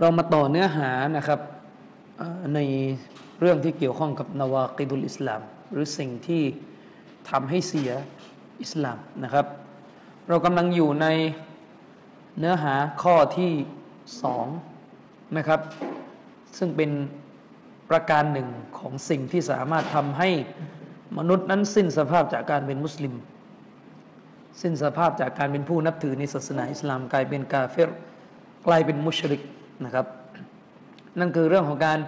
เรามาต่อเนื้อหานะครับในเรื่องที่เกี่ยวข้องกับนวากิดุลอิสลาม หรือสิ่งที่ทำให้เสียอิสลามนะครับ เรากำลังอยู่ในเนื้อหาข้อที่สองนะครับ ซึ่งเป็นประการหนึ่งของสิ่งที่สามารถทำให้มนุษย์นั้นสิ้นสภาพจากการเป็นมุสลิม สิ้นสภาพจากการเป็นผู้นับถือในศาสนาอิสลามกลายเป็นกาเฟรกลายเป็นมุชริก นะครับ นั่นคือเรื่องของการ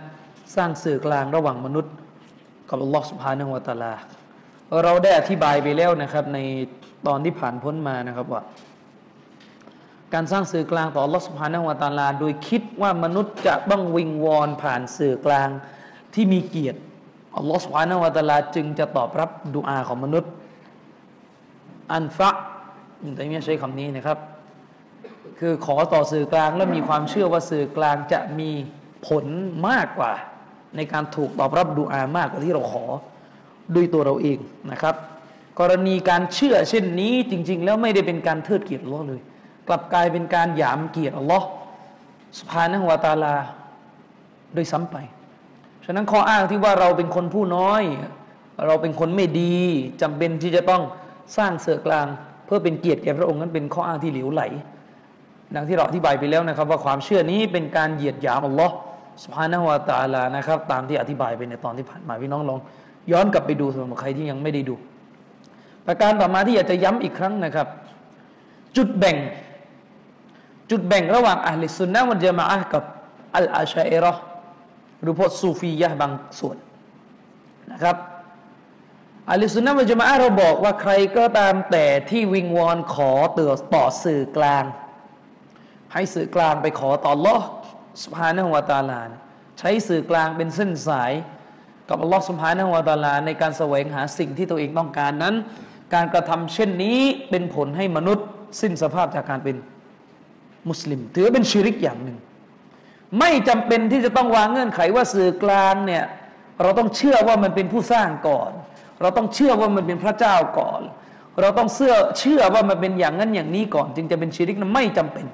สร้างสื่อกลางระหว่างมนุษย์ กับอัลลอฮ์สุบฮานะฮุวตาลา เราได้อธิบายไปแล้วนะครับในตอนที่ผ่านพ้นมานะครับว่า การสร้างสื่อกลางต่ออัลลอฮ์สุบฮานะฮุวตาลา โดยคิดว่ามนุษย์จะต้องวิงวอนผ่านสื่อกลางที่มีเกียรติอัลลอฮ์สุบฮานะฮุวตาลาจึงจะตอบรับดุอาของมนุษย์ อันฟะแต่ไม่ใช้คำนี้นะครับ คือขอต่อสื่อกลางแล้วมีความเชื่อว่าสื่อกลางจะมีผลมากกว่า ในการถูกตอบรับดูอามากกว่าที่เราขอด้วยตัวเราเองนะครับ กรณีการเชื่อเช่นนี้จริง ๆ แล้วไม่ได้เป็นการเทิดเกียรติอัลลอฮ์เลย กลับกลายเป็นการหยามเกียรติอัลลอฮ์สุภานะฮวาตาลาโดยซ้ำไป ฉะนั้นข้ออ้างที่ว่าเราเป็นคนผู้น้อย เราเป็นคนไม่ดีจำเป็นที่จะต้องสร้างเสื่อกลาง เพื่อเป็นเกียรติแก่พระองค์นั้นเป็นข้ออ้างที่เหลวไหล ดังที่เราอธิบายไปแล้วนะครับ ว่าความเชื่อนี้เป็นการเหยียดหยามอัลลอฮ์สุภานะฮวาตาลานะครับ ตามที่อธิบายไปในตอนที่ผ่านมาพี่น้องลอง ย้อนกลับไปดูสำหรับใครที่ยังไม่ได้ดู ประการต่อมาที่อยากจะย้ำอีกครั้งนะครับ จุดแบ่ง จุดแบ่งระหว่างอัลลิสุนนะวัลจามะกับอัลอาชัยรอหรือพวกซูฟียะบางส่วนนะครับอัลลิสุนนะวัลจามะเราบอกว่าใครก็ตามแต่ที่วิงวอนขอเตือต่อสื่อกลาง ให้สื่อกลางไปขอต่อลอสุภานะฮวาตาลาใช้สื่อกลางเป็นเส้นสาย กับอัลลอฮ์สุภานะฮวาตาลาในการแสวงหาสิ่งที่ตัวเองต้องการนั้น การกระทำเช่นนี้เป็นผลให้มนุษย์สิ้นสภาพจากการเป็นมุสลิม ถือเป็นชีริกอย่างหนึ่ง ไม่จำเป็นที่จะต้องวางเงื่อนไขว่าสื่อกลางเนี่ยเราต้องเชื่อว่ามันเป็นผู้สร้างก่อน เราต้องเชื่อว่ามันเป็นพระเจ้าก่อน เราต้องเชื่อเชื่อว่ามันเป็นอย่างนั้นอย่างนี้ก่อน จึงจะเป็นชีริกนั้นไม่จำเป็น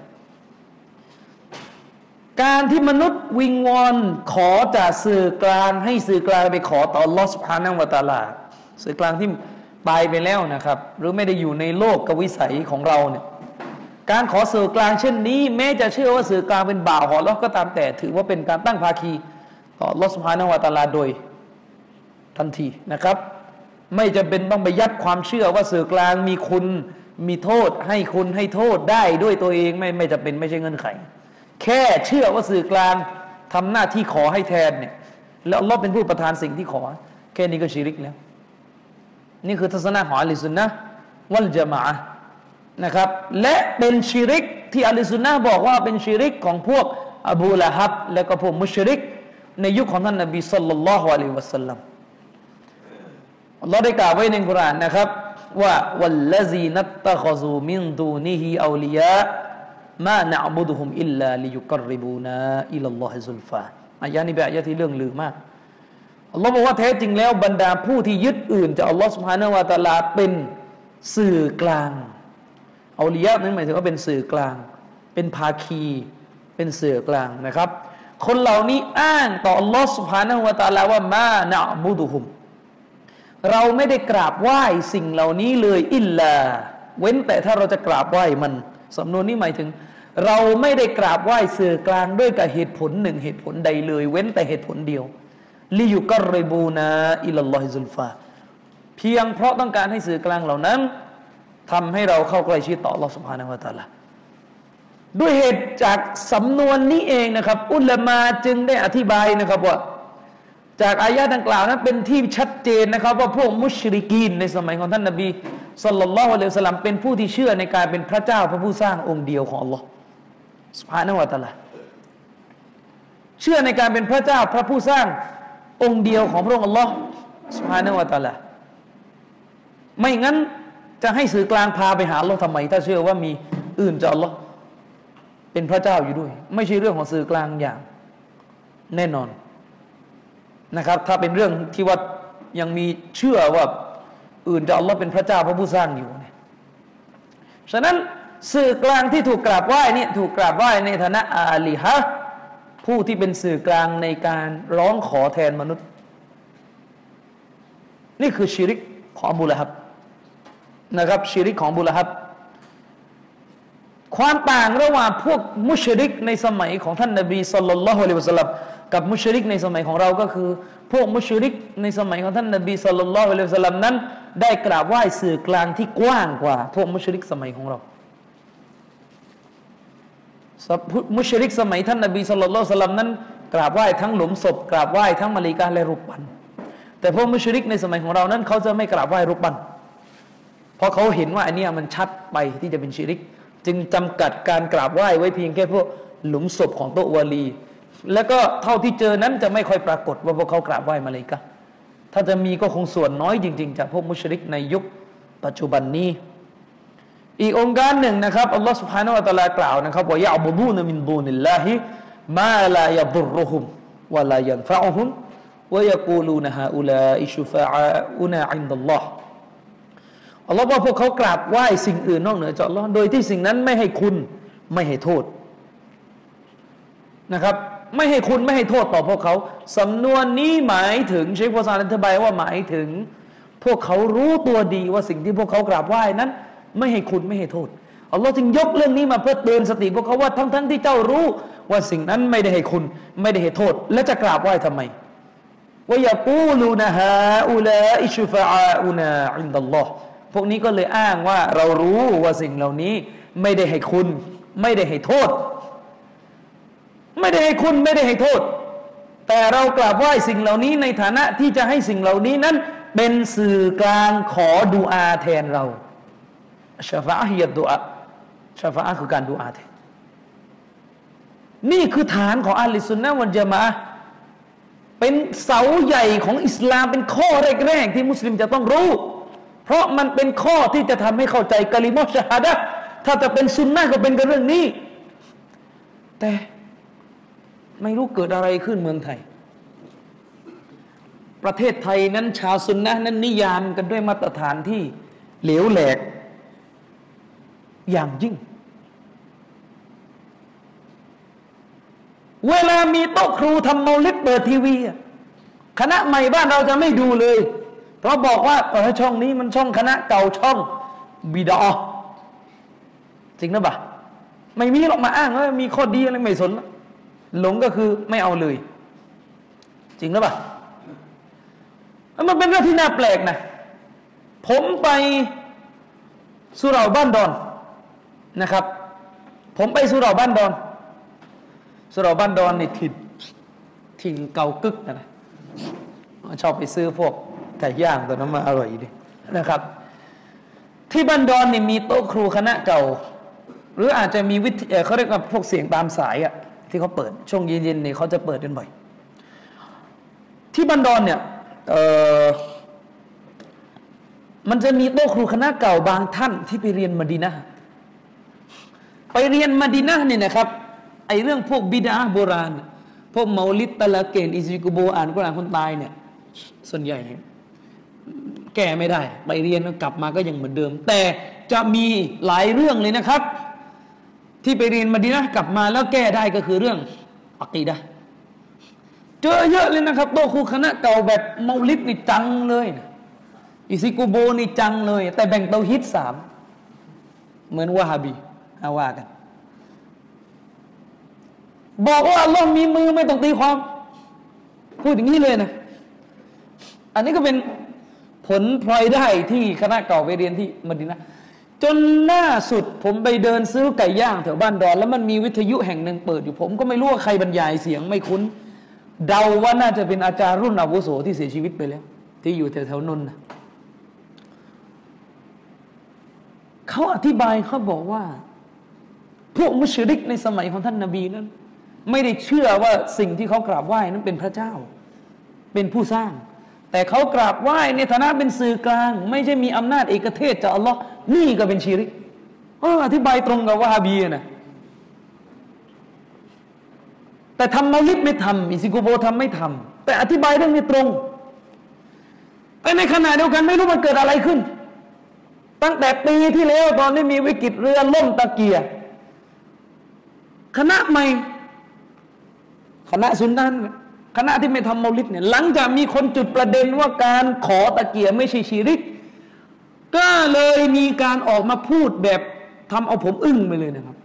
การที่มนุษย์วิงวอนขอจากสื่อกลางให้สื่อกลางไปขอต่อลอสพานังวตาลา สื่อกลางที่ตายไปแล้วนะครับ หรือไม่ได้อยู่ในโลกกวิสัยของเราเนี่ยการขอสื่อกลางเช่นนี้ แม้จะเชื่อว่าสื่อกลางเป็นบ่าวของลอก็ตามแต่ ถือว่าเป็นการตั้งภาคีต่อลอสพานังวตาลาโดยทันทีนะครับ ไม่จำเป็นต้องไปยัดความเชื่อว่าสื่อกลางมีคุณมีโทษให้คุณให้โทษได้ด้วยตัวเองไม่ไม่จำเป็นไม่ใช่เงื่อนไข แค่เชื่อว่าสื่อกลางทำหน้าที่ขอให้แทนเนี่ยแล้วอัลลอฮ์เป็นผู้ประทานสิ่งที่ขอ แค่นี้ก็ชิริกแล้ว นี่คือทัศนะของอัลลิสุนนะวัลจามะนะครับ และเป็นชิริกที่อัลลิสุนนะบอกว่าเป็นชิริกของพวกอบูละฮับ และก็พวกมุชริก ในยุคของท่านนบีสัลลัลลอฮุอะลัยฮิวะสัลลัมอัลลอฮ์ได้กล่าวไว้ในกุรานนะครับว่าวัลลซีนัตตะคซูมินดูนิฮิอัลียะ มานะบุดุฮุมอิลลาลิยุกริบูนาอิลลอฮิซุลฟาอายะนี้เป็นอายะที่เรื่องลือมากอัลลอฮ์บอกว่าแท้จริงแล้วบรรดาผู้ที่ยึดอื่นจากอัลลอฮ์สุบฮานาวะตาลาเป็นสื่อกลางเอาลียะนั้นหมายถึงว่าเป็นสื่อกลาง เป็นภาคีเป็นสื่อกลางนะครับ คนเหล่านี้อ้างต่ออัลลอฮ์สุบฮานาวะตาลาว่ามานะบุดุฮุมเราไม่ได้กราบไหว้สิ่งเหล่านี้เลยอิลลาเว้นแต่ถ้าเราจะกราบไหว้มันสำนวนนี้หมายถึง เราไม่ได้กราบไหว้สื่อกลางด้วยกับเหตุผลหนึ่งเหตุผลใดเลย เว้นแต่เหตุผลเดียวลิยุกรบูนาอิลลอฮิซุลฟาเพียงเพราะต้องการให้สื่อกลางเหล่านั้นทำให้เราเข้าใกล้ชิดต่อลอสุภานะวะตาละด้วยเหตุจากสำนวนนี้เองนะครับ อุลามาจึงได้อธิบายนะครับว่า จากอายะดังกล่าวนั้นเป็นที่ชัดเจนนะครับ ว่าพวกมุชริกีนในสมัยของท่านนบีสัลลัลลอฮุอะลัยฮิสลามเป็นผู้ที่เชื่อในการเป็นพระเจ้าพระผู้สร้างองค์เดียวของอัลลอฮ์ สุภาณวตะละเชื่อในการเป็นพระเจ้าพระผู้สร้างองค์เดียวของพระองค์อัลลอฮ์สุภาเนวตาละไม่งั้นจะให้สื่อกลางพาไปหาเราทำไม ถ้าเชื่อว่ามีอื่นจะอัลลอฮ์เป็นพระเจ้าอยู่ด้วย ไม่ใช่เรื่องของสื่อกลางอย่างแน่นอนนะครับ ถ้าเป็นเรื่องที่ว่ายังมีเชื่อว่าอื่นจะอัลลอฮ์เป็นพระเจ้าพระผู้สร้างอยู่เนี่ยฉะนั้น สื่อกลางที่ถูกกราบไหว้นี่ถูกกราบไหว้ในฐานะอาลีฮะผู้ที่เป็นสื่อกลางในการร้องขอแทนมนุษย์ นี่คือชิริกของบุลฮับนะครับชิริกของบุลฮับ ความต่างระหว่างพวกมุชริกในสมัยของท่านนบีสุลต่านละฮ์อะลัยวะสัลลัมกับมุชริกในสมัยของเราก็คือ พวกมุชริกในสมัยของท่านนบีสุลต่านละฮ์อะลัยวะสัลลัมนั้น ได้กราบไหว้สื่อกลางที่กว้างกว่า พวกมุชริกสมัยของเรา มุชริกสมัยท่านนบีสุลต่านละนั้น กราบไหว้ทั้งหลุมศพกราบไหว้ทั้งมาลิกาและรูปปั้นแต่พวกมุชริกในสมัยของเรานั้น เขาจะไม่กราบไหว้รูปปั้นเพราะเขาเห็นว่าอันนี้มันชัดไปที่จะเป็นชิริก จึงจำกัดการกราบไหว้ไว้เพียงแค่พวกหลุมศพของโต๊ะวาลี แล้วก็เท่าที่เจอนั้นจะไม่ค่อยปรากฏว่าพวกเขากราบไหว้มลาอิกะฮ์ถ้าจะมีก็คงส่วนน้อยจริง ๆ จากพวกมุชริกในยุคปัจจุบันนี้ อีกโองการหนึ่งนะครับอัลลอฮฺ سبحانه وتعالى กล่าวนะครับว่าيعبدون من دون الله ما لا يضرهم ولا ينفعهم ويقولون هؤلاء شفعاؤنا عند الله อัลลอฮ์บอกพวกเขากราบไหว้สิ่งอื่นนอกเหนือจากอัลลอฮ์โดยที่สิ่งนั้นไม่ให้คุณไม่ให้โทษนะครับไม่ให้คุณไม่ให้โทษต่อพวกเขาสำนวนนี้หมายถึงเชฟภาษาอันอธิบายว่าหมายถึง พวกเขารู้ตัวดีว่าสิ่งที่พวกเขากราบไหว้นั้น ไม่ให้คุณไม่ให้โทษอัลลอฮ์จึงยกเรื่องนี้มาเพื่อเตือนสติพวกเขาว่าทั้งทั้งที่เจ้ารู้ ว่าสิ่งนั้นไม่ได้ให้คุณไม่ได้ให้โทษ และจะกราบไหว้ทำไมว่าอย่าปูลูนะฮะอุลาอิชุฟะอาอุนาอินดัลลอฮ์พวกนี้ก็เลยอ้างว่าเรารู้ว่าสิ่งเหล่านี้ไม่ได้ให้คุณ ไม่ได้ให้โทษ ไม่ได้ให้คุณไม่ได้ให้โทษ แต่เรากราบไหว้สิ่งเหล่านี้ในฐานะที่จะให้สิ่งเหล่านี้นั้น เป็นสื่อกลางขอดูอาแทนเรา ชาฟาฮิยดุอาชาฟาคือการดูอาแทนนี่คือฐานของอัลลิสุนนะวันจามะเป็นเสาใหญ่ของอิสลามเป็นข้อแรกๆที่มุสลิมจะต้องรู้ เพราะมันเป็นข้อที่จะทำให้เข้าใจกะลิมอชฮาดะถ้าจะเป็นซุนนะก็เป็นกันเรื่องนี้ แต่ไม่รู้เกิดอะไรขึ้นเมืองไทย ประเทศไทยนั้นชาวซุนนะนั้นนิยามกันด้วยมาตรฐานที่เหลวแหลก อย่างยิ่ง เวลามีโต๊ะครูทำเมาลิดเปิดทีวีคณะใหม่บ้านเราจะไม่ดูเลย เพราะบอกว่าเออช่องนี้มันช่องคณะเก่าช่องบิดอจริงนะบ่ะไม่มีหรอกมาอ้างว่ามีข้อดีอะไรไม่สน หลงก็คือไม่เอาเลย จริงนะบ่ะมันเป็นเรื่องที่น่าแปลกนะ ผมไปสุราบ้านดอน นะครับ ผมไปสุราบ้านดอนสุราบ้านดอนนี่ถิ่นถิ่นเก่ากึกนะชอบไปซื้อพวกไก่ย่างตัวนั้นมาอร่อยดีนะครับ ที่บ้านดอนนี่มีโต๊ะครูคณะเก่า หรืออาจจะมีวิทยเขาเรียกว่าพวกเสียงตามสายอะที่เขาเปิดช่วงเย็นๆนี่เขาจะเปิดกันบ่อยที่บันดอนเนี่ยมันจะมีโต๊ะครูคณะเก่าบางท่านที่ไปเรียนมาดีนะ ไปเรียนมาดินะเนี่ยนะครับไอเรื่องพวกบิดาโบราณ พวกเมาลิดตะละเกนอิซิกุโบอ่านกุรานคนตายเนี่ย ส่วนใหญ่ แก้ไม่ได้ ไปเรียนกลับมาก็ยังเหมือนเดิม แต่จะมีหลายเรื่องเลยนะครับ ที่ไปเรียนมาดีนะกลับมาแล้วแก้ได้ก็คือเรื่องอักีดะเจอเยอะเลยนะครับโตครูคณะเก่าแบบเมาลิดนี่จังเลยอิซิกุโบนี่จังเลย แต่แบ่งเตาฮิตสามเหมือนวะฮาบี เอาว่ากัน บอกว่าอัลลอฮ์มีมือไม่ต้องตีความ พูดอย่างนี้เลยนะ อันนี้ก็เป็นผลพลอยได้ที่คณะเก่าไปเรียนที่มดินะจนหน้าสุดผมไปเดินซื้อไก่ย่างแถวบ้านดอน แล้วมันมีวิทยุแห่งหนึ่งเปิดอยู่ผมก็ไม่รู้ว่าใครบรรยายเสียงไม่คุ้น เดาว่าน่าจะเป็นอาจารย์รุ่นอาวุโสที่เสียชีวิตไปแล้ว ที่อยู่แถวแถวนนท์เขาอธิบายเขาบอกว่า พวกมุชริกในสมัยของท่านนาบีนั้น ไม่ได้เชื่อว่าสิ่งที่เขากราบไหว้นั้นเป็นพระเจ้า เป็นผู้สร้าง แต่เขากราบไหว้ในฐานะเป็นสื่อกลาง ไม่ใช่มีอำนาจเอกเทศจากอัลลอฮ์นี่ก็เป็นชีริกอธิบายตรงกับวะฮาบีนะแต่ทำมาลิดไม่ทำอิซิกุโบทำไม่ทำแต่อธิบายเรื่องนี้ตรงแต่ในขณะเดียวกันไม่รู้มันเกิดอะไรขึ้น ตั้งแต่ปีที่แล้วตอนนี้มีวิกฤตเรือล่มตะเกียร คณะใหม่ คณะสุนนันคณะที่ไม่ทำมาลิดเนี่ยหลังจากมีคนจุดประเด็นว่าการขอตะเกียไม่ใช่ชีริก ก็เลยมีการออกมาพูดแบบทำเอาผมอึ้งไปเลยนะครับ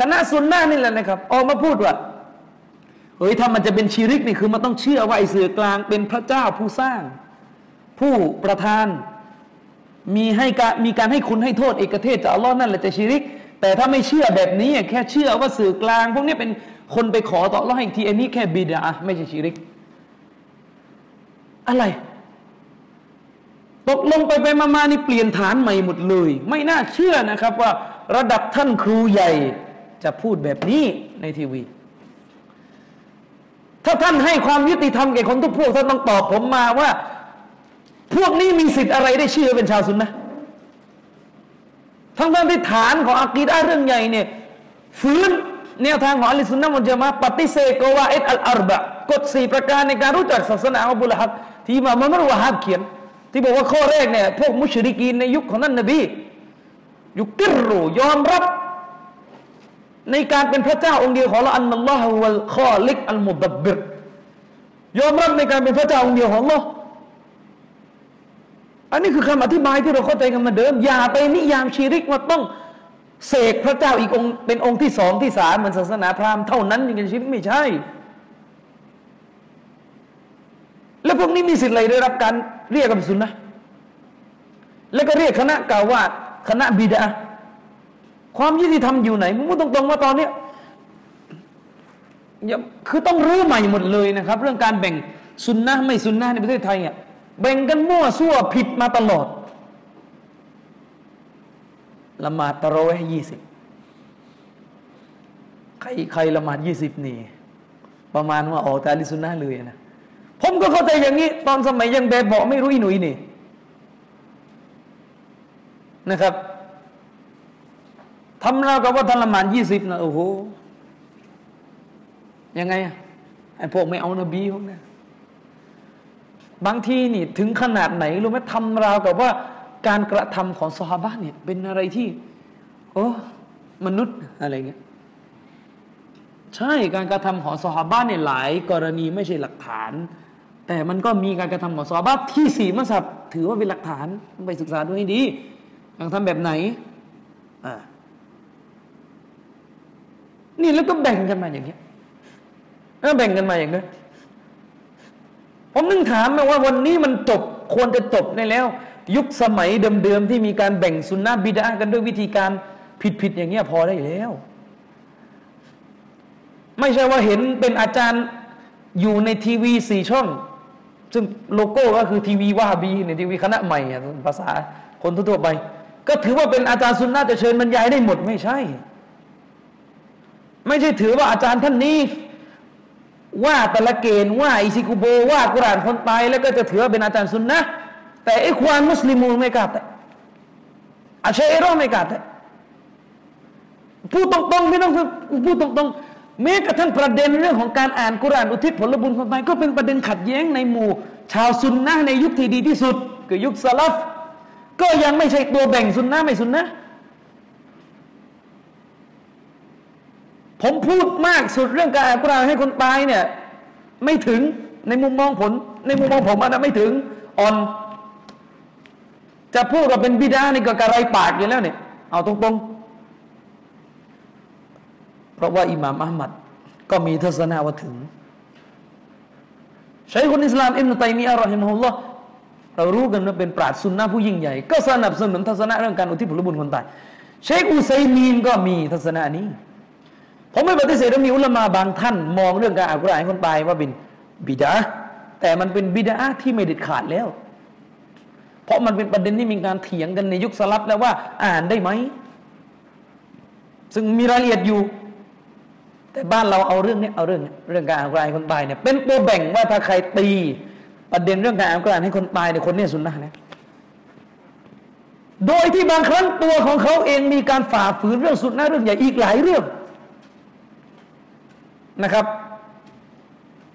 คณะสุนนะนี่แหละนะครับ ออกมาพูดว่าเฮ้ยถ้ามันจะเป็นชีริกนี่คือมันต้องเชื่อว่าไอ้เสือกลางเป็นพระเจ้าผู้สร้าง ผู้ประทาน มีให้การมีการให้คุณให้โทษเอกเทศจากอัลลอฮ์นั่นแหละจะชีริก แต่ถ้าไม่เชื่อแบบนี้แค่เชื่อว่าสื่อกลาง พวกนี้เป็นคนไปขอต่ออัลลอฮ์อีกทีอันนี้แค่บิดาไม่ใช่ชีริก อะไร ตกลงไปไปมามานี่เปลี่ยนฐานใหม่หมดเลย ไม่น่าเชื่อนะครับว่าระดับท่านครูใหญ่จะพูดแบบนี้ในทีวี ถ้าท่านให้ความยุติธรรมแก่คนทุกพวกท่านต้องตอบผมมาว่า พวกนี้มีสิทธิ์อะไรได้เชื่อเป็นชาวซุนนะ ทั้งท่านที่ฐานของอากีดาเรื่องใหญ่เนี่ยฟื้นแนวทางของอัลลอฮฺสุนนะมันจมาปฏิเสธกว่าเอ็ดอัลอารบะกฎสี่ประการในการรู้จักศาสนาอับุลฮับที่มามันไม่รู้ว่าฮับเขียน ที่บอกว่าข้อแรกเนี่ยพวกมุชริกีนในยุคของท่านนบียุคกิรูยอมรับ ในการเป็นพระเจ้าองค์เดียวของเราอันนัลลอฮฺวัลคอลิกอัลมุดับบิรยอมรับในการเป็นพระเจ้าองค์เดียวของเรา อันนี้คือคำอธิบายที่เราเข้าใจกันมาเดิม อย่าไปนิยามชีริกว่าต้องเสกพระเจ้าอีกองค์เป็นองค์ที่สองที่สามเหมือนศาสนาพราหมณ์เท่านั้นยังจะชีริกไม่ใช่ แล้วพวกนี้มีสิทธิ์อะไรได้รับการเรียกกันสุนนะแล้วก็เรียกคณะกล่าวว่าคณะบิดาความยุติธรรมอยู่ไหนมึงพูดตรงๆว่าตอนเนี้ยคือต้องรู้ใหม่หมดเลยนะครับ เรื่องการแบ่งสุนนะไม่สุนนะในประเทศไทยอะ แบ่งกันมั่วซั่วผิดมาตลอด ละหมาดตะโรห์ยี่สิบใครใครละหมาดยี่สิบนี่ ประมาณว่าออกตาลิสุนนะเลยนะ ผมก็เข้าใจอย่างนี้ ตอนสมัยยังแบบเบาไม่รู้อีหนุ่ยนี่นะครับทำเรากับว่าทรมานยี่สิบนะโอ้โหยังไงอะไอ้พวกไม่เอานบีพวกนี้ บางทีนี่ถึงขนาดไหนรู้ไหมทำราวกับว่าการกระทำของสฮาบะเนี่ยเป็นอะไรที่ โอ้มนุษย์อะไรเงี้ยใช่การกระทำของสฮาบะเนี่ยหลาย กรณีไม่ใช่หลักฐาน แต่มันก็มีการกระทำของสฮาบะที่สี่มัสับถือว่าเป็นหลักฐานไปศึกษาดูให้ดียังทำแบบไหนอ่านี่แล้วก็แบ่งกันมาอย่างเงี้ยแล้วแบ่งกันมาอย่างนี้ย ผมนึงถามมาว่าวันนี้มันจบควรจะจบในแล้ว ยุคสมัยเดิมๆที่มีการแบ่งสุนนะบิดากันด้วยวิธีการผิดๆอย่างเงี้ยพอได้แล้ว ไม่ใช่ว่าเห็นเป็นอาจารย์อยู่ในทีวีสี่ช่อง ซึ่งโลโก้ก็คือทีวีวาบีในทีวีคณะใหม่ภาษาคนทั่วไป ก็ถือว่าเป็นอาจารย์สุนนะจะเชิญบรรยายได้หมดไม่ใช่ ไม่ใช่ถือว่าอาจารย์ท่านนี้ ว่าต่ละเกณฑ์ว่าอิซิกุโบว่ากุรานคนตายแล้วก็จะถือว่าเป็นอาจารย์สุนนะแต่ไอ้ควานมุสลิมูไม่กล้าแต่อาชัยรอไม่กล้าแต่พูดตรงๆไม่ต้องพูดตรงๆแม้กระทั่งประเด็นเรื่องของการอ่านกุรานอุทิศผลบุญคนตายก็เป็นประเด็นขัดแย้งในหมู่ ชาวซุนนะในยุคที่ดีที่สุด คือยุคสลับก็ยังไม่ใช่ตัวแบ่งสุนนะไม่สุนนะ ผมพูดมากสุดเรื่องการอ่านกุรานให้คนตายเนี่ย ไม่ถึงในมุมมองผล ในมุมมองผมอันนั้นไม่ถึงอ่อน จะพูดว่าเป็นบิดานี่ก็กระไรปากอยู่แล้วเนี่ยเอาตรงๆ เพราะว่าอิหม่ามอัลมัดก็มีทัศนะว่าถึงใช้คนอิสลามอิมนุตัยมีอัลลอฮิมฮุลลอฮ์เรารู้กันว่าเป็นปราชญ์ซุนนะผู้ยิ่งใหญ่ ก็สนับสนุนทัศนะเรื่องการอุทิศผลบุญคนตายเชคอุซัยมีนก็มีทัศนะนี้ ผมไม่ปฏิเสธว่ามีอุลามะบางท่าน มองเรื่องการอ่านกุรอานคนตายว่าเป็นบิดาแต่มันเป็นบิดาที่ไม่เด็ดขาดแล้ว เพราะมันเป็นประเด็นที่มีการเถียงกันในยุคสลับแล้วว่า อ่านได้ไหม ซึ่งมีรายละเอียดอยู่ แต่บ้านเราเอาเรื่องนี้เอาเรื่องเรื่องการอ่านกุรอานคนตายเนี่ยเป็นตัวแบ่งว่าถ้าใครตี ประเด็นเรื่องการอ่านกุรอานให้คนตายเนี่ยคนนี้สุนนะนะโดยที่บางครั้งตัวของเขาเองมีการฝ่าฝืนเรื่องสุนนะเรื่องใหญ่อีกหลายเรื่อง นะครับ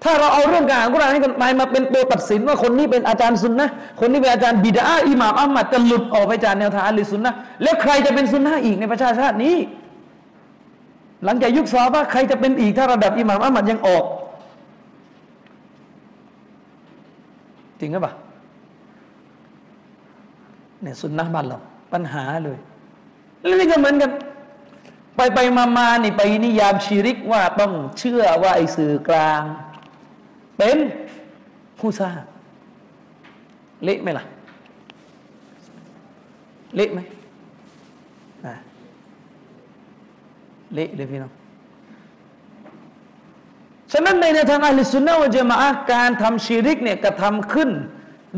ถ้าเราเอาเรื่องการอ่านกุรอานให้คนตามาเป็นตัวตัดสินว่าคนนี้เป็นอาจารย์สุนนะคนนี้เป็นอาจารย์บิดาอิหม่ามอัมมัดจะหลุดออกไปจากแนวทางอัลสุนนะแล้วใครจะเป็นสุนนะอีกในประชาชาตินี้ หลังจากยุคซอบ้าใครจะเป็นอีกถ้าระดับอิหม่ามอัมมัดยังออก จริงหรือเปล่าเนี่ยสุนนะบ้านเราปัญหาเลยแล้วนี่ก็เหมือนกัน ไปไปมามานี่ไปนิยามชีริกว่าต้องเชื่อว่าไอ้สื่อกลาง เป็นผู้สร้างเละไหมล่ะเละไหมเละเลยพี่น้องฉะนั้นในทางอัลลสุนนะวะจามะการทำชีริกเนี่ยกระทำขึ้น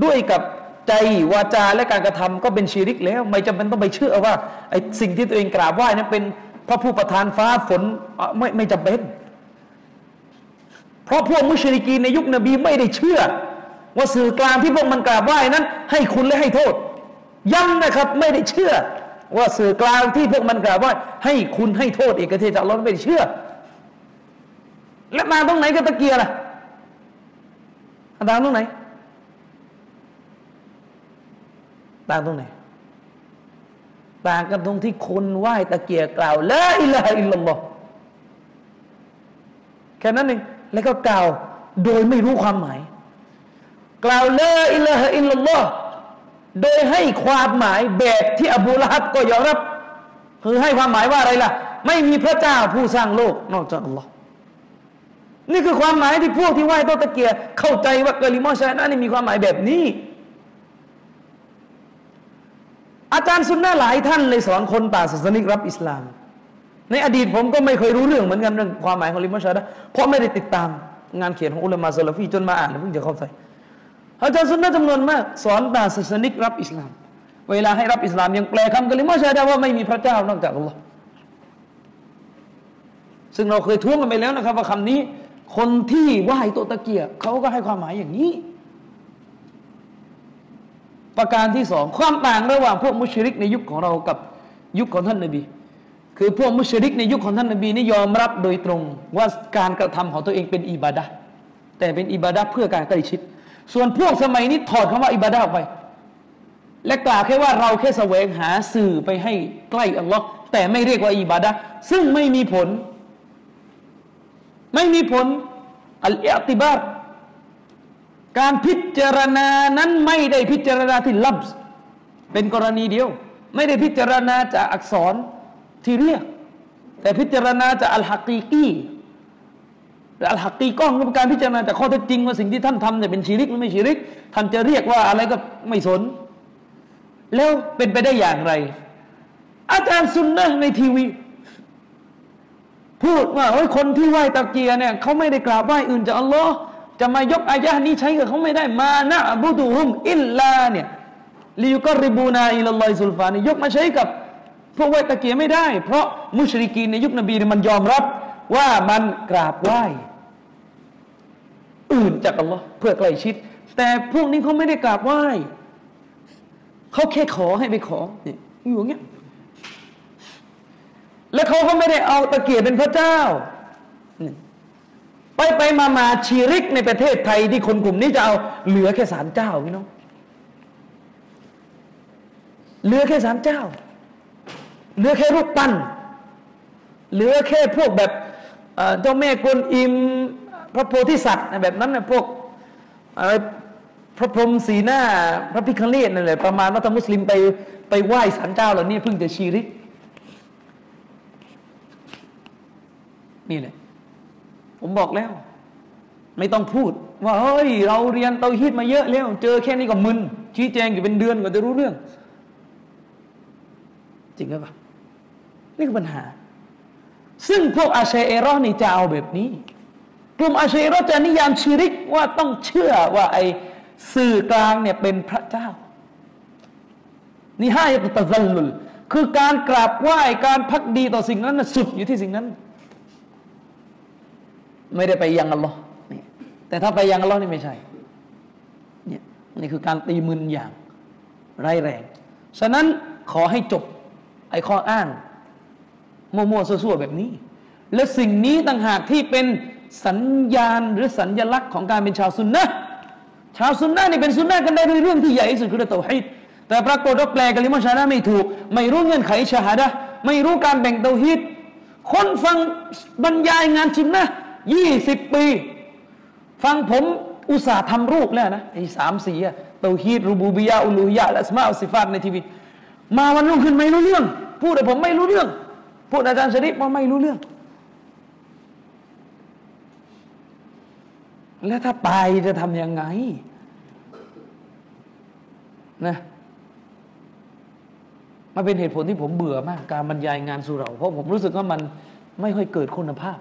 ด้วยกับใจวาจาและการกระทำก็เป็นชีริกแล้ว ไม่จำเป็นต้องไปเชื่อว่าไอ้สิ่งที่ตัวเองกราบไหว้นั้นเป็น พราะผู้ประทานฟ้าฝนไม่ไม่จำเป็น เพราะพวกมุชริกีในยุคนบีไม่ได้เชื่อ ว่าสื่อกลางที่พวกมันกราบไหว้นั้น ให้คุณและให้โทษ ย้ำนะครับไม่ได้เชื่อ ว่าสื่อกลางที่พวกมันกล่าวว่าให้คุณให้โทษเอกเทศจากเราไม่เชื่อ และมาตรงไหนก็ตะเกียร์ล่ะต่างตรงไหนต่างตรงไหน ต่างกันตรงที่คนไหว้ตะเกียกล่าวละอิละอิลลัลลอฮ์แค่นั้นเองแล้วก็กล่าวโดยไม่รู้ความหมาย กล่าวละอิละอิลลัลลอฮ์โดยให้ความหมายแบบที่อบูละฮับก็ยอมรับ คือให้ความหมายว่าอะไรล่ะ ไม่มีพระเจ้าผู้สร้างโลก นอกจากอัลลอฮ์นี่คือความหมายที่พวกที่ไหว้ต้นตะเกียเข้าใจว่ากะลิมอชานะนี่มีความหมายแบบนี้ อา จารย์ซุนนะหลายท่านเลยสอนคนต่างศาสนิกรับอิสลาม ในอดีตผมก็ไม่เคยรู้เรื่องเหมือนกันเรื่องความหมายของลิมอชานะเพราะไม่ได้ติดตามงานเขียนของอุลามะซาลฟีจนมาอ่านแล้วเพิ่งจะเข้าใจอาจารย์สุนนะจำนวนมาก สอนตาศาสนิกรับอิสลาม เวลาให้รับอิสลามยังแปลคำกลิมาชาดาว่าไม่มีพระเจ้านอกจากอัลลอฮ์ซึ่งเราเคยท้วงกันไปแล้วนะครับว่าคำนี้ คนที่ไหว้โตตะเกียเขาก็ให้ความหมายอย่างนี้ ประการที่สองความต่างระหว่างพวกมุชริกในยุคของเรากับยุคของท่านนบี คือพวกมุชริกในยุคของท่านนบีนี่ยอมรับโดยตรงว่าการกระทำของตัวเองเป็นอิบาดะแต่เป็นอิบาดะเพื่อการใกล้ชิด ส่วนพวกสมัยนี้ถอดคำว่าอิบาดาออกไป และกล่าวแค่ว่าเราแค่แสวงหาสื่อไปให้ใกล้อัลลอฮ์แต่ไม่เรียกว่าอิบาดาซึ่งไม่มีผล ไม่มีผลอัลอิติบาร์ การพิจารณานั้นไม่ได้พิจารณาที่ลับเป็นกรณีเดียว ไม่ได้พิจารณาจากอักษรที่เรียก แต่พิจารณาจากอัลฮักีกีแต่อัลฮักีก้องก็เป็นการพิจารณาแต่ข้อเท็จจริงว่าสิ่งที่ท่านทำเนี่ยเป็นชีริกหรือไม่ชีริก ท่านจะเรียกว่าอะไรก็ไม่สน แล้วเป็นไปได้อย่างไร อาจารย์ซุนนะในทีวี พูดว่าเฮ้ยคนที่ไหว้ตะเกียเนี่ยเขาไม่ได้กราบไหว้อื่นจากอัลลอฮ์ จะมายกอายะนี้ใช้กับเขาไม่ได้มานะบุตุฮุมอิลลาเนี่ยลิยุกริบูนาอิลลอฮิซุลฟานี่ยกมาใช้กับพวกไวตะเกียไม่ได้ เพราะมุชริกีนในยุคนบีมันยอมรับว่ามันกราบไหว้อื่นจากอัลลอฮ์เพื่อใกล้ชิด แต่พวกนี้เขาไม่ได้กราบไหว้เขาแค่ขอให้ไปขอเนี่ยอยู่อย่างเงี้ยแล้วเขาก็ไม่ได้เอาตะเกียบเป็นพระเจ้า ไปไปมามาชีริกในประเทศไทยที่คนกลุ่มนี้จะเอาเหลือแค่สารเจ้าพี่น้องเหลือแค่สารเจ้า เหลือแค่รูปปั้นเหลือแค่พวกแบบเจ้าแม่กวนอิมพระโพธิสัตว์แบบนั้นนะพวกอะไรพระพรหมสีหน้า พระพิคเนตนั่นแหละประมาณว่าถ้ามุสลิมไปไปไหว้ศาลเจ้าเหล่านี้เพิ่งจะชีริกนี่แหละ ผมบอกแล้ว ไม่ต้องพูด ว่าเฮ้ย เราเรียนเตาฮีดมาเยอะแล้ว เจอแค่นี้ก็มึน ชี้แจงอยู่เป็นเดือนกว่าจะรู้เรื่อง จริงหรือเปล่านี่คือปัญหา ซึ่งพวกอาเชเอรอนี่จะเอาแบบนี้ กลุ่มอาเชเอรอจะนิยามชิริกว่าต้องเชื่อว่าไอ้สื่อกลางเนี่ยเป็นพระเจ้า นี่ห้ายตะซัลลุลคือการกราบไหว้การพักดีต่อสิ่งนั้นสุดอยู่ที่สิ่งนั้น ไม่ได้ไปยังอัลลอฮ์นี่แต่ถ้าไปยังอัลลอฮ์นี่ไม่ใช่เนี่ยนี่คือการตีมึนอย่างร้ายแรง ฉะนั้นขอให้จบไอ้ข้ออ้างมั่วๆซั่วๆแบบนี้ และสิ่งนี้ต่างหากที่เป็นสัญญาณหรือสัญญลักษณ์ของการเป็นชาวซุนนะชาวซุนนะนี่เป็นซุนนะกันได้ด้วยเรื่องที่ใหญ่ที่สุดคือเรื่องเตาฮีดแต่ปรากฏว่าแปลกลิมาชาดะไม่ถูก ไม่รู้เงื่อนไขชาฮาดะไม่รู้การแบ่งเตาฮีดคนฟังบรรยายงานซุนนะ ยี่สิบปี ฟังผมอุตส่าห์ทำรูปแล้วนะไอ้สามสีอะเตาฮีดรูบูบิยาอุลูฮิยะและสมาอัลสิฟาตในทีวีมาวันรุ่งขึ้นไม่รู้เรื่อง พูดแต่ผมไม่รู้เรื่อง พูดอาจารย์ชริปว่าไม่รู้เรื่อง แล้วถ้าไปจะทำยังไงนะมาเป็นเหตุผลที่ผมเบื่อมาก การบรรยายงานสุเรา เพราะผมรู้สึกว่ามันไม่ค่อยเกิดคุณภาพ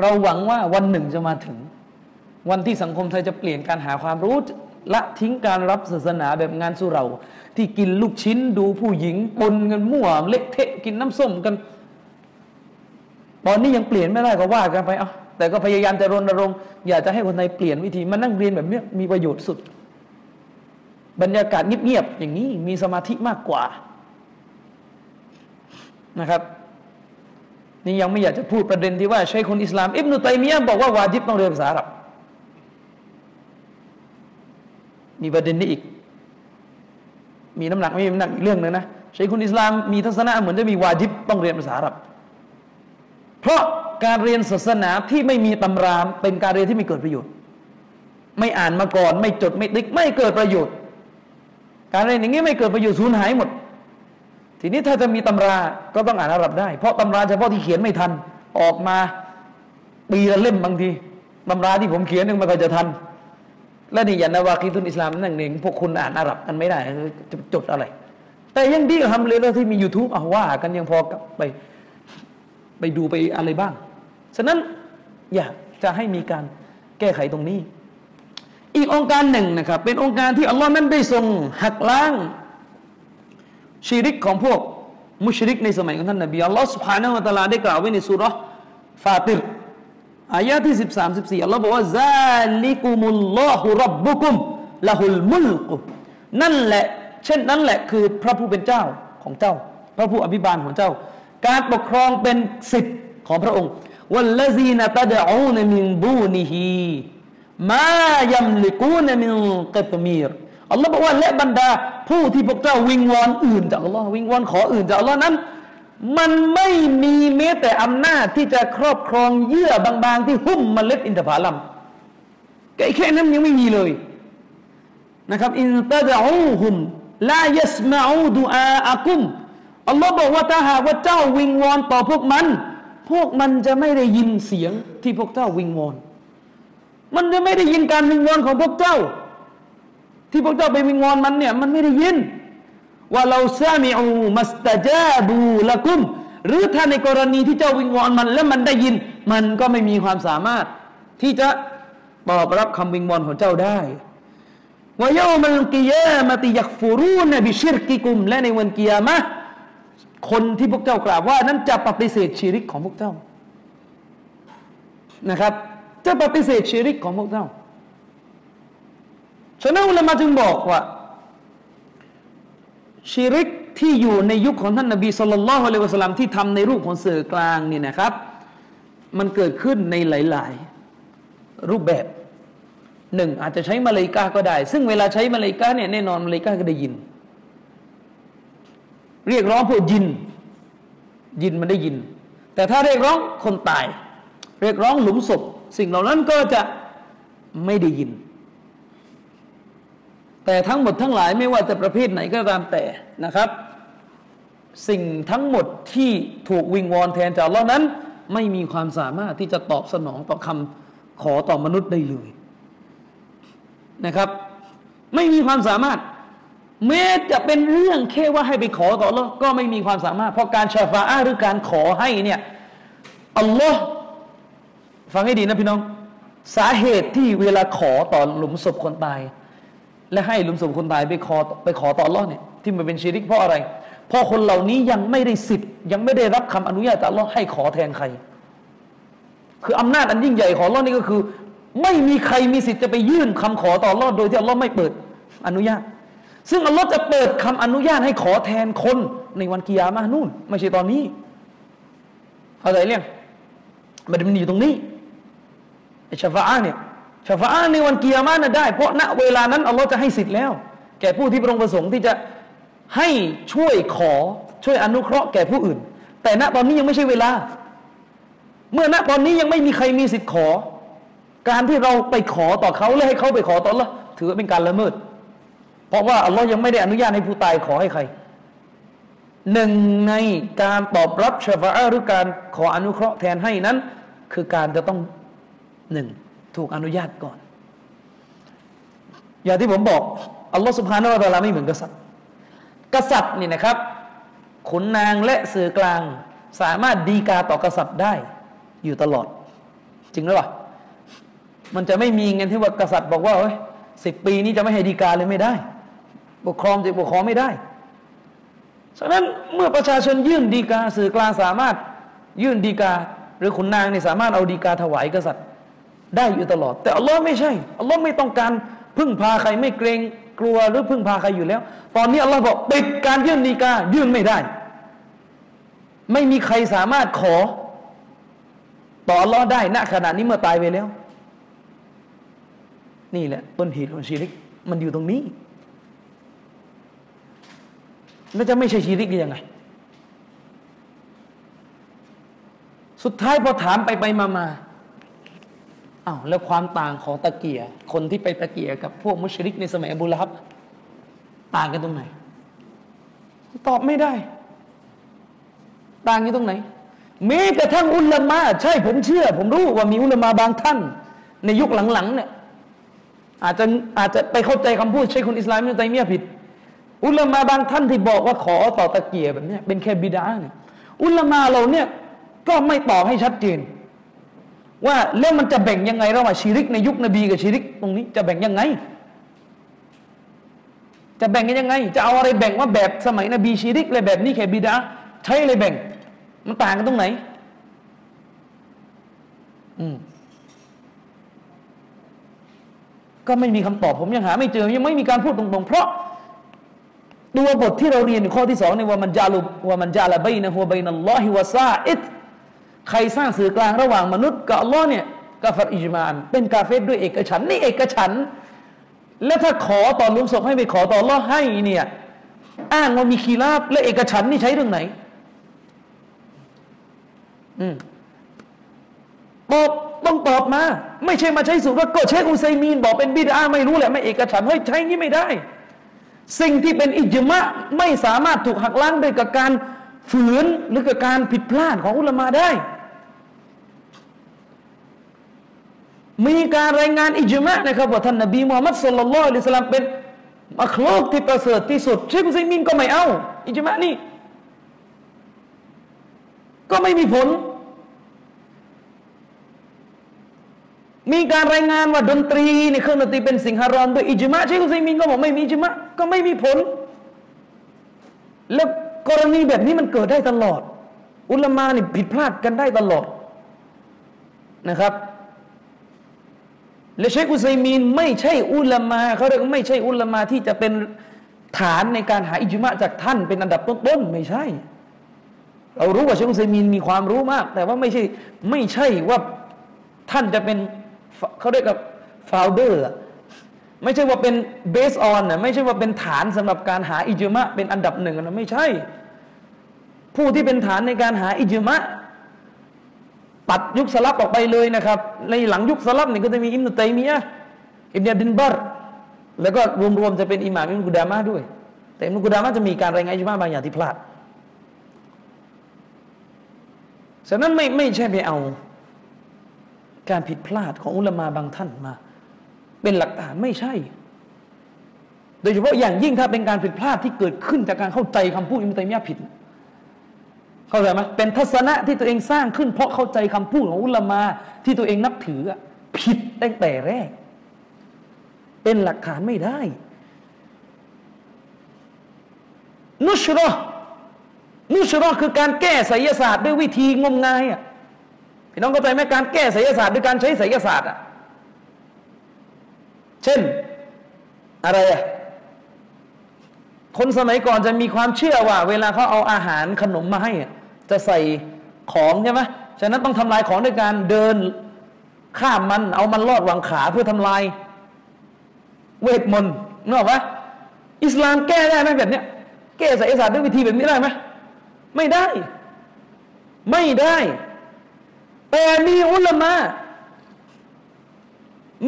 เราหวังว่าวันหนึ่งจะมาถึง วันที่สังคมไทยจะเปลี่ยนการหาความรู้ละทิ้งการรับศาสนาแบบงานสุเรา ที่กินลูกชิ้นดูผู้หญิงปนกันมั่วเละเทะกินน้ำส้มกัน ตอนนี้ยังเปลี่ยนไม่ได้ก็ว่ากันไปเอาแต่ก็พยายามจะรณรงค์อยากจะให้คนไทยเปลี่ยนวิธีมานั่งเรียนแบบนี้มีประโยชน์สุด บรรยากาศเงียบๆอย่างนี้มีสมาธิมากกว่านะครับ นี่ยังไม่อยากจะพูดประเด็นที่ว่าใช้คนอิสลาม อิบนุตัยมียะบอกว่าวาจิบต้องเรียนภาษาอาหรับมีประเด็นนี้อีก มีน้ำหนักไม่มีน้ำหนักอีกเรื่องนึงนะใช้คนอิสลามมีทัศนะเหมือนจะมีวาจิบต้องเรียนภาษาอาหรับ เพราะการเรียนศาสนาที่ไม่มีตำรามเป็นการเรียนที่ไม่เกิดประโยชน์ ไม่อ่านมาก่อน ไม่จดไม่ติ๊กไม่เกิดประโยชน์ การเรียนอย่างนี้ไม่เกิดประโยชน์สูญหายหมด ทีนี้ถ้าจะมีตำราก็ต้องอ่านอาหรับได้ เพราะตำราเฉพาะที่เขียนไม่ทันออกมาปีละเล่มบางทีตำราที่ผมเขียนยังม่ค่อยจะทัน และนี่ยันนาวาคีตุนอิสลามนั่นเองพวกคุณอ่านอาหรับกันไม่ได้จะจดอะไร แต่ยังดีทำเลยแล้วที่มี YouTube อะว่ากันยังพอกลับไป ไปดูไปอะไรบ้าง ฉะนั้นอยากจะให้มีการแก้ไขตรงนี้ อีกองค์การหนึ่งนะครับ เป็นองค์การที่อัลลอฮ์นั้นได้ทรงหักล้าง ชีริกของพวกมุชริกในสมัยของท่านนบีอัลลอฮ์สุภาณวะตาลาได้กล่าวไว้ในสุรฟาติรอายะที่สิบสามสิบสี่อัลลอฮ์บอกว่าซذلكم الله ربكم له الملك นั่นแหละ เช่นนั้นแหละคือพระผู้เป็นเจ้าของเจ้า พระผู้อภิบาลของเจ้า การปกครองเป็นสิทธิ์ของพระองค์والذين تدعون من دونه ما يملكون من قطمير อัลลอฮ์บอกว่าและบรรดา ผู้ที่พวกเจ้าวิงวอนอื่นจากอัลลอฮ์วิงวอนขออื่นจากอัลลอฮ์นั้น มันไม่มีแม้แต่อำนาจที่จะครอบครองเยื่อบางๆ ที่หุ้มเมล็ดอินทผลัมแค่นั้นยังไม่มีเลยนะครับอินตะดอูฮุมลายัสมาอูดูอาอักุมอัลลอฮ์บอกว่าถ้าหากว่าเจ้าวิงวอนต่อพวกมัน พวกมันจะไม่ได้ยินเสียงที่พวกเจ้าวิงวอน มันจะไม่ได้ยินการวิงวอนของพวกเจ้า ที่พวกเจ้าไปวิงวอนมันเนี่ยมันไม่ได้ยิน ว่าเราซามิอูมัสตาจาบูละกุม หรือถ้าในกรณีที่เจ้าวิงวอนมัน แล้วมันได้ยิน มันก็ไม่มีความสามารถ ที่จะตอบรับคำวิงวอนของเจ้าได้วายามันกิยามติยักฟูรูนบิชิรกิกุม และในวันกิยามะคนที่พวกเจ้ากล่าวว่า นั้นจะปฏิเสธชีริกของพวกเจ้านะครับ จะปฏิเสธชีริกของพวกเจ้า ฉะนั้นอุลามาจึงบอกว่าชีริกที่อยู่ในยุคของท่านนบีสุลต่านละฮ์อะลัยวะสลามที่ทำในรูปของเสือกลางนี่นะครับ มันเกิดขึ้นในหลาย ๆ รูปแบบหนึ่งอาจจะใช้มาเลกาก็ได้ ซึ่งเวลาใช้มาเลกาเนี่ยแน่นอนมาเลกาก็ได้ยิน เรียกร้องพวกยิน ยินมันได้ยิน แต่ถ้าเรียกร้องคนตาย เรียกร้องหลุมศพ สิ่งเหล่านั้นก็จะไม่ได้ยิน แต่ทั้งหมดทั้งหลายไม่ว่าจะประเภทไหนก็ตามแต่นะครับ สิ่งทั้งหมดที่ถูกวิงวอนแทนจากเรานั้น ไม่มีความสามารถที่จะตอบสนองต่อคำขอต่อมนุษย์ได้เลยนะครับ ไม่มีความสามารถแม้จะเป็นเรื่องแค่ว่าให้ไปขอต่ออัลลอก็ไม่มีความสามารถ เพราะการชาฟาอาหรือการขอให้เนี่ยอัลลอฮ์ฟังให้ดีนะพี่น้อง สาเหตุที่เวลาขอต่อหลุมศพคนตาย และให้ลุมศพคนตายไปขอไปขอต่อรอดเนี่ยที่มันเป็นชีริกเพราะอะไรเพราะคนเหล่านี้ยังไม่ได้สิทธิ์ ยังไม่ได้รับคำอนุญาตจากอัลลอฮ์ให้ขอแทนใคร คืออำนาจอันยิ่งใหญ่ของอัลลอฮ์นี่ก็คือ ไม่มีใครมีสิทธิ์จะไปยื่นคำขอต่ออัลลอฮ์โดยที่อัลลอฮ์ไม่เปิดอนุญาต ซึ่งอัลลอฮ์จะเปิดคำอนุญาตให้ขอแทนคนในวันกิยามานู่น ไม่ใช่ตอนนี้เข้าใจเรื่องมันมันอยู่ตรงนี้ไอ้ชาฟาอาเนี่ย ชาฟาอาในวันเกิยามาน่ะได้ เพราะณเวลานั้นอัลลอฮ์จะให้สิทธิ์แล้ว แก่ผู้ที่พระองค์ประสงค์ที่จะให้ช่วยขอช่วยอนุเคราะห์แก่ผู้อื่น แต่ณตอนนี้ยังไม่ใช่เวลา เมื่อณตอนนี้ยังไม่มีใครมีสิทธิ์ขอ การที่เราไปขอต่อเขาและให้เขาไปขอต่อละถือเป็นการละเมิด เพราะว่าอัลลอฮ์ยังไม่ได้อนุญาตให้ผู้ตายขอให้ใครหนึ่งในการตอบรับชฟาหรือการขออนุเคราะห์แทนให้นั้น คือการจะต้องหนึ่ง ถูกอนุญาตก่อน อย่างที่ผมบอกอัลลอฮ์สุบฮานาอัลลอฮไม่เหมือนกษัตริย์ กษัตริย์นี่นะครับขุนนางและสื่อกลางสามารถดีกาต่อกษัตริย์ได้อยู่ตลอด จริงหรือเปล่ามันจะไม่มีเงินที่ว่ากษัตริย์บอกว่าเฮ้ยสิบปีนี้จะไม่ให้ดีกาเลยไม่ได้ ปกครองจะปกครองไม่ได้ฉะนั้นเมื่อประชาชนยื่นดีกาสื่อกลางสามารถยื่นดีกา หรือขุนนางนี่สามารถเอาดีกาถวายกษัตริย์ ได้อยู่ตลอด แต่อัลลอฮ์ไม่ใช่อัลลอฮ์ไม่ต้องการพึ่งพาใครไม่เกรงกลัวหรือพึ่งพาใครอยู่แล้ว ตอนนี้อัลลอฮ์บอกปิดการยื่นดีกายื่นไม่ได้ ไม่มีใครสามารถขอ ต่ออัลลอฮ์ได้ณขณะนี้เมื่อตายไปแล้ว นี่แหละต้นเหตุของชีริก มันอยู่ตรงนี้แล้วจะไม่ใช่ชีริกได้ยังไง สุดท้ายพอถามไปไปมามา อ้าวแล้วความต่างของตะเกียคนที่ไปตะเกียกับพวกมุชริกในสมัยอบูละฮับต่างกันตรงไหน ตอบไม่ได้ ต่างกันตรงไหนแม้กระทั่งอุลามะใช่ผมเชื่อ ผมรู้ว่ามีอุลามะบางท่าน ในยุคหลังๆเนี่ยอาจจะอาจจะไปเข้าใจคำพูดใช่คนอิสลามในใจเมียผิด อุลามะบางท่านที่บอกว่าขอต่อตะเกียแบบนี้เป็นแค่บิดาเนี่ยอุลามะเราเนี่ยก็ไม่ตอบให้ชัดเจน ว่าแล้วมันจะแบ่งยังไงระหว่างชีริกในยุคนบีกับชีริก ตรงนี้จะแบ่งยังไง จะแบ่งกันยังไง จะเอาอะไรแบ่งว่าแบบสมัยนบีชีริกเลยแบบนี้แค่บิดาใช้เลยแบ่ง มันต่างกันตรงไหน อืมก็ไม่มีคำตอบผมยังหา ไม่เจอยังไม่มีการพูดตรงๆ เพราะตัวบทที่เราเรียนข้อที่สองในว่ามันจาลุว่ามันจาละบนะฮัวบนัลลอฮิวะซาอิด ใครสร้างสื่อกลางระหว่างมนุษย์กับอัลลอฮ์เนี่ยกาฟัอิจมาน เป็นกาเฟตด้วยเอกฉันนี่เอกฉัน และถ้าขอต่อลุมศพให้ไปขอต่ออัลลอฮ์ให้เนี่ยอ้างว่ามีคีราบและเอกฉันนี่ใช้เรื่องไหน อืมตอบต้องตอบมา ไม่ใช่มาใช้สูตรว่าก็เชคอุซัยมีน บอกเป็นบิดาไม่รู้แหละไม่เอกฉันเฮ้ยใช้งี้ไม่ได้ สิ่งที่เป็นอิจมะไม่สามารถถูกหักล้างด้วยกับการฝืนหรือกับการผิดพลาดของอุลามาได้ มีการรายงานอิจมะนะครับว่าท่านนบีมูฮัมมัดสุลลัลลอฮุอะลัยฮิสลามเป็นมัคลูกที่ประเสริฐที่สุดเชคุซัยมินก็ไม่เอา อิจมะนี่ ก็ไม่มีผล มีการรายงานว่าดนตรีในเครื่องดนตรีเป็นสิ่งฮารอมด้วยอิจมะเชคุซัยมินก็บอกไม่มีอิจมะก็ไม่มีผล แล้วกรณีแบบนี้มันเกิดได้ตลอด อุลามานี่ผิดพลาดกันได้ตลอดนะครับ และเชคอุซัยมีนไม่ใช่อุลามาเขาเรียกไม่ใช่อุลามาที่จะเป็นฐานในการหาอิจมะจากท่านเป็นอันดับต้นๆไม่ใช่ เรารู้ว่าเชคอุซัยมีนมีความรู้มาก แต่ว่าไม่ใช่ไม่ใช่ว่าท่านจะเป็นเขาเรียกกับฟาวเดอร์ไม่ใช่ว่าเป็นเบสออนนะไม่ใช่ว่าเป็นฐานสำหรับการหาอิจมะเป็นอันดับหนึ่งนะไม่ใช่ ผู้ที่เป็นฐานในการหาอิจมะ ตัดยุคสลับออกไปเลยนะครับ ในหลังยุคสลับนี่ก็จะมีอิมนุตัยมียะอิบนาดินบัรแล้วก็รวมๆจะเป็นอิหม่ามอิมนุกุดามะด้วย แต่อิมนุกุดามะจะมีการรายงานอิจมาบางอย่างที่พลาดฉะนั้นไม่ไม่ใช่ไปเอา การผิดพลาดของอุลามาบางท่านมา เป็นหลักฐานไม่ใช่ โดยเฉพาะอย่างยิ่งถ้าเป็นการผิดพลาดที่เกิดขึ้นจากการเข้าใจคำพูดอิมุตัยมียะผิด เข้าใจไหมเป็นทัศนะที่ตัวเองสร้างขึ้น เพราะเข้าใจคำพูดของอุลมาที่ตัวเองนับถือผิดตั้งแต่แรก เป็นหลักฐานไม่ได้ นุชรอนุชรอคือการแก้ไสยศาสตร์ด้วยวิธีงมงายอะพี่น้องเข้าใจไหมการแก้ไสยศาสตร์ด้วยการใช้ไสยศาสตร์อะเช่นอะไรอะคนสมัยก่อนจะมีความเชื่อว่า เวลาเขาเอาอาหารขนมมาให้อะ จะใส่ของใช่ไหมฉะนั้นต้องทำลายของด้วยการเดินข้ามมันเอามันลอดวางขาเพื่อทำลาย เวทมนต์นึกออกไหมอิสลามแก้ได้ไหมแบบเนี้ยแก้ไสยศาสตร์ด้วยวิธีแบบนี้ได้ไหมไม่ได้ ไม่ได้ แต่มีอุลามะ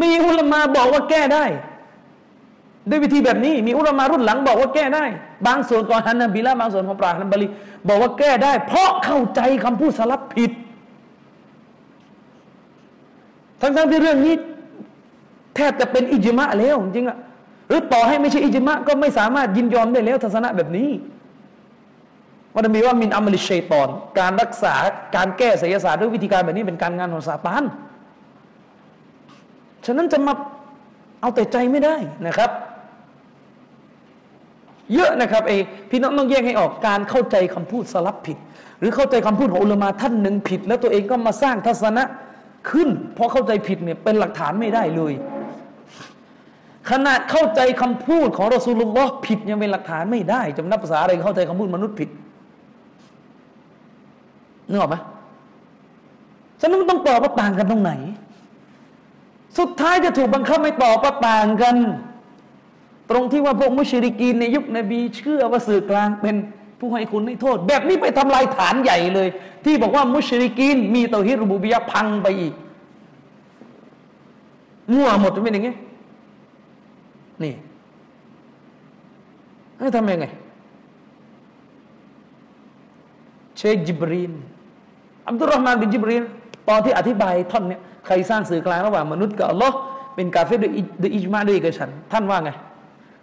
มีอุลามะบอกว่าแก้ได้ ด้วยวิธีแบบนี้มีอุลามารุ่นหลังบอกว่าแก้ได้ บางส่วนก่อนฮันนบีละบางส่วนของปราฮันบาลีบอกว่าแก้ได้ เพราะเข้าใจคำพูดสลับผิด ทั้งๆที่เรื่องนี้ แทบจะเป็นอิจมะแล้วจริงอะหรือต่อให้ไม่ใช่อิจมะก็ไม่สามารถยินยอมได้แล้วทัศนะแบบนี้วันมีว่ามินอัมลิชัยตอน การรักษาการแก้ไสยศาสตร์ด้วยวิธีการแบบนี้เป็นการงานของซาตานฉะนั้นจะมาเอาแต่ใจไม่ได้นะครับ เยอะนะครับเอพี่น้องต้องแยกให้ออกการเข้าใจคำพูดสลับผิด หรือเข้าใจคำพูดของอุลมาท่านหนึ่งผิด แล้วตัวเองก็มาสร้างทัศนะขึ้น เพราะเข้าใจผิดเนี่ยเป็นหลักฐานไม่ได้เลย ขนาดเข้าใจคำพูดของรอสูลุลลอฮ์ผิดยังเป็นหลักฐานไม่ได้จะนับภาษาอะไรเข้าใจคำพูดมนุษย์ผิดนึกออกไหมฉะนั้นต้องตอบว่าต่างกันตรงไหน สุดท้ายจะถูกบังคับไม่ตอบว่าต่างกัน ตรงที่ว่าพวกมุชริกีนในยุคนบีเชื่อว่าสื่อกลางเป็นผู้ให้คุณให้โทษ แบบนี้ไปทำลายฐานใหญ่เลย ที่บอกว่ามุชริกีนมีเตาฮิรบูบิยะพังไปอีกมั่วหมดเป็นอย่างงี้นี่ให้ทำยังไงเชคจิบรีนอับดุลรหมานบินจิบรีนตอนที่อธิบายท่อนเนี้ยใครสร้างสื่อกลางระหว่างมนุษย์กับอัลลอฮ์เป็นกาเฟรด้วยอิจมาด้วยเอกฉัน ท่านว่าไง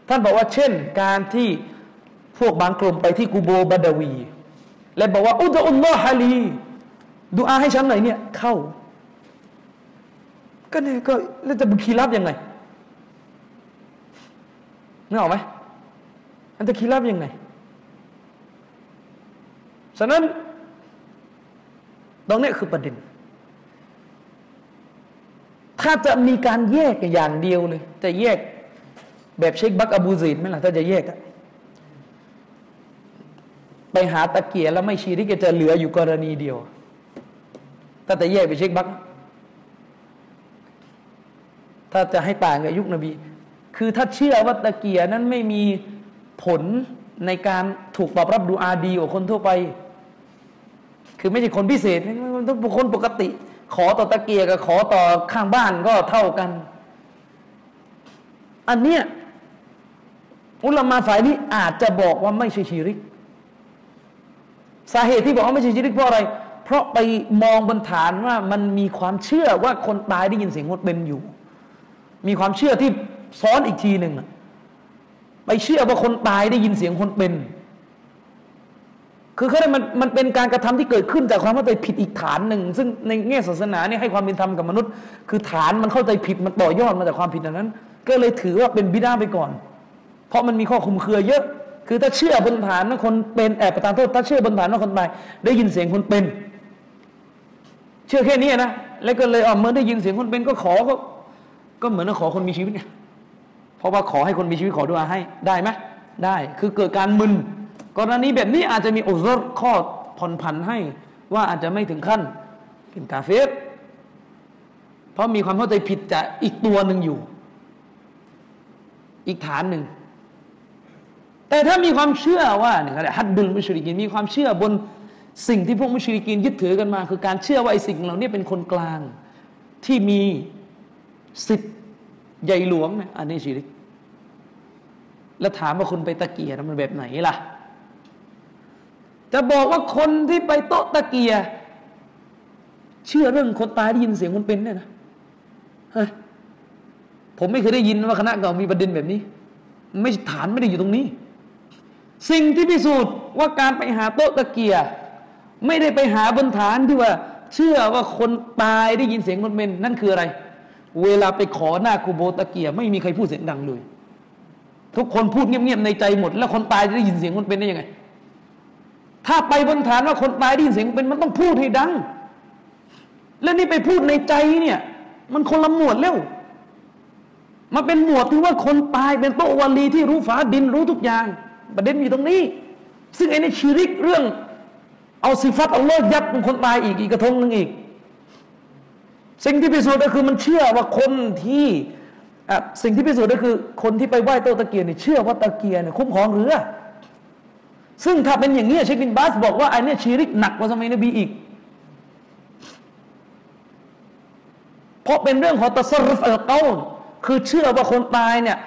ท่านบอกว่าเช่นการที่พวกบางกลุ่มไปที่กูโบบาดาวี และบอกว่าอุดอุลลอฮฮาลีดูอาให้ฉันหน่อยเนี่ย เข้า ก็เนี่ยก็แล้วจะบุคีรับยังไงนึกออกไหมอันจะคีรับยังไงฉะนั้นตรงนี้คือประเด็น ถ้าจะมีการแยกอย่างเดียวเลย จะแยก แบบเชคบักอบูซีนไหมล่ะถ้าจะแยกไปหาตะเกียแล้วไม่ชีริกจะเหลืออยู่กรณีเดียว ถ้าจะแยกไปเชคบัก ถ้าจะให้ต่างกับยุคนบี คือถ้าเชื่อว่าตะเกียนั้นไม่มีผลในการถูกตอบรับดูอาดีกว่าคนทั่วไป คือไม่ใช่คนพิเศษมันต้องคนปกติ ขอต่อตะเกียกับขอต่อข้างบ้านก็เท่ากัน อันเนี้ย อุลามาฝ่ายนี้อาจจะบอกว่าไม่ใช่ชีริก สาเหตุที่บอกว่าไม่ใช่ชีริกเพราะอะไร เพราะไปมองบนฐานว่ามันมีความเชื่อว่าคนตายได้ยินเสียงคนเป็นอยู่ มีความเชื่อที่ซ้อนอีกทีหนึ่งไปเชื่อว่าคนตายได้ยินเสียงคนเป็น คือเขาได้มันมันเป็นการกระทำที่เกิดขึ้นจากความเข้าใจผิดอีกฐานหนึ่ง ซึ่งในแง่ศาสนาเนี่ยให้ความเป็นธรรมกับมนุษย์ คือฐานมันเข้าใจผิดมันต่อยอดมาจากความผิดนั้น ก็เลยถือว่าเป็นบิดาไปก่อน เพราะมันมีข้อคุมเครือเยอะ คือถ้าเชื่อบนฐานว่าคนเป็นแอบประทานโทษ ถ้าเชื่อบนฐานว่าคนตายได้ยินเสียงคนเป็น เชื่อแค่นี้นะแล้วก็เลยออเมื่อได้ยินเสียงคนเป็นก็ขอก็ก็เหมือนขอคนมีชีวิตไงเพราะว่าขอให้คนมีชีวิตขอดุอาให้ได้ไหมได้ คือเกิดการมึนกรณีแบบนี้อาจจะมีอุซรข้อผ่อนผันให้ว่าอาจจะไม่ถึงขั้นเป็นกาเฟสเพราะมีความเข้าใจผิดจากอีกตัวหนึ่งอยู่ อีกฐานหนึ่ง แต่ถ้ามีความเชื่อว่าเนี่ยอะไรฮัดดุลมุชริกินมีความเชื่อบนสิ่งที่พวกมุชริกินยึดถือกันมา คือการเชื่อว่าไอ้สิ่งเหล่านี้เป็นคนกลางที่มีสิทธิ์ใหญ่หลวงเนี่ยอันนี้ชิริก แล้วถามว่าคุณไปตะเกียร์มันแบบไหนล่ะ จะบอกว่าคนที่ไปโต๊ะตะเกียร์เชื่อเรื่องคนตายได้ยินเสียงคนเป็นเนี่ยนะผมไม่เคยได้ยินว่าคณะเก่ามีประเด็นแบบนี้ ไม่ฐานไม่ได้อยู่ตรงนี้ สิ่งที่พิสูจน์ว่าการไปหาโต๊ะตะเกียไม่ได้ไปหาบนฐานที่ว่า เชื่อว่าคนตายได้ยินเสียงคนเป็นนั่นคืออะไร เวลาไปขอหน้าคูโบตะเกียไม่มีใครพูดเสียงดังเลย ทุกคนพูดเงียบๆในใจหมด แล้วคนตายจะได้ยินเสียงคนเป็นได้ยังไง ถ้าไปบนฐานว่าคนตายได้ยินเสียงเป็นมันต้องพูดให้ดัง แล้วนี่ไปพูดในใจเนี่ย มันคนละหมวดแล้วมาเป็นหมวดที่ว่าคนตายเป็นโตวาลีที่รู้ฟ้าดินรู้ทุกอย่าง ประเด็นอยู่ตรงนี้ ซึ่งไอ้นี่ชีริกเรื่อง เอาสิฟัตเอาเลิกยัดเป็นคนตายอีกอีกกระทงหนึ่งอีก สิ่งที่พิสูจน์ก็คือมันเชื่อว่าคนที่สิ่งที่พิสูจน์ก็คือคนที่ไปไหว้โตตะเกียนเนี่ยเชื่อว่าตะเกียนเนี่ยคุ้มครองเรือ ซึ่งถ้าเป็นอย่างนี้เชคบินบาสบอกว่าไอ้นี่ชีริกหนักกว่าสมัยนบีอีกเพราะเป็นเรื่องของตัสรุฟอัลเกาคือเชื่อว่าคนตายเนี่ย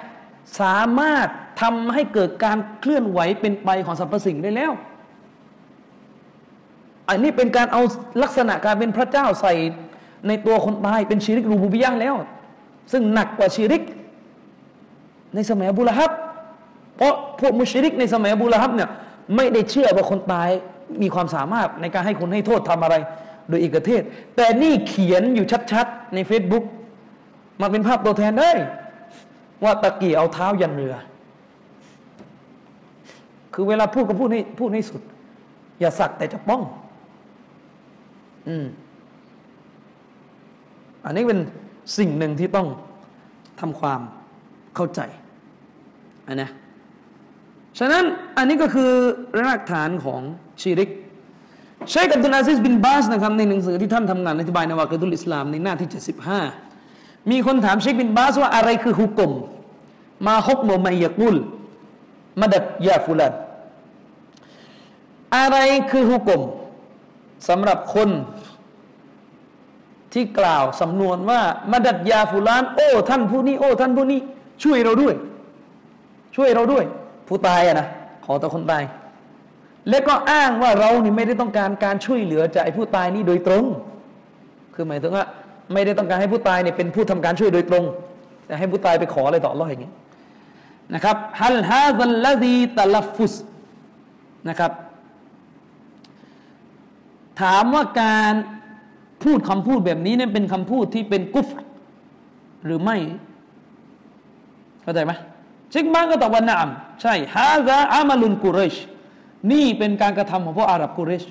สามารถ ทำให้เกิดการเคลื่อนไหวเป็นไปของสรรพสิ่งได้แล้ว อันนี้เป็นการเอาลักษณะการเป็นพระเจ้าใส่ในตัวคนตายเป็นชีริกรูบูบิยะแล้ว ซึ่งหนักกว่าชีริก ในสมัยบุรฮับ เพราะพวกมุชริกในสมัยบุรฮับเนี่ยไม่ได้เชื่อว่าคนตายมีความสามารถในการให้คนให้โทษทำอะไร โดยอีกเทศ แต่นี่เขียนอยู่ชัดๆ ใน Facebook มาเป็นภาพตัวแทนได้ ว่าตะกี้เอาเท้ายันเรือ คือเวลาพูดก็พูดให้พูดให้สุด อย่าสักแต่จะป้อง อืม อันนี้เป็นสิ่งหนึ่งที่ต้องทำความเข้าใจอันนะฉะนั้นอันนี้ก็คือรากฐานของชีริกใช้กับตุนาซิสบินบาสนะครับในหนังสือที่ท่านทำงานอธิบายในวากตุลอิสลามในหน้าที่ 75 มีคนถามเชคบินบาสว่าอะไรคือฮุกกลมมาฮกโมมายกุลมาดัดยาฟุลัน อะไรคือฮุกกลมสำหรับคนที่กล่าวสำนวนว่ามาดัดยาฟุลาน โอ้ ท่านผู้นี้ โอ้ ท่านผู้นี้ ช่วยเราด้วย ช่วยเราด้วย ผู้ตายอะนะขอต่อคนตาย และก็อ้างว่าเรานี่ไม่ได้ต้องการการช่วยเหลือจากไอ้ผู้ตายนี้โดยตรง คือหมายถึงว่า ไม่ได้ต้องการให้ผู้ตายเนี่ยเป็นผู้ทำการช่วยโดยตรง แต่ให้ผู้ตายไปขออะไรต่อรออย่างนี้ยนะครับฮัลฮาซัลลดีตลฟุสนะครับ ถามว่าการพูดคำพูดแบบนี้เนี่ยเป็นคำพูดที่เป็นกุฟหรือไม่เข้าใจไหมชิกมันก็ตอบว่านามใช่ฮาซาอามาลุนกุเรช นี่เป็นการกระทำของพวกอาหรับกุเรช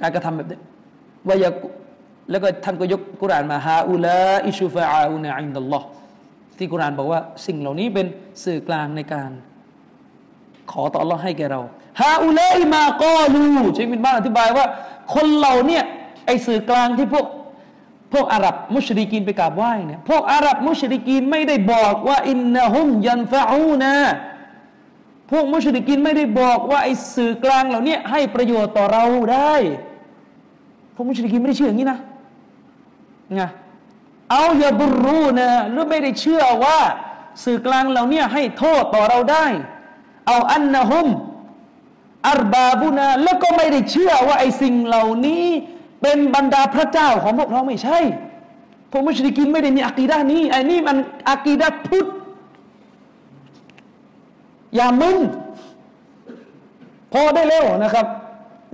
การกระทำแบบนี้วายแล้วก็ท่านก็ยกกุรานมาฮาอุลาอิชูฟาอาอุนอินดัลลอฮ์ที่กุรานบอกว่าสิ่งเหล่านี้เป็นสื่อกลางในการ ขอต่อดให้แกเรา ฮาอุลาอิมากอลูเชคบินบ้านอธิบายว่า คนเหล่านี้ไอสื่อกลางที่พวกพวกอาหรับมุชริกีนไปกราบไหว้เนี่ยพวกอาหรับมุชริกีนไม่ได้บอกว่าอินนะฮุมยันฟะอูนะพวกมุชริกีนไม่ได้บอกว่าไอสื่อกลางเหล่านี้ให้ประโยชน์ต่อเราได้ พวกมุชริกีนไม่ได้เชื่ออย่างนี้นะไงเอาอย่าบุรูนะหรือไม่ได้เชื่อว่า สื่อกลางเหล่านี้ให้โทษต่อเราได้ เอาอันนะฮุม อัรบาบุนาแล้วก็ไม่ได้เชื่อว่าไอ้สิ่งเหล่านี้ เป็นบรรดาพระเจ้าของพวกเราไม่ใช่พวกมุชลิกินไม่ได้มีอักีดานี้ไอ้นี่มันอักีดาพุทธอย่ามึนพอได้แล้วนะครับ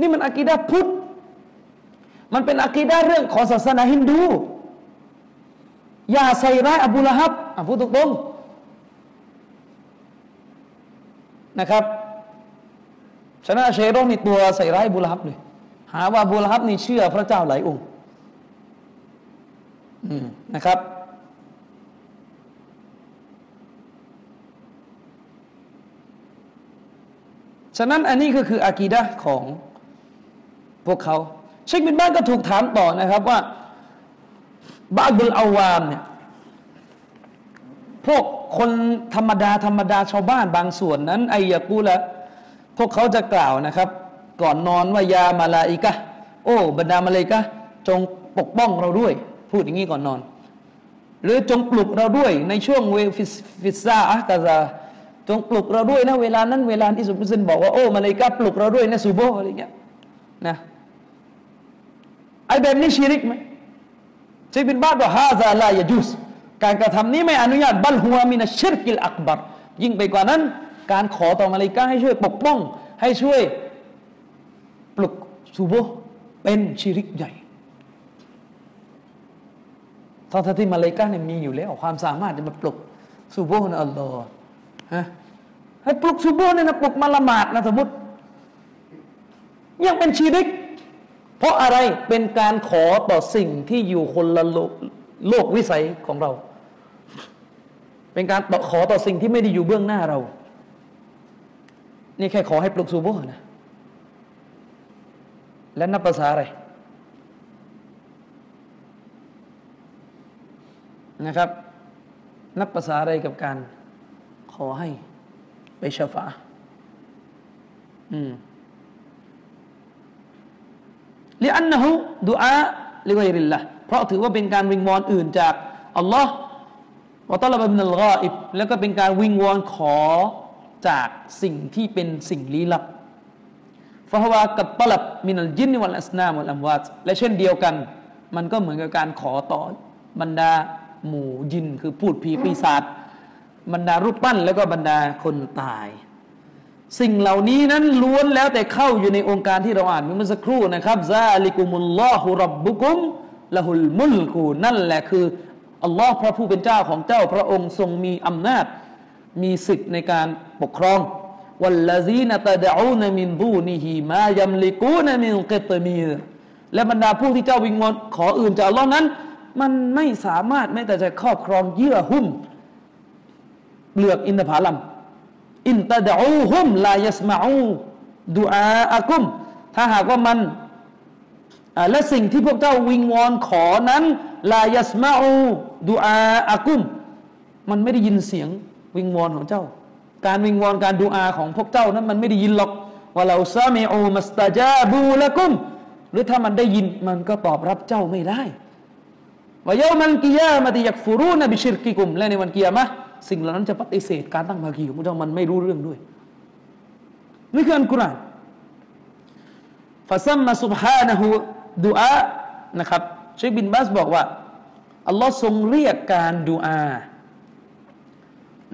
นี่มันอักีดาพุทธมันเป็นอะกีดาเรื่องของศาสนาฮินดู อย่าใส่ร้ายอบูละฮับพูดตรงๆนะครับ ชนะเชโรนี่ตัวใส่ร้ายบูลฮับเลยหาว่าบูลฮับนี่เชื่อพระเจ้าหลายองค์นะครับ ฉะนั้นอันนี้ก็คืออากีดะของพวกเขาเชคบินบ้านก็ถูกถามต่อนะครับว่าบาบุลอาวามเนี่ยพวกคนธรรมดาธรรมดาชาวบ้านบางส่วนนั้นไอยากูละ วกเขาจะกล่าวนะครับ ก่อนนอนว่ายามาลาอิกะโอ้บรรดามาลาอิกะจงปกป้องเราด้วย พูดอย่างนี้ก่อนนอน หรือจงปลุกเราด้วยในช่วงเวฟิซาอะกาซาจงปลุกเราด้วยนะเวลานั้นเวลาที่สุบุซินบอกว่าโอ้มาลาอิกะปลุกเราด้วยนะซูโบอะไรเงี้ยนะไอ้แบบนี้ชีริกไหมเชคบินบาดว่าฮาซาลายจุสการกระทำนี้ไม่อนุญาตบัลฮัวมินะชิรกิลอักบัรยิ่งไปกว่านั้น การขอต่อมาเลกาให้ช่วยปกป้อง ให้ช่วยปลุกซูโบเป็นชีริกใหญ่ทั้งที่มาเลกาเนี่ยมีอยู่แล้ว ความสามารถจะมาปลุกซูโบนะอัลลอฮ์ฮะให้ปลุกซุโบเนี่ยนะปลุกมาละหมาดนะสมมติ ยังเป็นชีริก เพราะอะไรเป็นการขอต่อสิ่งที่อยู่คนละโลกโลกวิสัยของเรา เป็นการขอต่อสิ่งที่ไม่ได้อยู่เบื้องหน้าเรา นี่แค่ขอให้ปลุกซูโบนะ และนับภาษาอะไรนะครับ นับภาษาอะไรกับการ ขอให้ไปชฟาอืมลิอันนะฮุดุอาลิวัยริลละเพราะถือว่าเป็นการวิงวอนอื่นจากอัลลอฮ์วะตลบมินัลกออิบแล้วก็เป็นการวิงวอนขอ จากสิ่งที่เป็นสิ่งลี้ลับฟะฮวากับตลับมินัลจินวัลอัสนามวัลอัมวาตและเช่นเดียวกัน มันก็เหมือนกับการขอต่อบรรดาหมู่ยิน คือพูดผีปีศาจบรรดารูปปั้นแล้วก็บรรดาคนตาย สิ่งเหล่านี้นั้นล้วนแล้วแต่เข้าอยู่ในองค์การที่เราอ่านเมื่อสักครู่นะครับซาลิกุมุลลอฮุรับบุกุมละหุลมุลกูนั่นแหละคืออัลลอฮ์พระผู้เป็นเจ้าของเจ้าพระองค์ทรงมีอำนาจ มีสิทธิ์ในการปกครองวัลลาซีนตะดะอูนมินดูนิฮิมายัมลิกูนมินกิตมีและบรรดาผู้ที่เจ้าวิงวอนขออื่นจากอัลลอฮ์นั้น มันไม่สามารถแม้แต่จะครอบครองเยื่อหุ้มเปลือกอินทผลัมอินตะดอูฮุมลายัสมาอูดูอาอากุม ถ้าหากว่ามันและสิ่งที่พวกเจ้าวิงวอนขอนั้นลายัสมาอูดูอาอากุม มันไม่ได้ยินเสียง วิงวอนของเจ้า การวิงวอนการดูอาของพวกเจ้านั้นมันไม่ได้ยินหรอกว่าเราซาเมอูมัสตาจาบูละกุม หรือถ้ามันได้ยินมันก็ตอบรับเจ้าไม่ได้ว่าเยามันกิยามาติยักฟูรูนบิชิรกิกุม และในวันกิยามะสิ่งเหล่านั้นจะปฏิเสธการตั้งภาคีของพระเจ้ามันไม่รู้เรื่องด้วยนี่คืออันกุรอานฟาซัมมาสุบฮานะฮูดูอานะครับเชคบินบาสบอกว่าอัลลอฮ์ทรงเรียกการดูอา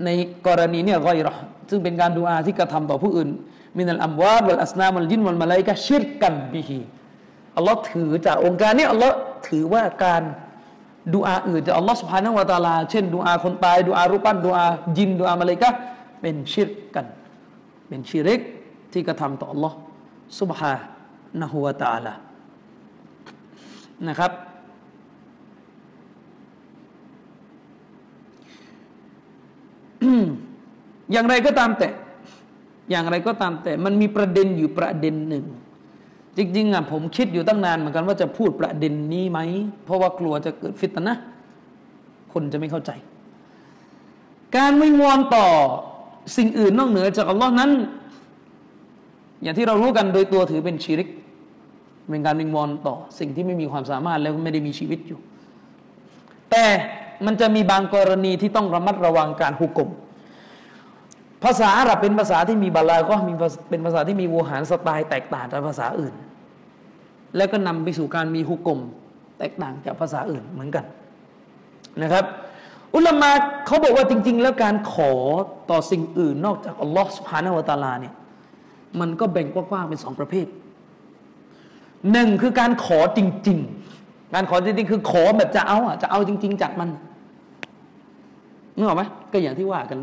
ในกรณีเนี่ยกอยรอซึ่งเป็นการดูอาที่กระทำต่อผู้อื่น มินัลอัมวาบัลอัสนามัลยินวัลมาลายกะชิรกันบิฮีอัลลอฮ์ถือจากองค์การนี้อัลลอฮ์ถือว่าการดูอาอื่นจากอัลลอฮ์สุภาณวตาลา เช่นดูอาคนตายดูอารูปปั้นดูอายินดูอามาเลยกะเป็นชิรกัน เป็นชิริกที่กระทำต่ออัลลอฮ์สุบฮานะฮุวาตาลานะครับ อย่างไรก็ตามแต่ อย่างไรก็ตามแต่ มันมีประเด็นอยู่ประเด็นหนึ่ง จริงๆอะผมคิดอยู่ตั้งนานเหมือนกันว่าจะพูดประเด็นนี้ไหม เพราะว่ากลัวจะเกิดฟิตนะ คนจะไม่เข้าใจ การวิงวอนต่อสิ่งอื่นนอกเหนือจากอัลลอฮ์นั้น อย่างที่เรารู้กันโดยตัวถือเป็นชีริก เป็นการวิงวอนต่อ สิ่งที่ไม่มีความสามารถแล้วไม่ได้มีชีวิตอยู่ แต่ มันจะมีบางกรณีที่ต้องระมัดระวังการหุกกลมภาษาอาหรับเป็นภาษาที่มีบาลาก็มีเป็นภาษาที่มีโวหารสไตล์แตกต่างจากภาษาอื่น แล้วก็นำไปสู่การมีฮุกกลมแตกต่างจากภาษาอื่นเหมือนกันนะครับ อุลามะเขาบอกว่าจริง ๆ แล้วการขอต่อสิ่งอื่นนอกจากอัลลอฮ์สุภาณวตาลาเนี่ยมันก็แบ่งกว้างๆเป็นสองประเภทหนึ่งคือการขอจริง ๆ การขอจริงๆคือขอแบบจะเอาอะจะเอาจริง ๆ จากมันนึกออกไหมก็อย่างที่ว่ากัน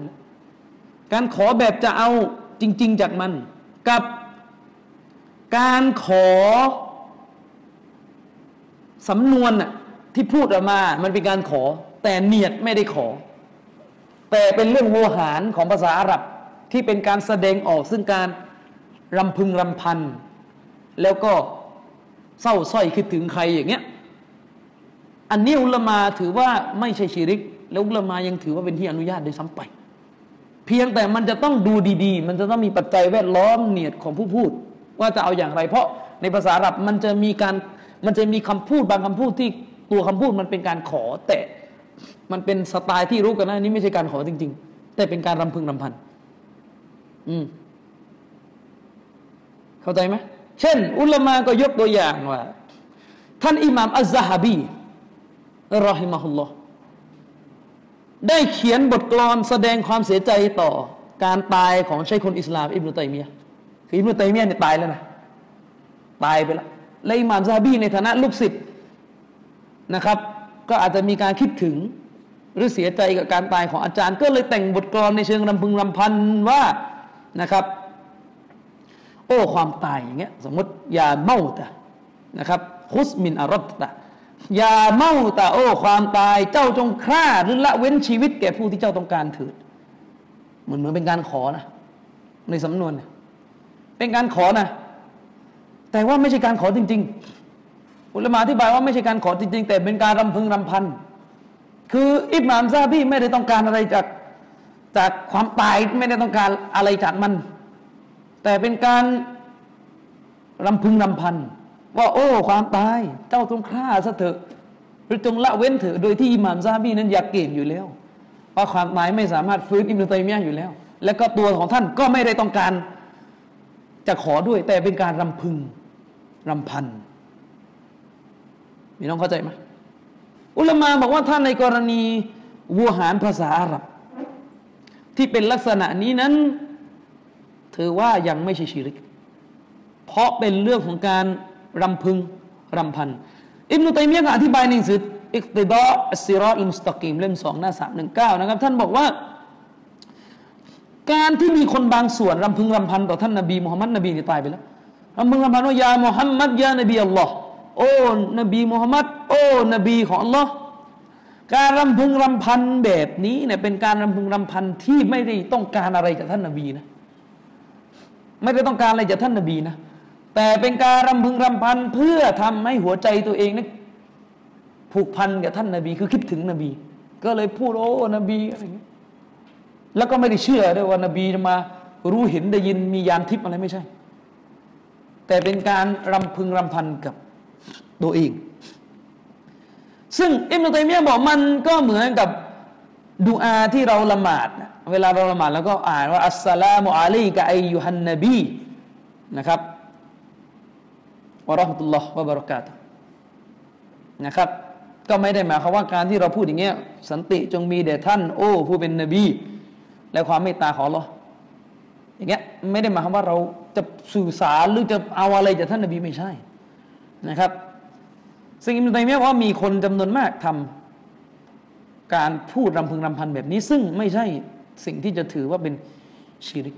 การขอแบบจะเอาจริง ๆ จากมัน กับการขอสำนวนน่ะที่พูดออกมา มันเป็นการขอ แต่เนียดไม่ได้ขอ แต่เป็นเรื่องโวหารของภาษาอาหรับที่เป็นการแสดงออกซึ่งการรำพึงรำพัน แล้วก็เศร้าส้อยคิดถึงใครอย่างเงี้ย อันนี้อุลมาถือว่าไม่ใช่ชีริก แล้วอุลมายังถือว่าเป็นที่อนุญาตโดยซ้ำไป เพียงแต่มันจะต้องดูดีๆ มันจะต้องมีปัจจัยแวดล้อมเนียดของผู้พูด ว่าจะเอาอย่างไร เพราะในภาษาอับมันจะมีการมันจะมีคำพูดบางคำพูดที่ตัวคำพูดมันเป็นการขอ แต่มันเป็นสไตล์ที่รู้กันนะนี่ไม่ใช่การขอจริง ๆ แต่เป็นการรำพึงรำพันอืมเข้าใจไหมเช่น อุลามาก็ยกตัวอย่างว่า ท่านอิหม่ามอัลซาฮบี รอฮิมะฮุลลอฮ์ได้เขียนบทกลอนแสดงความเสียใจต่อการตายของชัยคนอิสลาม อิบนุตัยมียะคืออิบนุตัยมียะเนี่ยตายแล้วนะตายไปแล้วและอิหม่ามซาบีในฐานะลูกศิษย์นะครับ ก็อาจจะมีการคิดถึงหรือเสียใจกับการตายของอาจารย์ ก็เลยแต่งบทกลอนในเชิงรำพึงรำพันว่านะครับ โอ้ความตายอย่างเงี้ยสมมติยาเมาตะนะครับคุสมินอารตะ อย่าเมาตะโอ้ความตาย เจ้าจงฆ่าหรือละเว้นชีวิตแก่ผู้ที่เจ้าต้องการเถิดเหมือนเหมือนเป็นการขอนะ ในสำนวนเป็นการขอนะ แต่ว่าไม่ใช่การขอจริง ๆ อุลมาอธิบายว่าไม่ใช่การขอจริง ๆ แต่เป็นการรำพึงรำพัน คืออิบมามซาบีไม่ได้ต้องการอะไรจากจากความตายไม่ได้ต้องการอะไรจากมัน แต่เป็นการรำพึงรำพัน ว่าโอ้ ความตาย เจ้าต้องฆ่าซะเถอะหรือจงละเว้นเถอะโดยที่อิหม่ามซาบีนั้นอยากเก่งอยู่แล้วว่าความตายไม่สามารถฟื้นอิมรุตัยมียอยู่แล้ว และก็ตัวของท่านก็ไม่ได้ต้องการจะขอด้วย แต่เป็นการรำพึงรำพันมีน้องเข้าใจไหมอุลมาบอกว่าถ้านในกรณีวัวหารภาษาอาหรับ ที่เป็นลักษณะนี้นั้น ถือว่ายังไม่ใช่ชิริก เพราะเป็นเรื่องของการ รำพึงรำพัน อิบนุตัยมียะอธิบายในหนังสืออิกติดะอัสซิรอตมุสตะกีมเล่มสองหน้าสามหนึ่งเก้านะครับ ท่านบอกว่า การที่มีคนบางส่วนรำพึงรำพันต่อท่านนบีมุฮัมมัดนบีนี่ตายไปแล้วรำพึงรำพันว่ายามุฮัมมัดยานบีอัลลอฮ์โอ้นบีมุฮัมมัดโอ้นบีของอัลลอฮ์การรำพึงรำพันแบบนี้เนี่ยเป็นการรำพึงรำพันที่ไม่ได้ต้องการอะไรจากท่านนบีนะ ไม่ได้ต้องการอะไรจากท่านนบีนะ แต่เป็นการรำพึงรำพันเพื่อทำให้หัวใจตัวเองนั้นผูกพันกับท่านนบี คือคิดถึงนบี ก็เลยพูดโอ้นบีอะไรอย่างนี้แล้วก็ไม่ได้เชื่อด้วยว่านบีจะมารู้เห็นได้ยินมียานทิพย์อะไรไม่ใช่ แต่เป็นการรำพึงรำพันกับตัวเอง ซึ่งอิมนุตัยมียบอกมันก็เหมือนกับดูอาที่เราละหมาดเวลาเราละหมาดแล้วก็อ่านว่าอัสสลามุอะลัยกะอัยยุฮันนบีนะครับ วะราะห์ตุลลอฮ์วะบารอกาตนะครับ ก็ไม่ได้หมายความว่าการที่เราพูดอย่างเงี้ยสันติจงมีแด่ท่าน โอ้ผู้เป็นนบี และความเมตตาของเราอย่างเงี้ยไม่ได้หมายความว่าเราจะสื่อสารหรือจะเอาอะไรจากท่านนบีไม่ใช่นะครับ ซึ่งอิมตัยมียะว่ามีคนจำนวนมากทำการพูดรำพึงรำพันแบบนี้ ซึ่งไม่ใช่สิ่งที่จะถือว่าเป็นชีริก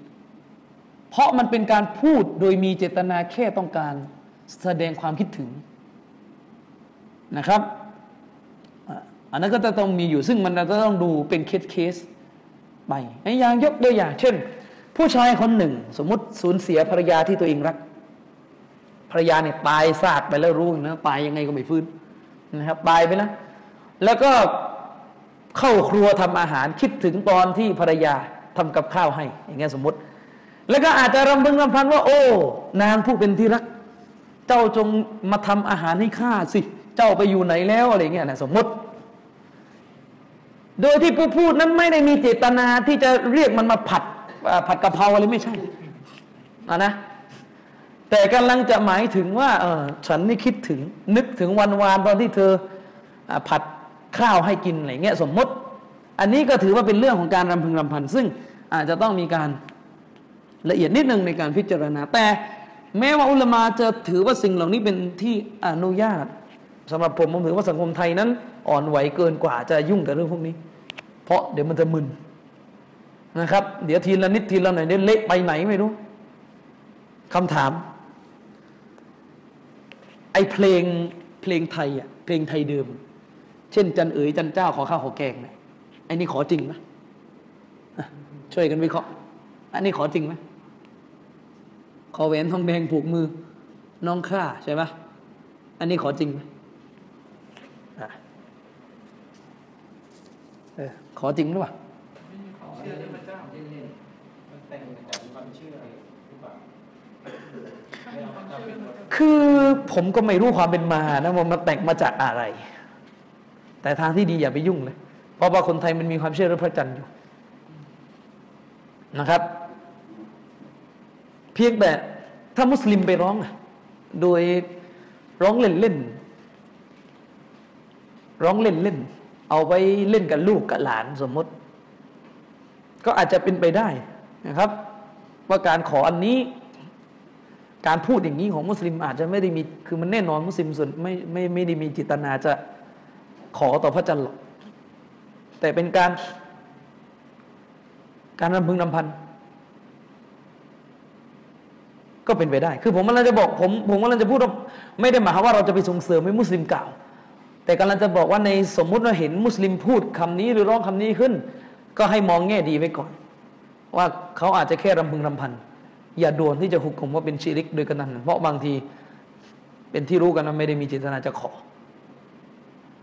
เพราะมันเป็นการพูดโดยมีเจตนาแค่ต้องการ แสดงความคิดถึงนะครับ อันนั้นก็จะต้องมีอยู่ซึ่งมันจะต้องดูเป็นเคสเคสไปอย่างยกตัวอย่าง เช่น ผู้ชายคนหนึ่ง สมมติสูญเสียภรรยาที่ตัวเองรักภรรยาเนี่ยตายซากไปแล้วรู้นะตายยังไงก็ไม่ฟื้นนะครับตายไปแล้วแล้วก็เข้าครัวทำอาหารคิดถึงตอนที่ภรรยาทำกับข้าวให้ อย่างเงี้ยสมมติ แล้วก็อาจจะรำพึงรำพันว่า โอ้ นางผู้เป็นที่รัก เจ้าจงมาทำอาหารให้ข้าสิ เจ้าไปอยู่ไหนแล้วอะไรเงี้ยนะสมมติ โดยที่ผู้พูดนั้นไม่ได้มีเจตนาที่จะเรียกมันมาผัดผัดกะเพราอะไรไม่ใช่อะนะแต่กำลังจะหมายถึงว่าเออฉันนี่คิดถึงนึกถึงวันวานตอนที่เธอผัดข้าวให้กินอะไรเงี้ยสมมติ อันนี้ก็ถือว่าเป็นเรื่องของการรำพึงรำพัน ซึ่งอาจจะต้องมีการละเอียดนิดนึงในการพิจารณาแต่ แม้ว่าอุลมาจะถือว่าสิ่งเหล่านี้เป็นที่อนุญาตสำหรับผมผมถือว่าสังคมไทยนั้น อ่อนไหวเกินกว่าจะยุ่งกับเรื่องพวกนี้ เพราะเดี๋ยวมันจะมึนนะครับ เดี๋ยวทีละนิดทีละหน่อยเดี๋ยวเละไปไหนไม่รู้คำถาม ไอเพลงเพลงไทยอะเพลงไทยเดิม เช่น จันเอ๋ยจันเจ้าขอข้าวขอแกงเนี่ยไอ้นี่ขอจริงไหมช่วยกันวิเคราะห์อันนี้ขอจริงไหม ขอแหวนทองแดงผูกมือ น้องข้าใช่ไหมอันนี้ขอจริงไหมขอจริงหรือเปล่าเชื่อพระเจ้าเล่นๆมันแต่งจากความเชื่อหรือเปล่าคือผมก็ไม่รู้ความเป็นมานะว่ามันแต่งมาจากอะไร แต่ทางที่ดีอย่าไปยุ่งเลย เพราะว่าคนไทยมันมีความเชื่อเรื่องพระจันทร์อยู่นะครับ เพียงแต่ถ้ามุสลิมไปร้องโดยร้องเล่นเล่นร้องเล่นเล่น เอาไปเล่นกับลูกกับหลานสมมติ ก็อาจจะเป็นไปได้นะครับ ว่าการขออันนี้ การพูดอย่างนี้ของมุสลิมอาจจะไม่ได้มีคือมันแน่นอนมุสลิมส่วนไม่ไม่ไม่ได้มีจิตนาจะขอต่อพระจันทร์หรอกแต่เป็นการ การรำพึงรำพัน ก็เป็นไปได้ คือผมกำลังจะบอกผมผมกำลังจะพูดว่าไม่ได้หมายความว่าเราจะไปส่งเสริมให้มุสลิมกล่าว แต่กำลังจะบอกว่าในสมมุติว่าเห็นมุสลิมพูดคำนี้หรือร้องคำนี้ขึ้น ก็ให้มองแง่ดีไว้ก่อน ว่าเขาอาจจะแค่รำพึงรำพัน อย่าด่วนที่จะหุกผมว่าเป็นชีริกโดยกันนั้นเพราะบางทีเป็นที่รู้กันว่าไม่ได้มีเจตนาจะขอ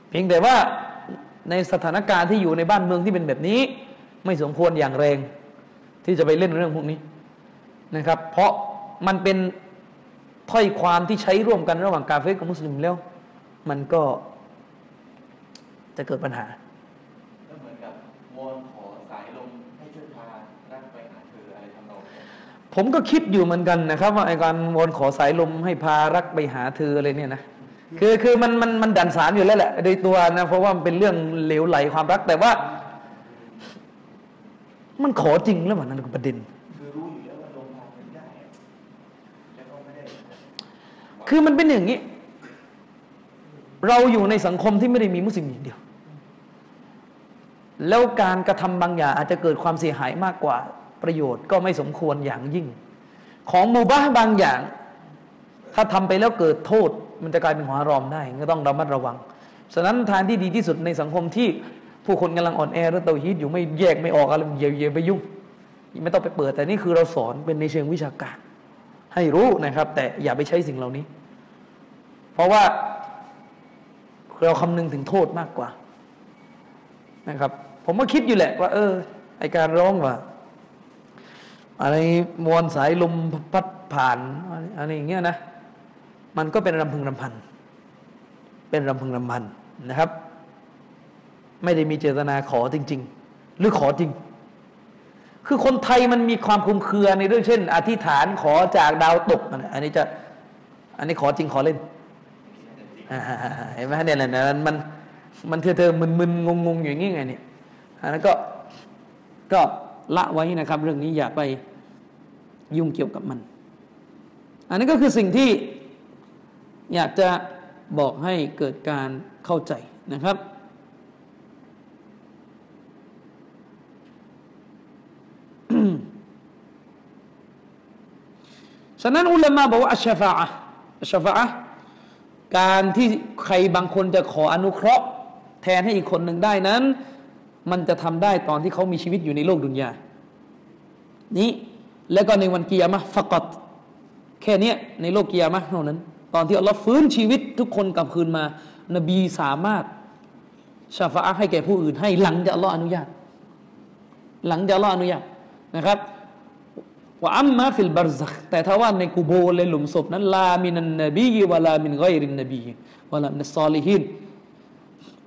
เพียงแต่ว่าในสถานการณ์ที่อยู่ในบ้านเมืองที่เป็นแบบนี้ ไม่สมควรอย่างแรง ที่จะไปเล่นเรื่องพวกนี้นะครับ เพราะ มันเป็นถ้อยความที่ใช้ร่วมกันระหว่างกาเฟกับมุสลิมแล้ว มันก็จะเกิดปัญหาก็เหมือนกับวอนขอสายลมให้ช่วยพารักไปหาเธออะไรทำนองนี้ผมก็คิดอยู่เหมือนกันนะครับ ว่าไอ้การวอนขอสายลมให้พารักไปหาเธออะไรเนี่ยนะคือคือมันมันมันดันสารอยู่แล้วแหละโดยตัวนะเพราะว่ามันเป็นเรื่องเหลวไหลความรักแต่ว่า มันขอจริงแล้วมันนั่นคือประเด็น คือรู้อยู่แล้วว่าลมพาเป็นได้อะแล้วก็ไม่ได้ คือมันเป็นอย่างนี้ เราอยู่ในสังคมที่ไม่ได้มีมุสลิมอย่างเดียว แล้วการกระทำบางอย่างอาจจะเกิดความเสียหายมากกว่าประโยชน์ก็ไม่สมควรอย่างยิ่ง ของมูบ้าบางอย่าง ถ้าทำไปแล้วเกิดโทษ มันจะกลายเป็นหัวรอมได้ก็ต้องระมัดระวังฉะนั้นทางที่ดีที่สุดในสังคมที่ผู้คนกำลังอ่อนแอเรื่องเตาฮีดอยู่ไม่แยกไม่ออกอะไรอย่าอย่าไปยุ่งไม่ต้องไปเปิด แต่นี่คือเราสอนเป็นในเชิงวิชาการ ให้รู้นะครับ แต่อย่าไปใช้สิ่งเหล่านี้ เพราะว่าเราคำนึงถึงโทษมากกว่านะครับ ผมก็คิดอยู่แหละว่า เออไอการร้องว่าอะไรมวลสายลมพัดผ่านอะไรอย่างเงี้ยนะมันก็เป็นรำพึงรำพัน เป็นรำพึงรำพันนะครับ ไม่ได้มีเจตนาขอจริง ๆ หรือขอจริง คือคนไทยมันมีความคลุมเครือในเรื่องเช่น อธิษฐานขอจากดาวตกอันนี้จะ อันนี้ขอจริงขอเล่นอ่าเห็นไหมเนี่ยแหละมันมันมันเธอเธอมึนมึนงงงอยู่อย่างงี้ไงเนี่ยอันนั้นก็ก็ละไว้นะครับ เรื่องนี้อย่าไปยุ่งเกี่ยวกับมัน อันนี้ก็คือสิ่งที่อยากจะบอกให้เกิดการเข้าใจนะครับ ฉะนั้นอุลามะบอกว่าอัชฟาอะอัชฟาอะการที่ใครบางคนจะขออนุเคราะห์ แทนให้อีกคนหนึ่งได้นั้น มันจะทำได้ตอนที่เขามีชีวิตอยู่ในโลกดุนยา นี้แล้วก็ในวันกิยามะฟักตแค่นี้ในโลกกิยามะเท่านั้น ตอนที่อัลลอฮ์ฟื้นชีวิตทุกคนกลับคืนมา นบีสามารถชาฟาให้แก่ผู้อื่นให้หลังจากอัลลอฮ์อนุญาต หลังจากอัลลอฮ์อนุญาต นะครับว่าอัมมาฟิลบารซักแต่ถ้าว่าในกูโบเลยหลุมศพนั้นลามินันนบีวะลามินไกรินนบีวะลามินซอลิฮิน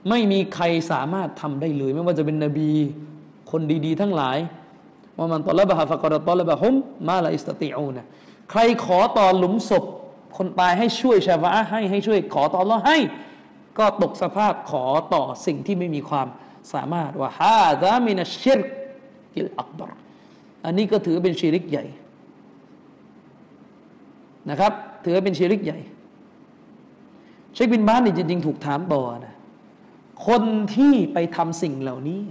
ไม่มีใครสามารถทำได้เลย ไม่ว่าจะเป็นนบี คนดีๆ ทั้งหลายว่ามันตอลบะฮะฟะกอรตอลบะฮุมมาลาอิสตติอูนะใครขอต่อหลุมศพ คนตายให้ช่วยชาวะให้ให้ช่วยขอต่อรอให้ ก็ตกสภาพขอต่อสิ่งที่ไม่มีความสามารถوهذا من الشرك الأكبر อันนี้ก็ถือเป็นชิริกใหญ่นะครับ ถือเป็นชิริกใหญ่ เชคบินบาซนี่จริงๆถูกถามต่อนะคนที่ไปทำสิ่งเหล่านี้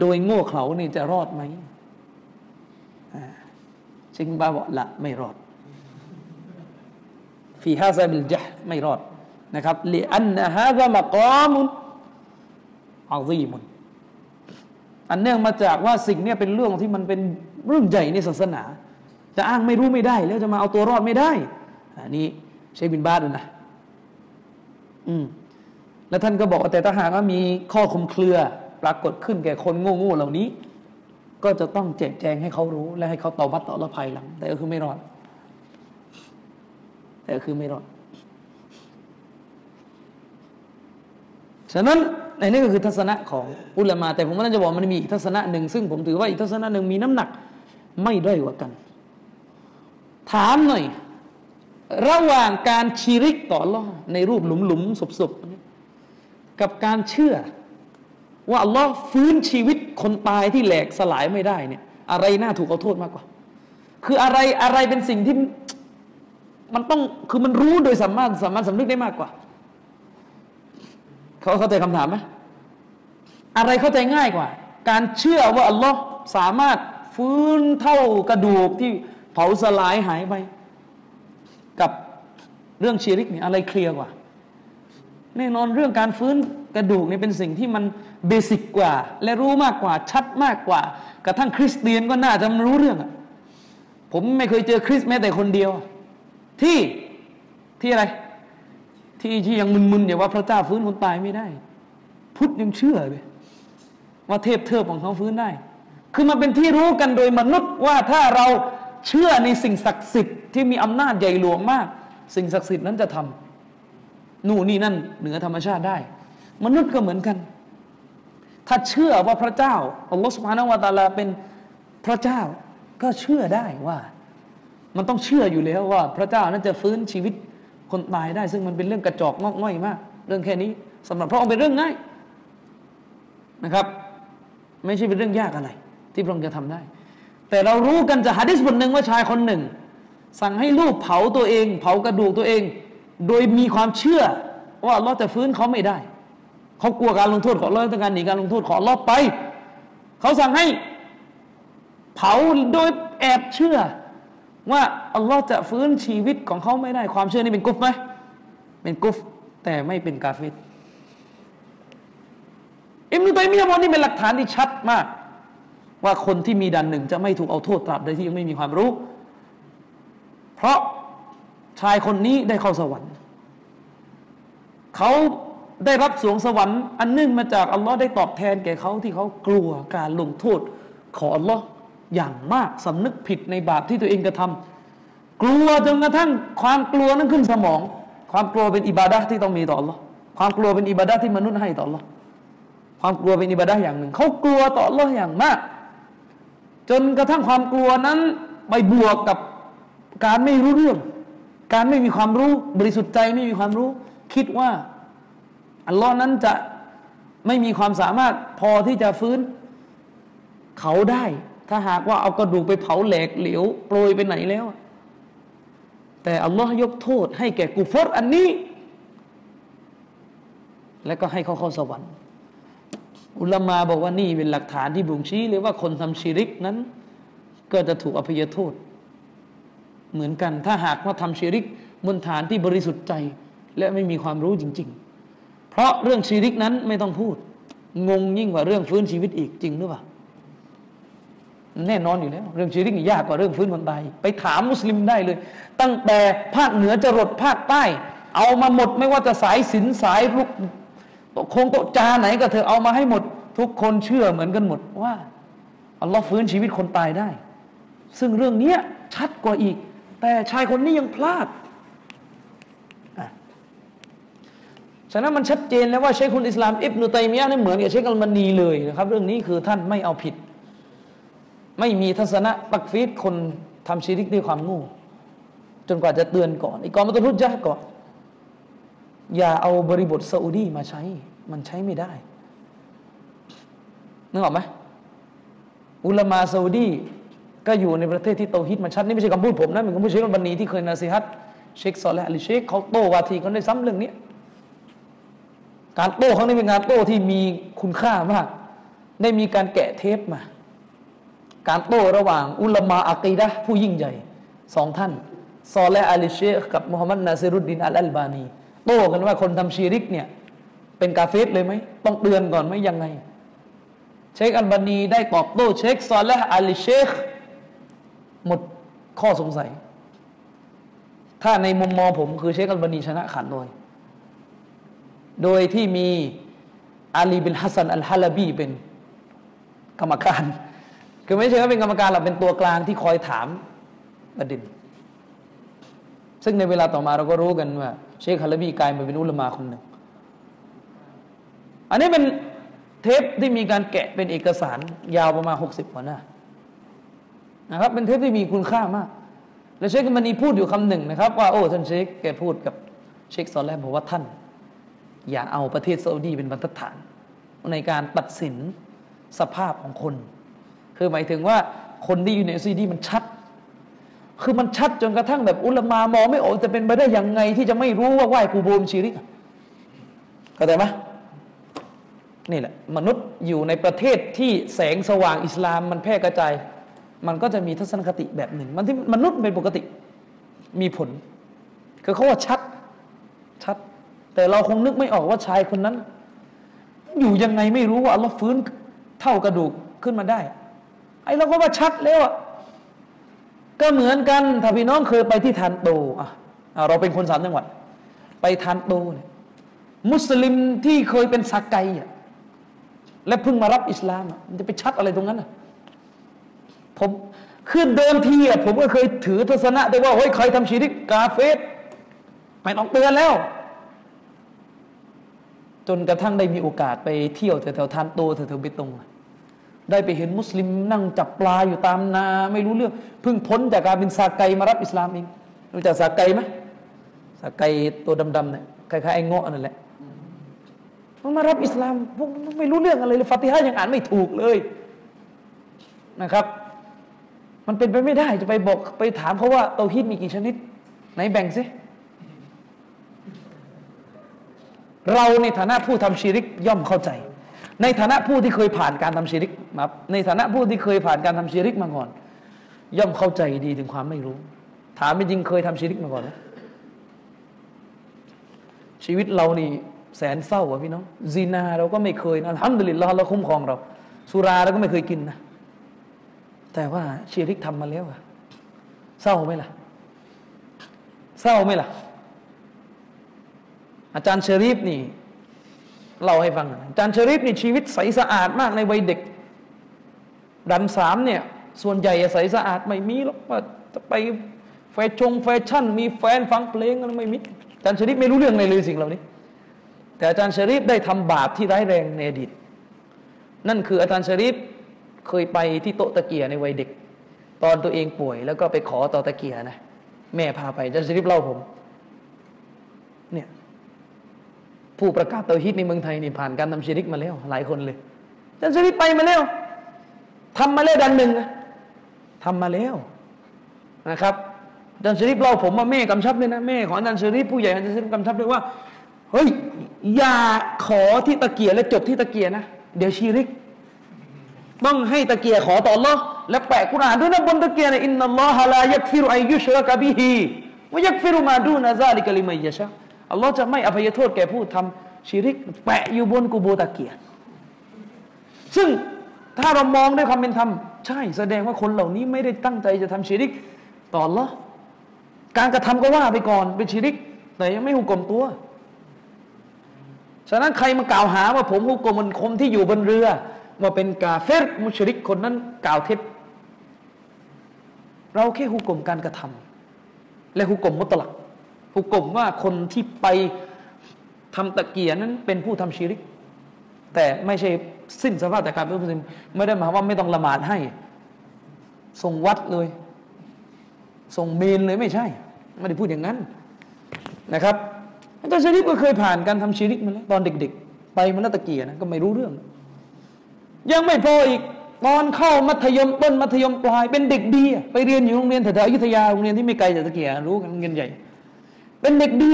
โดยโง่เขลานี่จะรอดไหมเชคบินบาซบอกละไม่รอดฟีฮาซาบิลจห์ไม่รอดนะครับเลอันนะฮะมะกามุนอาซีมุน อันเนื่องมาจากว่าสิ่งนี้เป็นเรื่องที่มันเป็นเรื่องใหญ่ในศาสนา จะอ้างไม่รู้ไม่ได้ แล้วจะมาเอาตัวรอดไม่ได้อันนี้เชคบินบาสนะอืมแล้วท่านก็บอกว่าแต่ถ้าหากว่ามีข้อคุมเครือปรากฏขึ้นแก่คนโง่ๆเหล่านี้ ก็จะต้องแจกแจงให้เขารู้ และให้เขาตอบัตต่อละภัยหลัง แต่ก็คือไม่รอด แต่ก็คือไม่รอดฉะนั้น ในนี้ก็คือทัศนะของอุลามา แต่ผมก็จะบอกมันมีอีกทัศนะหนึ่งซึ่งผมถือว่าอีกทัศนะหนึ่งมีน้ำหนักไม่ด้อยกว่ากัน ถามหน่อย ระหว่างการชีริกต่อลอในรูปหลุมหลุมศพศพกับการเชื่อ ว่าอัลลอฮ์ฟื้นชีวิตคนตายที่แหลกสลายไม่ได้เนี่ยอะไรน่าถูกเอาโทษมากกว่า คืออะไรอะไรเป็นสิ่งที่มันต้องคือมันรู้โดยสามารถสามารถสำนึกได้มากกว่า เขาเข้าใจคำถามไหมอะไรเข้าใจง่ายกว่า การเชื่อว่าอัลลอฮ์สามารถฟื้นเท่ากระดูกที่เผาสลายหายไป กับเรื่องชีริกเนี่ยอะไรเคลียร์กว่าแน่นอนเรื่องการฟื้นกระดูกเนี่ยเป็นสิ่งที่มันเบสิกกว่า และรู้มากกว่าชัดมากกว่า กระทั่งคริสเตียนก็น่าจะรู้เรื่องผมไม่เคยเจอคริสแม้แต่คนเดียว ที่ที่อะไร ที่ที่ยังมึนๆอย่าว่าพระเจ้าฟื้นคนตายไม่ได้ พุทธยังเชื่อเลยว่าเทพเทิบของเขาฟื้นได้ คือมันเป็นที่รู้กันโดยมนุษย์ว่าถ้าเราเชื่อในสิ่งศักดิ์สิทธิ์ที่มีอำนาจใหญ่หลวงมาก สิ่งศักดิ์สิทธิ์นั้นจะทำนู่นนี่นั่นเหนือธรรมชาติได้ มนุษย์ก็เหมือนกัน ถ้าเชื่อว่าพระเจ้าอัลลอฮฺสุบฮานาวะตาลาเป็นพระเจ้าก็เชื่อได้ว่า มันต้องเชื่ออยู่แล้วว่า พระเจ้านั้นจะฟื้นชีวิต คนตายได้ ซึ่งมันเป็นเรื่องกระจอกงอกง่อยมาก เรื่องแค่นี้สำหรับพระองค์เป็นเรื่องง่ายนะครับ ไม่ใช่เป็นเรื่องยากอะไร ที่พระองค์จะทำได้ แต่เรารู้กันจากฮะดิษบทหนึ่งว่าชายคนหนึ่ง สั่งให้ลูกเผาตัวเอง เผากระดูกตัวเอง โดยมีความเชื่อ ว่าเราจะฟื้นเขาไม่ได้ เขากลัวการลงโทษของเราต้องการหนีการลงโทษของเราไป เขาสั่งให้ เผาโดยแอบเชื่อ ว่าอัลลอฮ์จะฟื้นชีวิตของเขาไม่ได้ความเชื่อนี้เป็นกุฟไหมเป็นกุฟแต่ไม่เป็นกาเฟตอิมนุตัยมียะบอกนี่เป็นหลักฐานที่ชัดมาก ว่าคนที่มีดันหนึ่งจะไม่ถูกเอาโทษตราบใดที่ยังไม่มีความรู้ เพราะชายคนนี้ได้เข้าสวรรค์เขาได้รับสวงสวรรค์ อันเนื่องมาจากอัลลอฮ์ได้ตอบแทนแก่เขาที่เขากลัวการลงโทษของอัลลอฮ์ อย่างมากสำนึกผิดในบาปที่ตัวเองกระทำกลัวจนกระทั่งความกลัวนั้นขึ้นสมอง ความกลัวเป็นอิบาดะที่ต้องมีต่ออัลลอความกลัวเป็นอิบาดะที่มนุษย์ให้ต่ออัลลอความกลัวเป็นอิบาดะอย่างหนึ่งเขากลัวต่ออัลลออย่างมาก จนกระทั่งความกลัวนั้นไปบวกกับการไม่รู้เรื่อง การไม่มีความรู้บริสุทธิ์ใจไม่มีความรู้ คิดว่าอัลลอฮ์นั้นจะไม่มีความสามารถพอที่จะฟื้น เขาได้ ถ้าหากว่าเอากระดูกไปเผาแหลกเหลวโปรยไปไหนแล้ว แต่อัลลอฮ์ยกโทษ ให้แก่กุฟอรอันนี้ และก็ให้เขาเข้าสวรรค์ อุลามาบอกว่านี่เป็นหลักฐานที่บ่งชี้เลยว่าคนทำชีริกนั้น ก็จะถูกอภัยโทษ เหมือนกัน ถ้าหากว่าทำชีริกบนฐานที่บริสุทธิ์ใจ และไม่มีความรู้จริง ๆ เพราะเรื่องชีริกนั้นไม่ต้องพูด งงยิ่งกว่าเรื่องฟื้นชีวิตอีกจริงหรือเปล่า แน่นอนอยู่แล้ว เรื่องชีริกนี่ยากกว่าเรื่องฟื้นคนตายไปถามมุสลิมได้เลย ตั้งแต่ภาคเหนือจรดภาคใต้ เอามาหมดไม่ว่าจะสายสินสายลุกโคงโตะจาไหนก็เธอเอามาให้หมด ทุกคนเชื่อเหมือนกันหมดว่าอัลลอฮ์ฟื้นชีวิตคนตายได้ ซึ่งเรื่องนี้ชัดกว่าอีก แต่ชายคนนี้ยังพลาดฉะนั้นมันชัดเจนแล้วว่าเชคคุณอิสลามอิบนุตัยมียะนี่เหมือนกับเชคอัลมานีเลยนะครับ เรื่องนี้คือท่านไม่เอาผิด ไม่มีทัศนะตักฟีดคนทำชีริกด้วยความโงูจนกว่าจะเตือนก่อนอีกก่อนมัต้องรุดยะก่อน อย่าเอาบริบทซาอุดีมาใช้ มันใช้ไม่ได้นึกออกไหมอุลามาซาอุดีก็อยู่ในประเทศที่โตฮิตมันชัดนี่ไม่ใช่คำพูดผมนะเป็นคำพูดเชคอัลบานีที่เคยนาซีฮัตเชคซอลและอลิเชคเขาโต้วาทีกันได้ซ้ำเรื่องนี้การโต้ครั้งนี้เป็นการโต้ที่มีคุณค่ามาก ได้มีการแกะเทปมา การโต้ระหว่างอุลามาอักีดะผู้ยิ่งใหญ่สองท่าน ซอและอาลิเชคกับมุฮัมมัดนาซิรุดดินอัลอัลบานี โต้กันว่าคนทำชีริกเนี่ย เป็นกาเฟสเลยไหม ต้องเตือนก่อนไหมยังไง เชคอัลบานีได้ตอบโต้เชคซอและอาลิเชคหมดข้อสงสัย ถ้าในมุมมองผมคือเชคอัลบานีชนะขาดลอยโดยที่มีอาลีบินฮัสซันอัลฮาลาบีเป็นกรรมการ คือไม่ใช่ว่าเป็นกรรมการหรอกเป็นตัวกลางที่คอยถามประเด็นซึ่งในเวลาต่อมาเราก็รู้กันว่า เชคฮาลบีกลายมาเป็นอุลมาคนหนึ่ง อันนี้เป็นเทปที่มีการแกะเป็นเอกสารยาวประมาณหกสิบกว่าหน้านะครับ เป็นเทปที่มีคุณค่ามาก แล้วเชคมันนีพูดอยู่คำหนึ่งนะครับ ว่าโอ้ท่านเชคแกพูดกับเชคซอลแลบอกว่าท่าน อย่าเอาประเทศซาอุดีเป็นบรรทัดฐาน ในการตัดสินสภาพของคน คือหมายถึงว่าคนที่อยู่ในซาอุดีมันชัด คือมันชัดจนกระทั่งแบบอุลมามองไม่ออกจะเป็นไปได้ยังไงที่จะไม่รู้ว่าไหว้กูโบมชีริกเข้าใจไหมนี่แหละ มนุษย์อยู่ในประเทศที่แสงสว่างอิสลามมันแพร่กระจาย มันก็จะมีทัศนคติแบบหนึ่ง มันที่มนุษย์เป็นปกติ มีผล คือเขาว่าชัด ชัด แต่เราคงนึกไม่ออกว่าชายคนนั้น อยู่ยังไงไม่รู้ว่าอัลลอฮ์ฟื้นเท่ากระดูกขึ้นมาได้ ไอ้เราก็ว่าชัดแล้วอะก็เหมือนกันถ้าพี่น้องเคยไปที่ทานโตอะเราเป็นคนสามจังหวัด ไปทานโตเนี่ยมุสลิมที่เคยเป็นสักไกอะและเพิ่งมารับอิสลามมันจะไปชัดอะไรตรงนั้นอะผมคือเดิมทีอะผมก็เคยถือทัศนะได้ว่าเฮ้ยใครทำชีริกกาเฟสไม่ต้องเตือนแล้ว จนกระทั่งได้มีโอกาสไปเที่ยวแถวๆทานโตแถวๆเบตง ได้ไปเห็นมุสลิมนั่งจับปลาอยู่ตามนาไม่รู้เรื่องเพิ่งพ้นจากการเป็นสาไกมารับอิสลามเองรู้จักสาไกไหมสาไกตัวดำๆเนี่ยคล้ายๆไอ้เงาะนั่นแหละมันมารับอิสลามพวกไม่รู้เรื่องอะไรเลยฟาติฮะยังอ่านไม่ถูกเลยนะครับ มันเป็นไปไม่ได้จะไปบอกไปถามเขาว่าเตาฮิดมีกี่ชนิด ไหนแบ่งสิเราในฐานะผู้ทำชีริกย่อมเข้าใจ ในฐานะผู้ที่เคยผ่านการทำชีริกมาในฐานะผู้ที่เคยผ่านการทำชีริกมาก่อน ย่อมเข้าใจดีถึงความไม่รู้ ถามจริงเคยทำชีริกมาก่อนไหมชีวิตเรานี่แสนเศร้าอะพี่น้องซีนาเราก็ไม่เคยนะالحمد لله เราคุ้มครองเรา สุราเราก็ไม่เคยกินนะ แต่ว่าชิริกทำมาแล้วอะเศร้าไหมล่ะ เศร้าไหมล่ะ อาจารย์เชอรีฟนี่ เล่าให้ฟังอาจารย์ชรีฟนี่ชีวิตใสสะอาดมากในวัยเด็ก ดันสามเนี่ย ส่วนใหญ่ใสสะอาดไม่มีหรอกว่าจะไปแฟชั่นแฟชั่น มีแฟนฟังเพลงอะไรไม่มีอาจารย์ชรีฟไม่รู้เรื่องในเลยสิ่งเหล่านี้ แต่อาจารย์ชรีฟได้ทำบาปที่ร้ายแรงในอดีต นั่นคืออาจารย์ชรีฟเคยไปที่โต๊ะตะเกียในวัยเด็ก ตอนตัวเองป่วย แล้วก็ไปขอต่อตะเกียนะแม่พาไปอาจารย์ชรีฟเล่าผม เนี่ย ผู้ประกาศเตาฮีดในเมืองไทยนี่ผ่านการทำชิริกมาแล้ว หลายคนเลยอาจารย์ชรีฟไปมาแล้วทำมาแล้วดันหนึ่งทำมาแล้วนะครับอาจารย์ชริปเล่าผมว่าแม่กำชับเลยนะแม่ของอาจารย์ชริปผู้ใหญ่อาจารย์ชริปกำชับเลยว่าเฮ้ยอย่าขอที่ตะเกียและจบที่ตะเกียนะ เดี๋ยวชีริก ต้องให้ตะเกียขอต่อรอและแปะกุรานด้วยนะบนตะเกียนะอินนัลลอฮะลายักฟิรุอายุชรกะบิฮีวยักฟิรุมาดูนะซาลิกะลิมัยยะชะ อัลลอฮ์จะไม่อภัยโทษแก่ผู้ทำชีริกแปะอยู่บนกูโบตะเกียซึ่งถ้าเรามองด้วยความเป็นธรรมใช่แสดงว่าคนเหล่านี้ไม่ได้ตั้งใจจะทำชีริกต่อละการกระทำก็ว่าไปก่อนเป็นชีริก แต่ยังไม่หุกกลมตัว ฉะนั้นใครมากล่าวหาว่าผมหุกกลมมันคมที่อยู่บนเรือว่าเป็นกาเฟรมุชริกคนนั้นกล่าวเท็จ เราแค่หุกกลมการกระทำและหุกกลมมุตลัก หุกกลมว่าคนที่ไปทำตะเกียนั้นเป็นผู้ทำชีริก แต่ไม่ใช่สิ้นสภาพแต่การเป็นมุสลิมไม่ได้หมายว่าไม่ต้องละหมาดให้ส่งวัดเลย ส่งเมนเลยไม่ใช่ ไม่ได้พูดอย่างนั้นนะครับอาจารย์ชริปก็เคยผ่านการทำชีริกมาแล้วตอนเด็ก ๆ ไปมันตะเกียนะก็ไม่รู้เรื่อง ยังไม่พออีกตอนเข้ามัธยมต้นมัธยมปลายเป็นเด็กดี ไปเรียนอยู่โรงเรียนแถวๆอยุธยาโรงเรียนที่ไม่ไกลจากตะเกียรู้กันโรงเรียนใหญ่ เป็นเด็กดี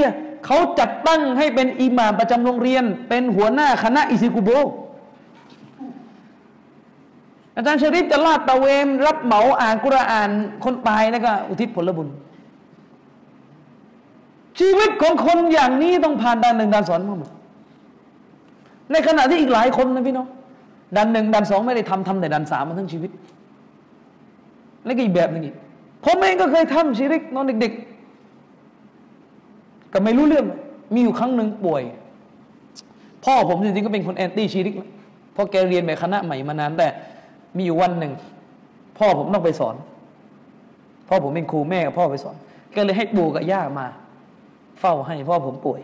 เขาจัดตั้งให้เป็นอิหม่ามประจำโรงเรียน เป็นหัวหน้าคณะอิซิกุโบอาจารย์ชริปจะลาดตะเวนรับเหมาอ่านกุรอานคนตายนะก็อุทิศผลบุญ ชีวิตของคนอย่างนี้ต้องผ่านด่านหนึ่งด่านสองมาหมดในขณะที่อีกหลายคนนะพี่น้องด่านหนึ่งด่านสองไม่ได้ทำทำแต่ด่านสามมาทั้งชีวิต แล้วก็อีกแบบหนึ่งอีกผมเองก็เคยทำชีริกนอนเด็กๆ ก็ไม่รู้เรื่อง มีอยู่ครั้งหนึ่งป่วย พ่อผมจริงๆก็เป็นคนแอนตี้ชีริกเพราะแกเรียนแบบคณะใหม่มานานแต่มีอยู่วันหนึ่ง พ่อผมต้องไปสอน พ่อผมเป็นครูแม่กับพ่อไปสอนก็เลยให้ปู่กับย่ามา เฝ้าให้พ่อผมป่วย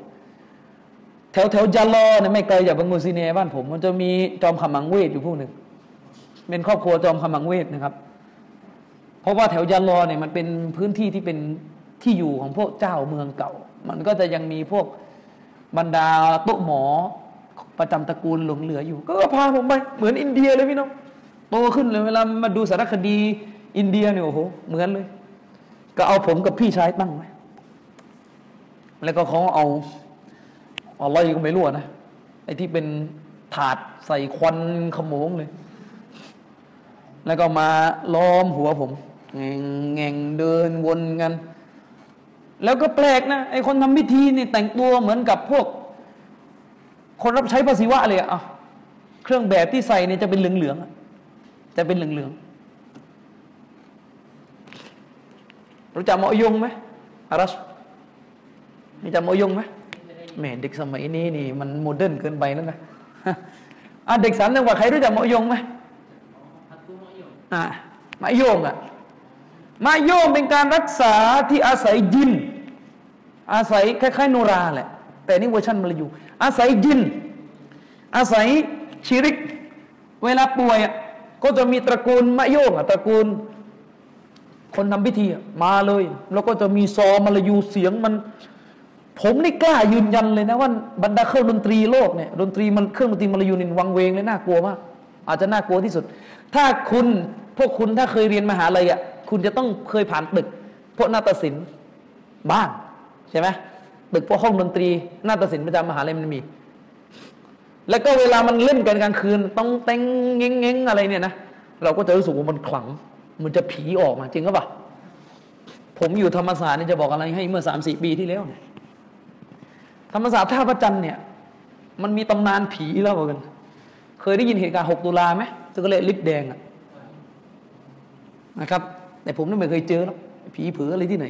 แถวแถวยาลอเนี่ยไม่ไกลจากบังมูซีเนียบ้านผม มันจะมีจอมขมังเวทอยู่ผู้หนึ่งเป็นครอบครัวจอมขมังเวทนะครับ เพราะว่าแถวยาลอเนี่ยมันเป็นพื้นที่ที่เป็นที่อยู่ของพวกเจ้าเมืองเก่า มันก็จะยังมีพวกบรรดาโต๊ะหมอประจำตระกูลหลงเหลืออยู่ ก็พาผมไปเหมือนอินเดียเลยพี่น้องโตขึ้นเลยเวลามาดูสารคดีอินเดียเนี่ยโอ้โหเหมือนเลย ก็เอาผมกับพี่ชายตั้งไว้แล้วก็เขาเอาอะไรก็ไม่รู้นะไอ้ที่เป็นถาดใส่ควันขโมงเลย แล้วก็มาล้อมหัวผมแงงแงงเดินวนกัน แล้วก็แปลกนะไอคนทำพิธีนี่แต่งตัวเหมือนกับพวก คนรับใช้ภาษีวะเลยอะเครื่องแบบที่ใส่เนี่ยจะเป็นเหลืองๆจะเป็นเหลืองๆรู้จักหมอยงไหมอารัชรู้จักหมอยงไหมแหมเด็กสมัยนี้นี่มันโมเดิร์นเกินไปนั่นนะอะเด็กสามจังหวัดใครรู้จักหมอยงไหมอะมะโยงอะมะโยงเป็นการรักษาที่อาศัยยิน อาศัยคล้ายๆโนราแหละ แต่นี่เวอร์ชันมลายูอาศัยยิน อาศัยชิริก เวลาป่วยก็จะมีตระกูลมะโยงอะตระกูล คนทำพิธีมาเลย แล้วก็จะมีซอมลายูเสียงมัน ผมนี่กล้ายืนยันเลยนะว่าบรรดาเครื่องดนตรีโลกเนี่ยดนตรีมันเครื่องดนตรีมลายูนี่วังเวงเลยน่ากลัวมากอาจจะน่ากลัวที่สุด ถ้าคุณพวกคุณถ้าเคยเรียนมหาลัยอะคุณจะต้องเคยผ่านตึกพวกนาฏศิลป์บ้าง ช่ไหมตึกพวกห้องดนตรีนาฏศิลป์ประจำมหาลัยมันมี แล้วก็เวลามันเล่นกันกลางคืน ต้องเต้งเง้งเง้งอะไรเนี่ยนะเราก็จะรู้สึกว่ามันขลัง มันจะผีออกมาจริงหรือเปล่าผมอยู่ธรรมศาสตร์นี่จะบอกอะไรให้เมื่อสามสี่ปีที่แล้วเนี่ยธรรมศาสตร์ท่าพระจันทร์เนี่ย มันมีตำนานผีแล้วเหมือนกันเคยได้ยินเหตุการณ์หกตุลาไหมซึ่งก็เลยลิบแดงอะนะครับ แต่ผมนี่ไม่เคยเจอหรอกผีผืออะไรที่ไหน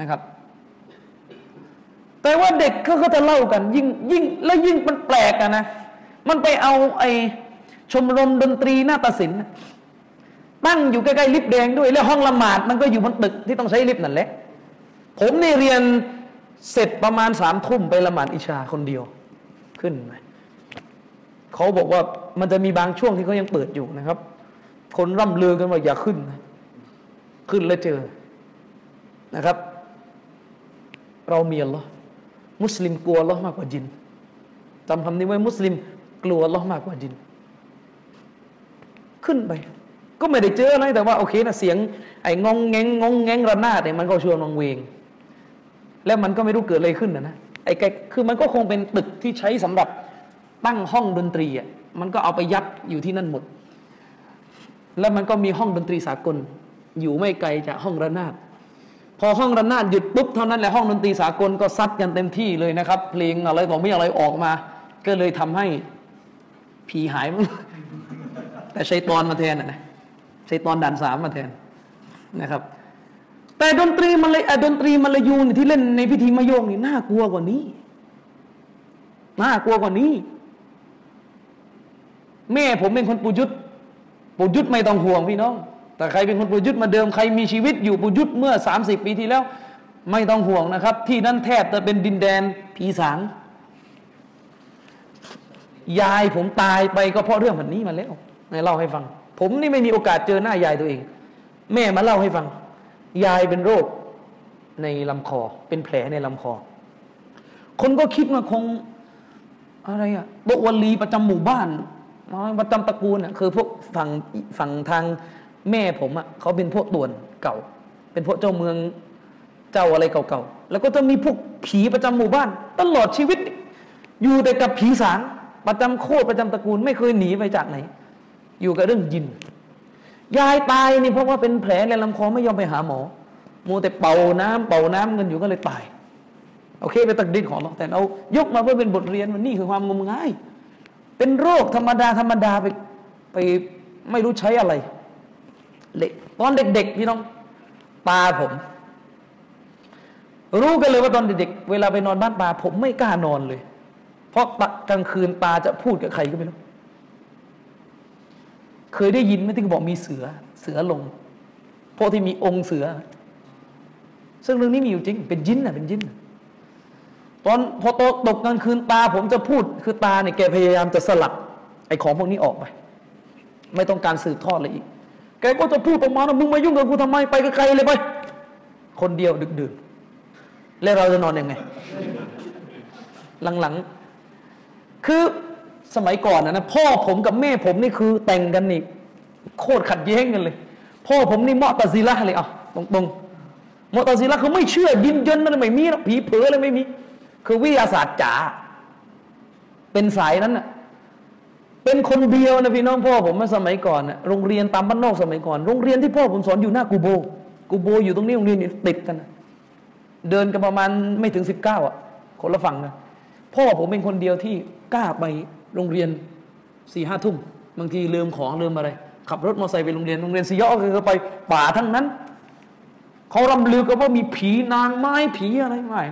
นะครับ แต่ว่าเด็กเขาก็จะเล่ากัน ยิ่งยิ่งแล้วยิ่งมันแปลกอะนะ มันไปเอาไอชมรมดนตรีหน้าฏศิลป์ตั้งอยู่ใกล้ๆลิฟต์แดงด้วย แล้วห้องละหมาดมันก็อยู่บนตึกที่ต้องใช้ลิฟต์นั่นแหละ ผมนี่เรียนเสร็จประมาณสามทุ่มไปละหมาดอิชาคนเดียวขึ้นไปเขาบอกว่ามันจะมีบางช่วงที่เขายังเปิดอยู่นะครับ คนร่ำลือกันว่าอย่าขึ้นนะขึ้นแล้วเจอนะครับ เรามีอัลลอฮ์ มุสลิมกลัวลลอมากกว่าจินจำคำนี้ไว้มุสลิมกลัวลลอมากกว่าจิน ขึ้นไป ก็ไม่ได้เจออะไรแต่ว่าโอเคนะเสียง ไอ้งงแงงงงแงงระนาดเนี่ยมันก็ชวนวังเวง แล้วมันก็ไม่รู้เกิดอะไรขึ้นนะนะไอ้แกคือมันก็คงเป็นตึกที่ใช้สำหรับตั้งห้องดนตรีอะมันก็เอาไปยัดอยู่ที่นั่นหมด แล้วมันก็มีห้องดนตรีสากล อยู่ไม่ไกลจากห้องระนาด พอห้องระนาดหยุดปุ๊บเท่านั้นแหละห้องดนตรีสากลก็ซัดกันเต็มที่เลยนะครับ เพลงอะไรต่อไม่อะไรออกมา ก็เลยทำให้ผีหายมั้งแต่ชัยตอนมาแทนนะชัยตอนด่านสามมาแทนนะครับ แต่ดนตรีมาเลยดนตรีมาลายูนที่เล่นในพิธีมะโยงนี่น่ากลัวกว่านี้น่ากลัวกว่านี้ แม่ผมเป็นคนปุยุทธปุยุทธไม่ต้องห่วงพี่น้อง แต่ใครเป็นคนปุยุทธมาเดิมใครมีชีวิตอยู่ปุยุทธเมื่อสามสิบปีที่แล้ว ไม่ต้องห่วงนะครับ ที่นั่นแทบจะเป็นดินแดนผีสางยายผมตายไปก็เพราะเรื่องแบบนี้มาแล้วนายเล่าให้ฟัง ผมนี่ไม่มีโอกาสเจอหน้ายายตัวเอง แม่มาเล่าให้ฟัง ยายเป็นโรคในลำคอ เป็นแผลในลำคอ คนก็คิดว่าคงอะไรอะโตวลีประจำหมู่บ้านประจำตระกูลอะคือพวกฝั่งฝั่งทาง แม่ผมอะเขาเป็นพวกตวนเก่า เป็นพวกเจ้าเมืองเจ้าอะไรเก่าๆแล้วก็จะมีพวกผีประจำหมู่บ้าน ตลอดชีวิต อยู่แต่กับผีสางประจำโคตรประจำตระกูล ไม่เคยหนีไปจากไหน อยู่กับเรื่องยิน ยายตายนี่เพราะว่าเป็นแผลในลำคอไม่ยอมไปหาหมอมัวแต่เป่าน้ำเป่าน้ำกันอยู่ก็เลยตายโอเคเป็นตักดินของเราแต่เรายกมาเพื่อเป็นบทเรียนว่านี่คือความงมงาย เป็นโรคธรรมดาธรรมดาไปไปไม่รู้ใช้อะไร เด็กตอนเด็กๆพี่น้องตาผม รู้กันเลยว่าตอนเด็กๆเวลาไปนอนบ้านตาผมไม่กล้านอนเลย เพราะกลางคืนตาจะพูดกับใครก็ไม่รู้เคยได้ยินไหมที่เขาบอกมีเสือเสือลงพวกที่มีองค์เสือ ซึ่งเรื่องนี้มีอยู่จริง เป็นยินนะเป็นยินตอนพอตกตกกลางคืนตาผมจะพูดคือตาเนี่ยแกพยายามจะสลัดไอ้ของพวกนี้ออกไป ไม่ต้องการสืบทอดเลยอีก กก็จะพูดประมาณว่ามึงมายุ่งกับกูทำไมไปไกลๆเลยไป คนเดียวดึกดื่นแล้วเราจะนอนยังไง หลังๆ คือสมัยก่อนนะพ่อผมกับแม่ผมนี่คือแต่งกันนี่โคตรขัดแย้งกันเลย พ่อผมนี่มอตาซิละเลยอะตรงๆมอตาซิละคือไม่เชื่อยินยินมันไม่มีหรอกผีเผืออะไรไม่มี คือวิทยาศาสตร์จ๋าเป็นสายนั้นน่ะ เป็นคนเดียวนะพี่น้องพ่อผมเมื่อสมัยก่อนนะโรงเรียนตามบ้านนอกสมัยก่อน โรงเรียนที่พ่อผมสอนอยู่หน้ากูโบ กูโบอยู่ตรงนี้โรงเรียนนี่ติดกันนะเดินกันประมาณไม่ถึงสิบเก้าอะ คนละฝั่งนะพ่อผมเป็นคนเดียวที่กล้าไปโรงเรียนสี่ห้าทุ่มบางทีลืมของลืมอะไร ขับรถมอเตอร์ไซค์ไปโรงเรียนโรงเรียนซียอคือไปป่าทั้งนั้นเขารำลือกันว่ามีผีนางไม้ผีอะไรไม่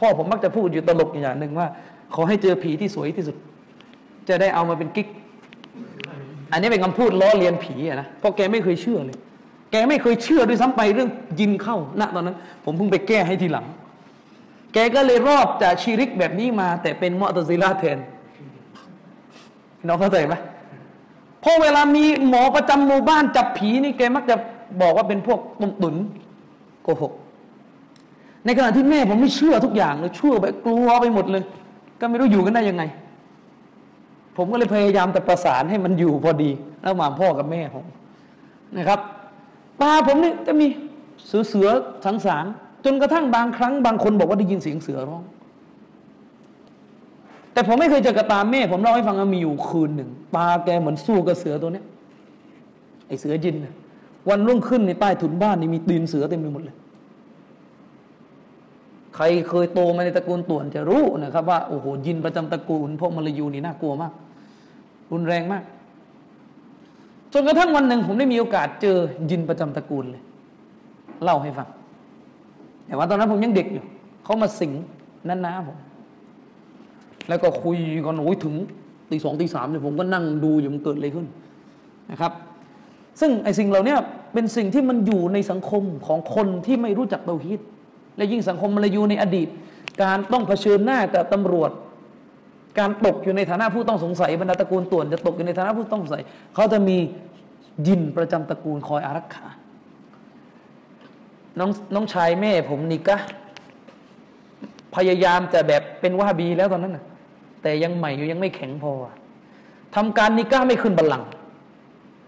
พ่อผมมักจะพูดอยู่ตลกอย่างหนึ่งว่าขอให้เจอผีที่สวยที่สุด จะได้เอามาเป็นกิ๊ก อันนี้เป็นคำพูดล้อเลียนผีอะนะเพราะแกไม่เคยเชื่อเลย แกไม่เคยเชื่อด้วยซ้ำไปเรื่องยินเข้าณตอนนั้น ผมเพิ่งไปแก้ให้ทีหลัง แกก็เลยรอบจากชีริกแบบนี้มา แต่เป็นมอตซิลาแทนน้องเข้าใจไหมพอเวลามีหมอประจำหมู่บ้านจับผีนี่แกมักจะบอกว่าเป็นพวกตุนตุนโกหก ในขณะที่แม่ผมไม่เชื่อทุกอย่างเลยเชื่อไปกลัวไปหมดเลย ก็ไม่รู้อยู่กันได้ยังไง ผมก็เลยพยายามแต่ประสานให้มันอยู่พอดีระหว่างพ่อกับแม่ผมนะครับตาผมนี่จะมีเสือเสือสังสารจนกระทั่งบางครั้งบางคนบอกว่าได้ยินเสียงเสือร้อง แต่ผมไม่เคยเจอกับตาแม่ ผมเล่าให้ฟังว่ามีอยู่คืนหนึ่งตาแกเหมือนสู้กับเสือตัวเนี้ยไอเสือยินนะวันรุ่งขึ้นในใต้ถุนบ้านนี่มีตีนเสือเต็มไปหมดเลย ใครเคยโตมาในตระกูลต่วนจะรู้นะครับว่าโอ้โหยินประจำตระกูลพวกมลายูนี่น่ากลัวมาก รุนแรงมากจนกระทั่งวันหนึ่งผมได้มีโอกาสเจอยินประจำตระกูลเลย เล่าให้ฟัง แต่ว่าตอนนั้นผมยังเด็กอยู่เขามาสิงนั่นนะผม แล้วก็คุยกันโอ้ยถึงตีสองตีสามเนี่ยผมก็นั่งดูอยู่มันเกิดอะไรขึ้นนะครับ ซึ่งไอ้สิ่งเหล่านี้เป็นสิ่งที่มันอยู่ในสังคมของคนที่ไม่รู้จักเตาฮีด และยิ่งสังคมมลายูในอดีต การต้องเผชิญหน้ากับตำรวจ การตกอยู่ในฐานะผู้ต้องสงสัยบรรดาตระกูลต่วนจะตกอยู่ในฐานะผู้ต้องสงสัยเขาจะมียินประจำตระกูลคอยอารักขาน้องน้องชายแม่ผมนิกะพยายามจะแบบเป็นวาฮาบีแล้วตอนนั้นนะแต่ยังใหม่อยู่ยังไม่แข็งพอทำการนิก้าไม่ขึ้นบัลลังก์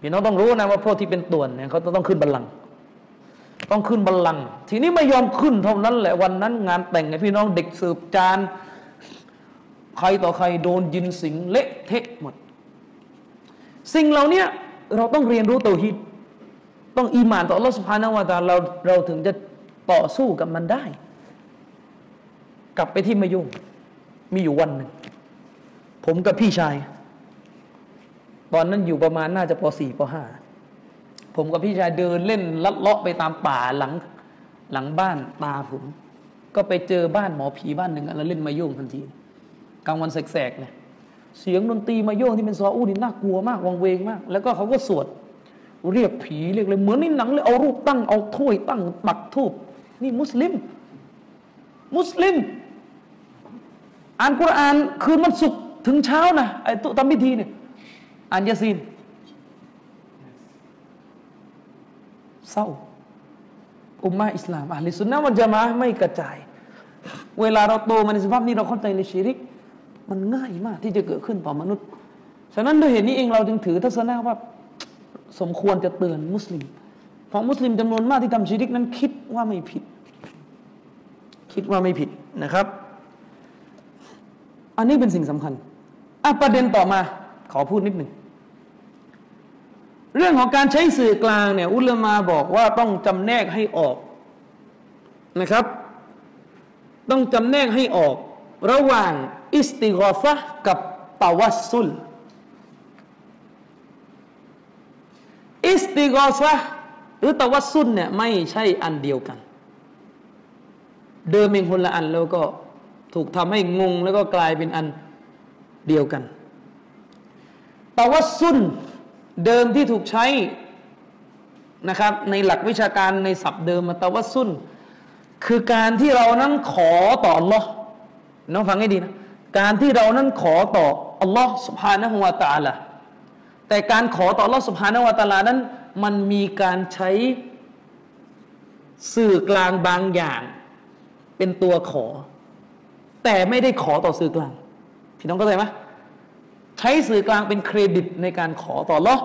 พี่น้องต้องรู้นะว่าพวกที่เป็นต่วนเนี่ยเขาต้องขึ้นบัลลังก์ ต้องขึ้นบัลลังก์ทีนี้ไม่ยอมขึ้นเท่านั้นแหละวันนั้น งานแต่งไงพี่น้องเด็กสืบจาน ใครต่อใครโดนยินสิงเละเทะหมด สิ่งเหล่านี้เราต้องเรียนรู้ตัวฮิตต้องอีหมานต่ออัลลอฮฺสุภาณวาตาเราเราถึงจะต่อสู้กับมันได้ กลับไปที่มายุ่งมีอยู่วันหนึ่งผมกับพี่ชาย ตอนนั้นอยู่ประมาณน่าจะป .4 ป .5 ผมกับพี่ชายเดินเล่นลัดเลาะไปตามป่าหลังหลังบ้านตาผม ก็ไปเจอบ้านหมอผีบ้านหนึ่งแล้วเล่นมาโยงทันทีกลางวันแสกๆเลยเสียงดนตรีมาโยงที่เป็นซออูนี่น่ากลัวมากวังเวงมาก แล้วก็เขาก็สวด เรียกผีเรียกเลยเหมือนในหนังเลยเอารูปตั้งเอาถ้วยตั้งปักทูบนี่มุสลิม มุสลิม อ่านกุรอานคืนวันศุกร์ถึงเช้านะไอ้ตุทำพิธีเนี่ยอ่านยาซีน เศร้า อุมมาอิสลามอัลลิสุนนะวันจะมาไม่กระจาย เวลาเราโตมาในสภาพนี้เราเข้าใจในชีริก มันง่ายมากที่จะเกิดขึ้นต่อมนุษย์ ฉะนั้นด้วยเหตุนี้เองเราจึงถือทัศนะว่าสมควรจะเตือนมุสลิม เพราะมุสลิมจำนวนมากที่ทำชีริกนั้นคิดว่าไม่ผิด คิดว่าไม่ผิดนะครับ อันนี้เป็นสิ่งสำคัญอะประเด็นต่อมาขอพูดนิดหนึ่ง เรื่องของการใช้สื่อกลางเนี่ยอุลามาอ์บอกว่าต้องจำแนกให้ออกนะครับ ต้องจำแนกให้ออก ระหว่าง استغاثة กับ توسل استغاثة หรือ توسل เนี่ยไม่ใช่อันเดียวกัน เดิมเองคนละอันแล้วก็ถูกทำให้งงแล้วก็กลายเป็นอันเดียวกันตาวัสซุน เดิมที่ถูกใช้นะครับ ในหลักวิชาการในศัพท์เดิมมาตาวัสุนคือการที่เรานั้นขอต่ออัลลอฮ์น้องฟังให้ดีนะการที่เรานั้นขอต่ออัลลอฮ์สุภาณหัวตาละแต่การขอต่ออัลลอฮ์สุภาณหัวตาลานั้น มันมีการใช้สื่อกลางบางอย่าง เป็นตัวขอ แต่ไม่ได้ขอต่อสื่อกลางพี่น้องเข้าใจไหม ใช้สื่อกลางเป็นเครดิตในการขอต่อลอ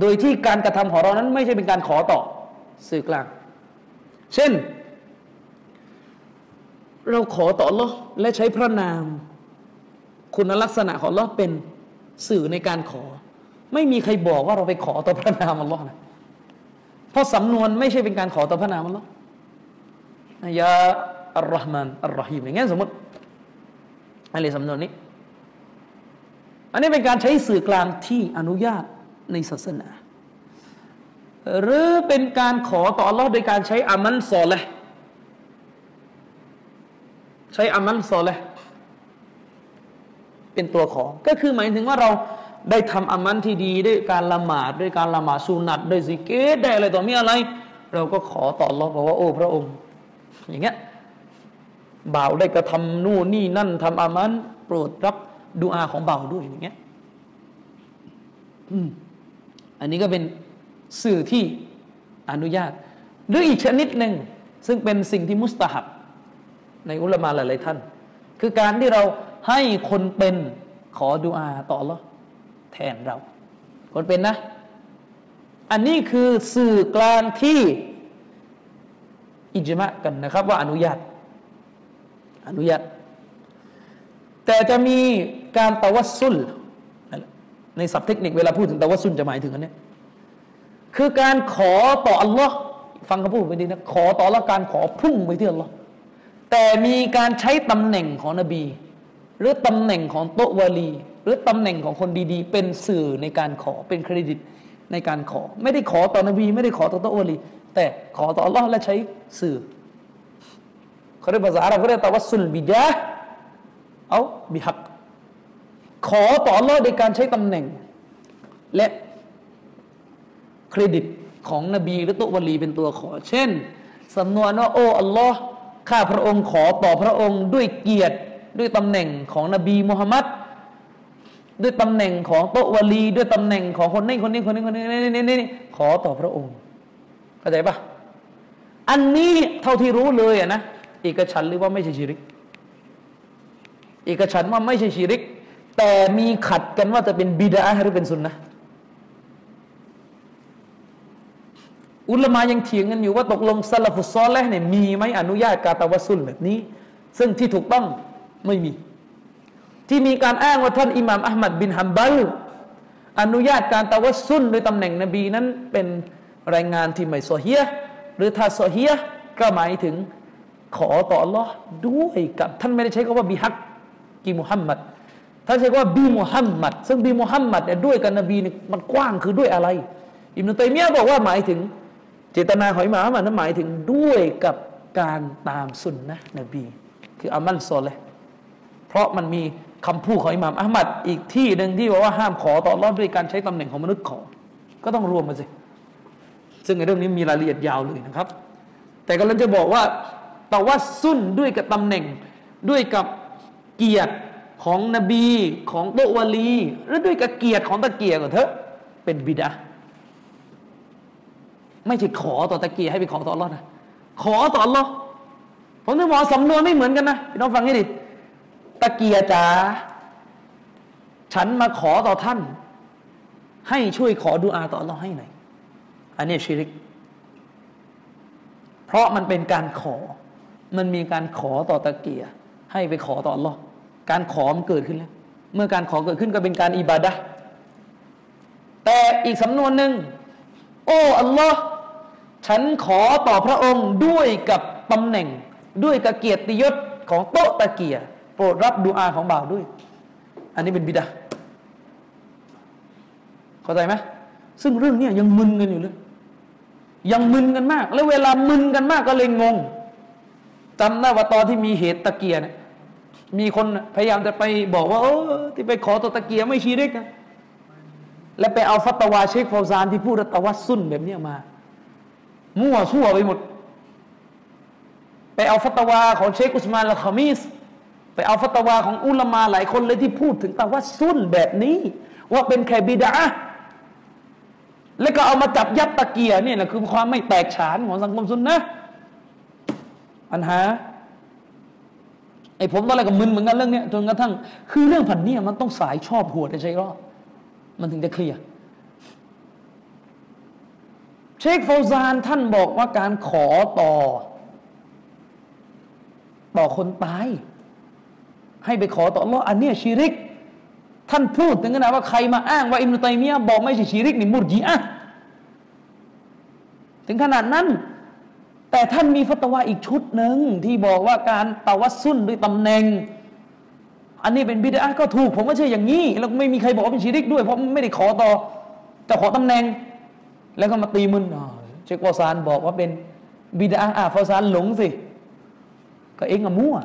โดยที่การกระทำของเรานั้นไม่ใช่เป็นการขอต่อสื่อกลาง เช่น เราขอต่อลอและใช้พระนาม คุณลักษณะของลอเป็นสื่อในการขอ ไม่มีใครบอกว่าเราไปขอต่อพระนามอัลลอฮ์นะเพราะสำนวนไม่ใช่เป็นการขอต่อพระนามอัลลอฮ์ยาอัลลอฮ์มานอัลลอฮีมอย่างงี้สมมติอะไรสำนวนนี้ อันนี้เป็นการใช้สื่อกลางที่อนุญาตในศาสนา หรือเป็นการขอต่อ Allah โดยการใช้อามันซอลห์ใช้อามันซอลห์เป็นตัวขอ ก็คือหมายถึงว่าเราได้ทำอามันที่ดีด้วยการละหมาดด้วยการละหมาดสุนัตด้วยสิเกตได้อะไรต่อมีอะไร เราก็ขอต่อ Allah บอกว่าโอ้พระองค์ อย่างเงี้ยบ่าวได้กระทำนู่นนี่นั่นทำอามันโปรดรับ ดูอาของเบาด้วยอย่างเงี้ยอันนี้ก็เป็นสื่อที่อนุญาต หรืออีกชนิดหนึ่ง ซึ่งเป็นสิ่งที่มุสตาฮับ ในอุลามาหลายๆท่าน คือการที่เราให้คนเป็นขอดุอาต่อหรอแทนเรา คนเป็นนะ อันนี้คือสื่อกลางที่อิจมะกันนะครับ ว่าอนุญาต อนุญาต แต่จะมีการตะวัสุลในศัพท์เทคนิคเวลาพูดถึงตะวัสุลจะหมายถึงอันนี้คือการขอต่ออัลลอฮ์ฟังคำพูดไปดีนะขอต่อละการขอพุ่งไปที่อัลลอฮ์แต่มีการใช้ตำแหน่งของนบี หรือตำแหน่งของโตวาลี หรือตำแหน่งของคนดีๆ เป็นสื่อในการขอเป็นเครดิตในการขอ ไม่ได้ขอต่อนบี ไม่ได้ขอต่อโตวาลี แต่ขอต่ออัลลอฮ์และใช้สื่อเขาเรียกภาษาเราเขาเรียกตะวัสสุลบิดะ เอาบิฮักขอต่ออัลลอฮ์โดยการใช้ตำแหน่ง และเครดิตของนบีหรือตุวลีเป็นตัวขอ เช่นสำนวนว่าโอ้อัลลอฮ์ข้าพระองค์ขอต่อพระองค์ด้วยเกียรติด้วยตำแหน่งของนบีมุฮัมมัดด้วยตำแหน่งของโตวลี ด้วยตำแหน่งของคนนี้คนนี้คนนี้คนนี้นี่นี่นี่ขอต่อพระองค์เข้าใจปะอันนี้เท่าที่รู้เลยอะนะเอกฉันหรือว่าไม่ใช่ชิริก เอกฉันว่าไม่ใช่ชิริก แต่มีขัดกันว่าจะเป็นบิดาหรือเป็นสุนนะอุลมายังเถียงกันอยู่ว่าตกลงซาลฟุซอลแล้วเนี่ยมีไหมอนุญาตการตะวัสุลแบบนี้ ซึ่งที่ถูกต้องไม่มี ที่มีการอ้างว่าท่านอิหม่ามอัลมัดบินฮัมบัลอนุญาตการตะวัสุลโดยตำแหน่งนบีนั้นเป็นรายงานที่ไม่โซเฮียหรือถ้าโซเฮียก็หมายถึงขอต่อ Allah ด้วยกับ ท่านไม่ได้ใช้คำว่าบิฮัก กีมุฮัมมัดท่านใช้คำว่าบีมุฮัมมัดซึ่งบีมุฮัมมัดเนี่ยด้วยกับนบีเนี่ยมันกว้างคือด้วยอะไร อิบนุตัยมียะบอกว่าหมายถึง เจตนาของอิหม่ามนั้นหมายถึงด้วยกับการตามสุนนะนบี คืออามันโซเลยเพราะมันมีคำพูดของอิหม่ามอัลมัดอีกที่หนึ่งที่บอกว่าห้ามขอต่อรอดด้วยการใช้ตำแหน่งของมนุษย์ขอ ก็ต้องรวมมาสิ ซึ่งในเรื่องนี้มีรายละเอียดยาวเลยนะครับ แต่ก็เราจะบอกว่าแต่ว่าสุนด้วยกับตำแหน่งด้วยกับ เกียรติของนบีของโตวาลี หรือด้วยกับเกียรติของตะเกียรก็เถอะเป็นบิดาไม่ใช่ขอต่อตะเกียรให้ไปขอต่อรอดนะขอต่อรอดผมจะบอกสำนวนไม่เหมือนกันนะพี่น้องฟังให้ดีตะเกียรจ๋าฉันมาขอต่อท่าน ให้ช่วยขอดูอาต่อรอให้หน่อยอันนี้ชิริก เพราะมันเป็นการขอ มันมีการขอต่อตะเกียร ให้ไปขอต่อรอการขอมันเกิดขึ้นแล้ว เมื่อการขอเกิดขึ้นก็เป็นการอิบาดะแต่อีกสำนวนหนึ่งโอ้อัลลอฮ์ฉันขอต่อพระองค์ด้วยกับตำแหน่ง ด้วยกับเกียรติยศของโต๊ะตะเกียโปรดรับดูอาของบ่าวด้วย อันนี้เป็นบิดาเข้าใจไหมซึ่งเรื่องนี้ยังมึนกันอยู่เลยยังมึนกันมาก แล้วเวลามึนกันมากก็เลยงงจำได้ว่าตอนที่มีเหตุตะเกียเนี่ย มีคนพยายามจะไปบอกว่าเออที่ไปขอตัวตะเกียไม่ชีริกนะและไปเอาฟัตวาเชคฟาวซานที่พูดตะวัสซุนแบบนี้มา มั่วซั่วไปหมด ไปเอาฟัตวาของเชคอุสมานละคามิสไปเอาฟัตวาของอุลามาหลายคนเลยที่พูดถึงตะวัสซุนแบบนี้ ว่าเป็นแค่บิดาแล้วก็เอามาจับยัดตะเกียเนี่ยนะคือความไม่แตกฉานของสังคมซุนนะปัญหา อ้ผมตอนแรกก็มึนเหมือนกันเรื่องเนี้ยจนกระทั่งคือเรื่องผันเนี่ยมันต้องสายชอบหัวแต่ใช่รอดมันถึงจะเคลียร์เชคฟาวซานท่านบอกว่าการขอต่อ ต่อคนตาย ให้ไปขอต่ออัลลอฮ์อันเนี้ยชีริก ท่านพูดถึงขนาดว่าใครมาอ้างว่าอิมนุตัยมียะบอกไม่ใช่ชีริกนี่มุรจีอะถึงขนาดนั้น แต่ท่านมีฟัตวาอีกชุดหนึ่งที่บอกว่าการตาวัสซุนด้วยตำแหน่ง อันนี้เป็นบิดาก็ถูก ผมก็เชื่ออย่างนี้ แล้วไม่มีใครบอกว่าเป็นชีริกด้วย เพราะไม่ได้ขอต่อ แต่ขอตำแหน่ง แล้วก็มาตีมึนเชคฟอซานบอกว่าเป็นบิดาอ่าฟอซานหลงสิ ก็เองอะมั่ว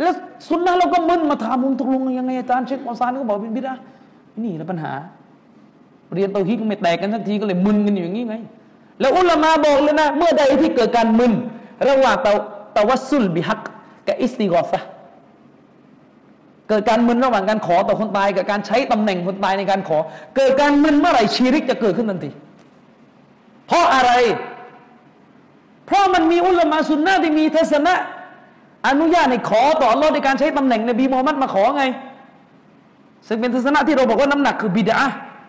แล้วสุนนะเราก็มึนมาถามมุมตกลงยังไงอาจารย์เชคฟอซานก็บอกเป็นบิดานี่แหละปัญหา เรียนตัวฮิกไม่แตกกันสักทีก็เลยมึนกันอยู่อย่างนี้ไง แล้วอุลามาบอกเลยนะ เมื่อใดที่เกิดการมึน ระหว่างตะตะวัสุลบิฮักกับอิสติกอฟะเกิดการมึนระหว่างการขอต่อคนตายกับการใช้ตำแหน่งคนตายในการขอ เกิดการมึนเมื่อไหร่ชีริกจะเกิดขึ้นทันทีเพราะอะไร เพราะมันมีอุลามาสุนนะที่มีทัศนะ อนุญาตให้ขอต่อรอดในการใช้ตำแหน่งในบีมูฮัมมัดมาขอไง ซึ่งเป็นทัศนะที่เราบอกว่าน้ำหนักคือบิดา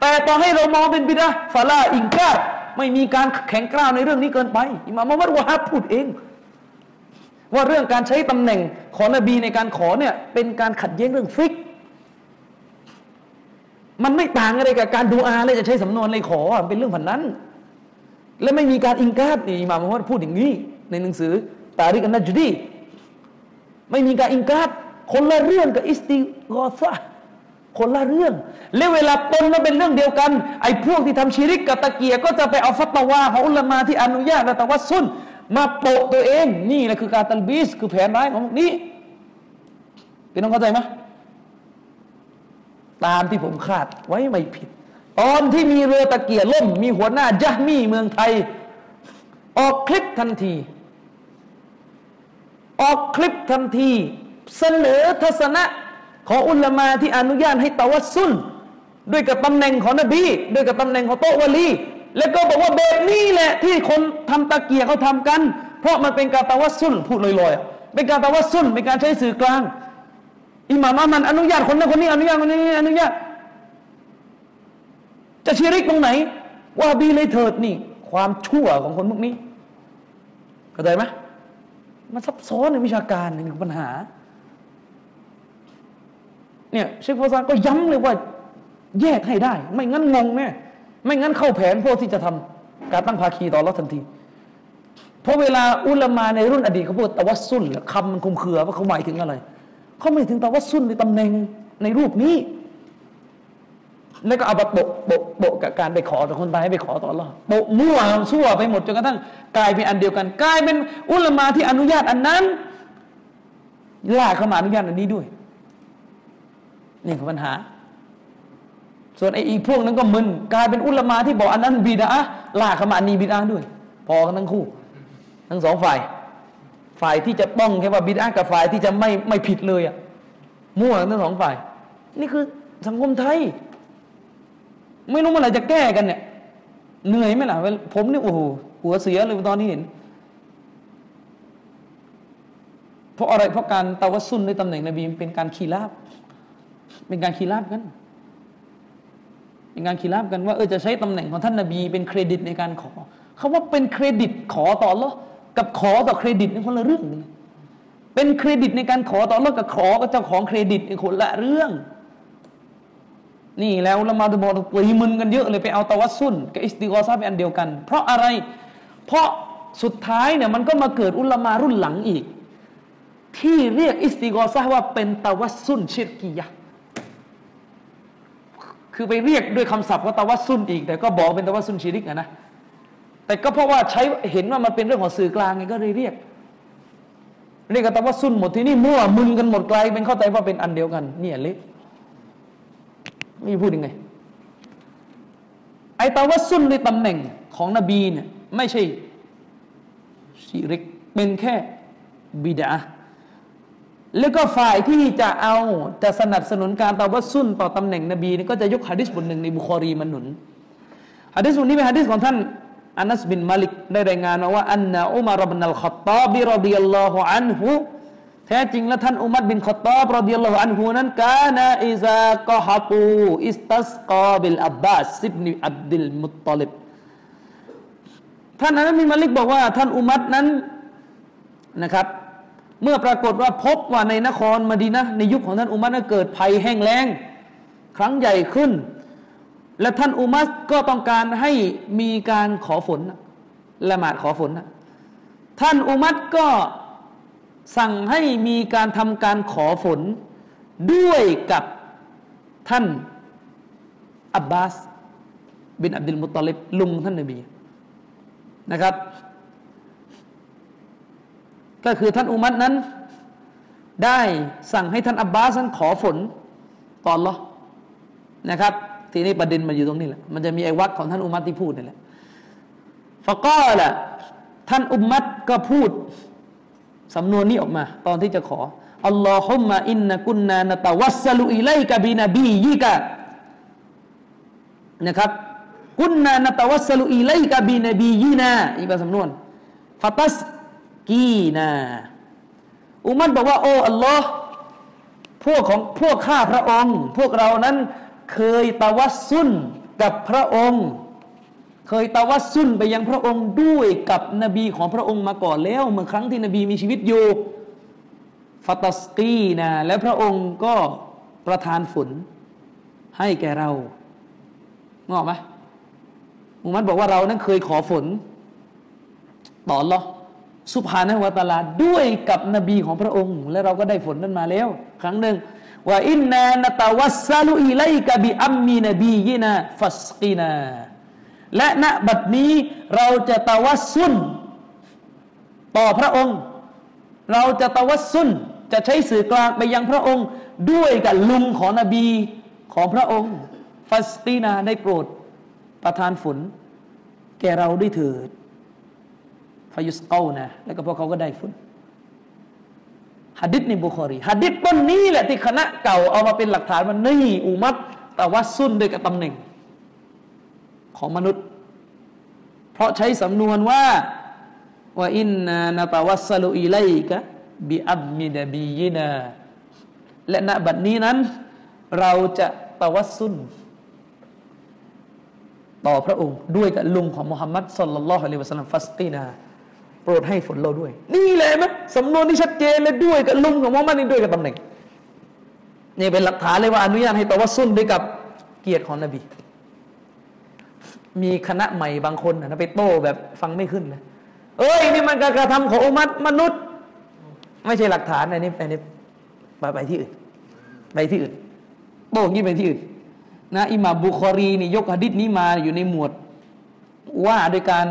แต่ต่อให้เรามองเป็นบิดาฟาลาอิงกา ไม่มีการแข็งกร้าวในเรื่องนี้เกินไป อิมามมุฮัมมัดวะฮับพูดเอง ว่าเรื่องการใช้ตำแหน่งของนบีในการขอเนี่ยเป็นการขัดแย้งเรื่องฟิก มันไม่ต่างอะไรกับการดูอาเลยจะใช้สำนวนเลยขอเป็นเรื่องผันนั้น และไม่มีการอิงกาดนี่อิมามมฮัมมัดพูดอย่างนี้ ในหนังสือตาริกันนัจดีไม่มีการอิงกาดคนละเรื่องกับอิสติกอซะ คนละเรื่อง และเวลาปนแล้วเป็นเรื่องเดียวกัน ไอ้พวกที่ทำชีริกกับตะเกียก็จะไปเอาฟัตวาของอุลมาที่อนุญาตและตะวัสุนมาโปะตัวเอง นี่แหละคือการตัลบิสคือแผนร้ายของพวกนี้พี่น้องเข้าใจไหมตามที่ผมคาดไว้ไม่ผิด ตอนที่มีเรือตะเกียล่ม มีหัวหน้าจัฮมีเมืองไทย ออกคลิปทันที ออกคลิปทันที เสนอทัศนะ ของอุลามาที่อนุญาตให้ตะวัสุนด้วยกับตำแหน่งของนบีด้วยกับตำแหน่งของโตวลี แล้วก็บอกว่าแบบนี้แหละที่คนทำตะเกียเขาทำกัน เพราะมันเป็นการตะวัสุนพูดลอยๆเป็นการตะวัสุนเป็นการใช้สื่อกลางอิหม่ามมันอนุญาตคนนั้นคนนี้อนุญาตคนนี้อนุญาตจะชีริกตรงไหนว่าบีเลยเถิดนี่ ความชั่วของคนพวกนี้เข้าใจไหมมันซับซ้อนในวิชาการนี่คือปัญหา เนี่ยเชคฟอซานก็ย้ำเลยว่าแยกให้ได้ ไม่งั้นงงแน่ไม่งั้นเข้าแผนพวกที่จะทำการตั้งภาคีต่อรัทันที เพราะเวลาอุลามาในรุ่นอดีตเขาพูดตะวัสุนคำมันคุมเครือว่าเขาหมายถึงอะไร เขาไม่ถึงตะวัสุนในตำแหน่งในรูปนี้ แล้วก็เอาไปโปะโปะโปะกับการไปขอต่อคนตายให้ไปขอต่อรอโปะมั่วชั่วไปหมดจนกระทั่งกลายเป็นอันเดียวกันกลายเป็นอุลามาที่อนุญาตอันนั้นลากเข้ามาอนุญาตอันนี้ด้วย นี่คือปัญหา ส่วนไอ้อีพวกนั้นก็มึนกลายเป็นอุลมาที่บอกอันนั้นบิดาลากเขามาอันนี้บิดาด้วย พอกันทั้งคู่ ทั้งสองฝ่าย ฝ่ายที่จะป้องแค่ว่าบิดากับฝ่ายที่จะไม่ไม่ผิดเลยอะมั่วทั้งสองฝ่าย นี่คือสังคมไทย ไม่รู้เมื่อไหร่จะแก้กันเนี่ยเหนื่อยไหมล่ะผมนี่โอ้โหหัวเสียเลยตอนนี้เห็นเพราะอะไรเพราะการตะวัสุนในตำแหน่งนบีเป็นการขีราบ เป็นการคีราบกัน เป็นการคีราบกันว่าเออจะใช้ตำแหน่งของท่านนาบี เป็นเครดิตในการขอคาว่าเป็นเครดิตขอต่อหรอกับขอต่อเครดิตในคนละเรื่องเลยเป็นเครดิตในการขอต่อหรอกับขอกับเจ้าของเครดิตในคนละเรื่อง นี่แล้วเรามาตบอกตีมึนกันเยอะเลยไปเอาตะวัสุนกับอิสติกอซาเป็นอันเดียวกัน เพราะอะไร เพราะสุดท้ายเนี่ยมันก็มาเกิดอุลามารุ่นหลังอีก ที่เรียกอิสติกอซาว่าเป็นตะวัสุนชิรกียะ คือไปเรียกด้วยคำศัพท์ว่าตะวัสุนอีก แต่ก็บอกเป็นตะวัสุนชีริกนะแต่ก็เพราะว่าใช้เห็นว่ามันเป็นเรื่องของสื่อกลางไงก็เลยเรียกเรียกกันตะวัสุนหมดที่นี่มั่วมึนกันหมดไกลเป็นเข้าใจว่าเป็นอันเดียวกันเนี่ยเล็กไม่พูดยังไงไอ้ตะวัสซุลในตำแหน่งของนบีเนี่ยไม่ใช่ชีริกเป็นแค่บิดอะฮ์ แล้วก็ฝ่ายที่จะเอาจะสนับสนุนการตะวัสซุลต่อตำแหน่งนบีนี่ก็จะยกฮะดิษบทหนึ่งในบุคอรีมาหนุนฮะดิษบทนี้เป็นฮะดิษของท่านอานัสบินมาลิกได้รายงานมาว่าأن عمر بن الخطاب رضي الله عنهแท้จริงแล้วท่านอุมัรบินขตาบรดิยัลลอฮุอันฮุนั้นكان إذا قحطوا استسقى بالعباس بن عبد المطلبท่านอานัสบินมาลิกบอกว่าท่านอุมัรนั้นนะครับ เมื่อปรากฏว่าพบว่าในนครมดีนะในยุคของท่านอุมัรเกิดภัยแห้งแล้ง ครั้งใหญ่ขึ้น และท่านอุมัรก็ต้องการให้มีการขอฝนละหมาดขอฝนท่านอุมัรก็สั่งให้มีการทำการขอฝนด้วยกับท่านอับบาส บินอับดุลมุตตลิบลุงท่านนบีนะครับ ก็คือท่านอุมัตนั้น ได้สั่งให้ท่านอับบาสนั้นขอฝนตอนลอนะครับ ทีนี้ประเด็นมาอยู่ตรงนี้แหละมันจะมีไอ้วัดของท่านอุมัตที่พูดนี่แหละฟะก็แหละท่านอุมัตก็พูดสำนวนนี้ออกมา ตอนที่จะขออัลลอฮุมะอินนักุนนานตะวัสลุอิไลกะบินบียิกะนะครับกุนนานตะวัสลุอิไลกะบินบียีนาอีกแบบสำนวนฟาตัส กีนาอุมัดบอกว่าโอ้อัลลอฮ์พวกของพวกข้าพระองค์ พวกเรานั้นเคยตะวัสซุนกับพระองค์ เคยตะวัสซุนไปยังพระองค์ด้วยกับนบีของพระองค์มาก่อนแล้ว เมื่อครั้งที่นบีมีชีวิตอยู่ฟาตัสกีนะและพระองค์ก็ประทานฝนให้แก่เรางอกไหมมุฮัมมัดบอกว่าเรานั้นเคยขอฝนต่อหรอ สุภานะวะตาลาด้วยกับนบีของพระองค์ และเราก็ได้ฝนนั้นมาแล้ว ครั้งหนึ่งว่าอินนานตะวัสซาลุอิไลกะบิอัมมีนบียินาฟัสกีนาและณบัดนี้เราจะตะวัสซุนต่อพระองค์ เราจะตะวัสซุนจะใช้สื่อกลางไปยังพระองค์ ด้วยกับลุงของนบีของพระองค์ ฟัสตีนาได้โปรดประทานฝน แก่เราด้วยเถิด ฟายุสเกานะแล้วก็พวกเขาก็ได้ฝนฮัดิษในบุคอรีฮัดิษต้นนี้แหละที่คณะเก่าเอามาเป็นหลักฐานมันนี่อุมัตแต่ว่าซุนด้วยกับตำแหน่ง ของมนุษย์ เพราะใช้สำนวนว่าว่าอินนานาตาวัสลุอิไลกะบิอับมิดบียินาและณบัดนี้นั้น เราจะตะวัสซุนต่อพระองค์ด้วยกับลุงของมุฮัมมัดสุลลัลลอฮุอะลัยวะสัลลัมฟัสตีนา ปรดให้ฝนเราด้วย นี่เลยไหมสำนวนที่ชัดเจนเลยด้วยกับลุงของมุฮัมมัดนี่ด้วยกับตำแหน่งนี่เป็นหลักฐานเลยว่าอนุญาตให้ตะวัสซุนด้วยกับเกียรติของนบี มีคณะใหม่บางคนนะไปโต้แบบฟังไม่ขึ้นนะเอ้ยนี่มันการกระทำของอุมัตมนุษย์ ไม่ใช่หลักฐานอันนี้อันนี้ไปไปที่อื่นไปที่อื่นโต้งี้ไปที่อื่นนะอิมาบุคอรีนี่ยกหะดิษนี้มาอยู่ในหมวดว่าโดยการ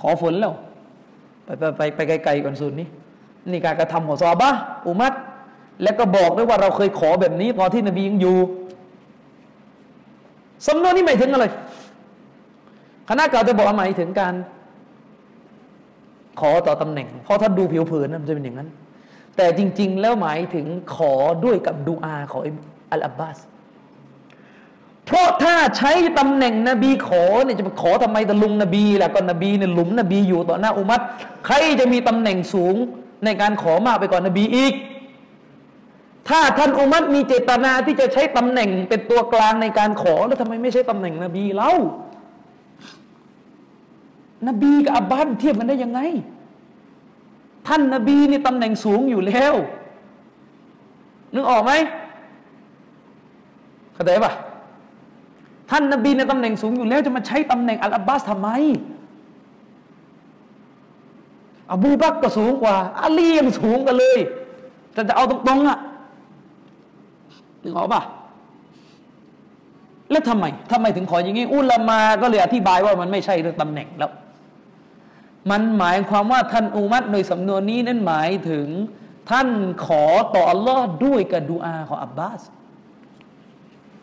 ขอฝนแล้ว ไปไปไปไปไกลๆก่อนสุดนี้ นี่การกระทำของซอบะอุมัตแล้วก็บอกด้วยว่าเราเคยขอแบบนี้ตอนที่นบียังอยู่สำนวนนี้หมายถึงอะไรคณะเก่าจะบอกหมายถึงการ ขอต่อตำแหน่ง เพราะถ้าดูผิวเผินมันจะเป็นอย่างนั้น แต่จริง ๆ แล้วหมายถึงขอด้วยกับดูอาของอัลอับบาส เพราะถ้าใช้ตำแหน่งนบีขอเนี่ยจะไปขอทำไมตะลุงนบีแหละก็นบีเนี่ยหลุมนบีอยู่ต่อหน้าอุมัตใครจะมีตำแหน่งสูงในการขอมากไปก่อนนบีอีก ถ้าท่านอุมัตมีเจตนาที่จะใช้ตำแหน่งเป็นตัวกลางในการขอแล้วทำไมไม่ใช่ตำแหน่งนบีเล่านบีกับอับบานเทียบกันได้ยังไง ท่านนาบีนี่ตำแหน่งสูงอยู่แล้วนึกออกไหมเข้าใจปะ ท่านนบีในตำแหน่งสูงอยู่แล้วจะมาใช้ตำแหน่งอัลอาบบาสทำไมอบูบักก็สูงกว่าอาลียังสูงกันเลยจะจะเอาตรงๆอะนึกออกปะแล้วทำไมทำไมถึงขออย่างนี้ อุลามาก็เลยอธิบายว่ามันไม่ใช่เรื่องตำแหน่งแล้ว มันหมายความว่าท่านอุมัตโดยสำนวนนี้นั้นหมายถึง ท่านขอต่ออัลลอฮ์ด้วยกับดูอาของอับบาส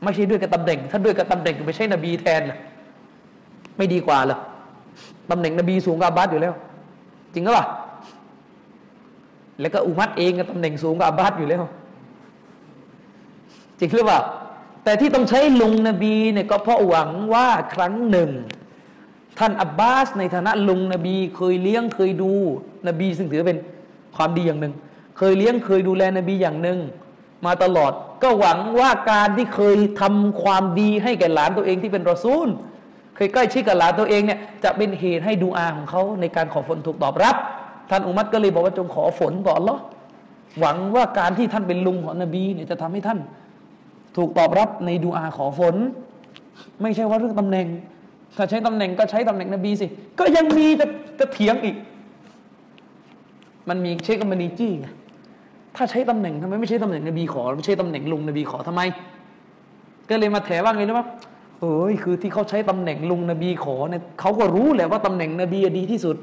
ไม่ใช่ด้วยกับตำแหน่ง ถ้าด้วยกับตำแหน่งไม่ใช่นบีแทนล่ะไม่ดีกว่าเหรอตำแหน่งนบีสูงกว่าอับบาสอยู่แล้ว จริงหรือเปล่าแล้วก็อุมัตเองก็ตำแหน่งสูงกว่าอับบาสอยู่แล้ว จริงหรือเปล่าแต่ที่ต้องใช้ลุงนบีเนี่ยก็เพราะหวังว่าครั้งหนึ่ง ท่านอับบาส ในฐานะลุงนบี เคยเลี้ยงเคยดู นบีซึ่งถือเป็นความดีอย่างหนึ่ง เคยเลี้ยงเคยดูแลนบีอย่างหนึ่ง มาตลอด ก็หวังว่าการที่เคยทำความดีให้แก่หลานตัวเองที่เป็นรอซูล เคยใกล้ชิดกับหลานตัวเองเนี่ยจะเป็นเหตุให้ดูอาของเขาในการขอฝนถูกตอบรับ ท่านอุมัตก็เลยบอกว่าจงขอฝนต่อหรอหวังว่าการที่ท่านเป็นลุงของนบีเนี่ยจะทำให้ท่าน ถูกตอบรับในดูอาขอฝน ไม่ใช่ว่าเรื่องตำแหน่ง ถ้าใช้ตำแหน่งก็ใช้ตำแหน่งนบีสิ ก็ยังมีจะจะเถียงอีก มันมีเชคกัมบานีจี้ไง ถ้าใช้ตำแหน่งทำไมไม่ใช้ตำแหน่งนบีขอไม่ใช่ตำแหน่งลุงนบีขอทำไม ก็เลยมาแถว่าไงรู้ไหมเอ้ยคือที่เขาใช้ตำแหน่งลุงนบีขอเนี่ยเขาก็รู้แหละว่าตำแหน่งนบีดีที่สุด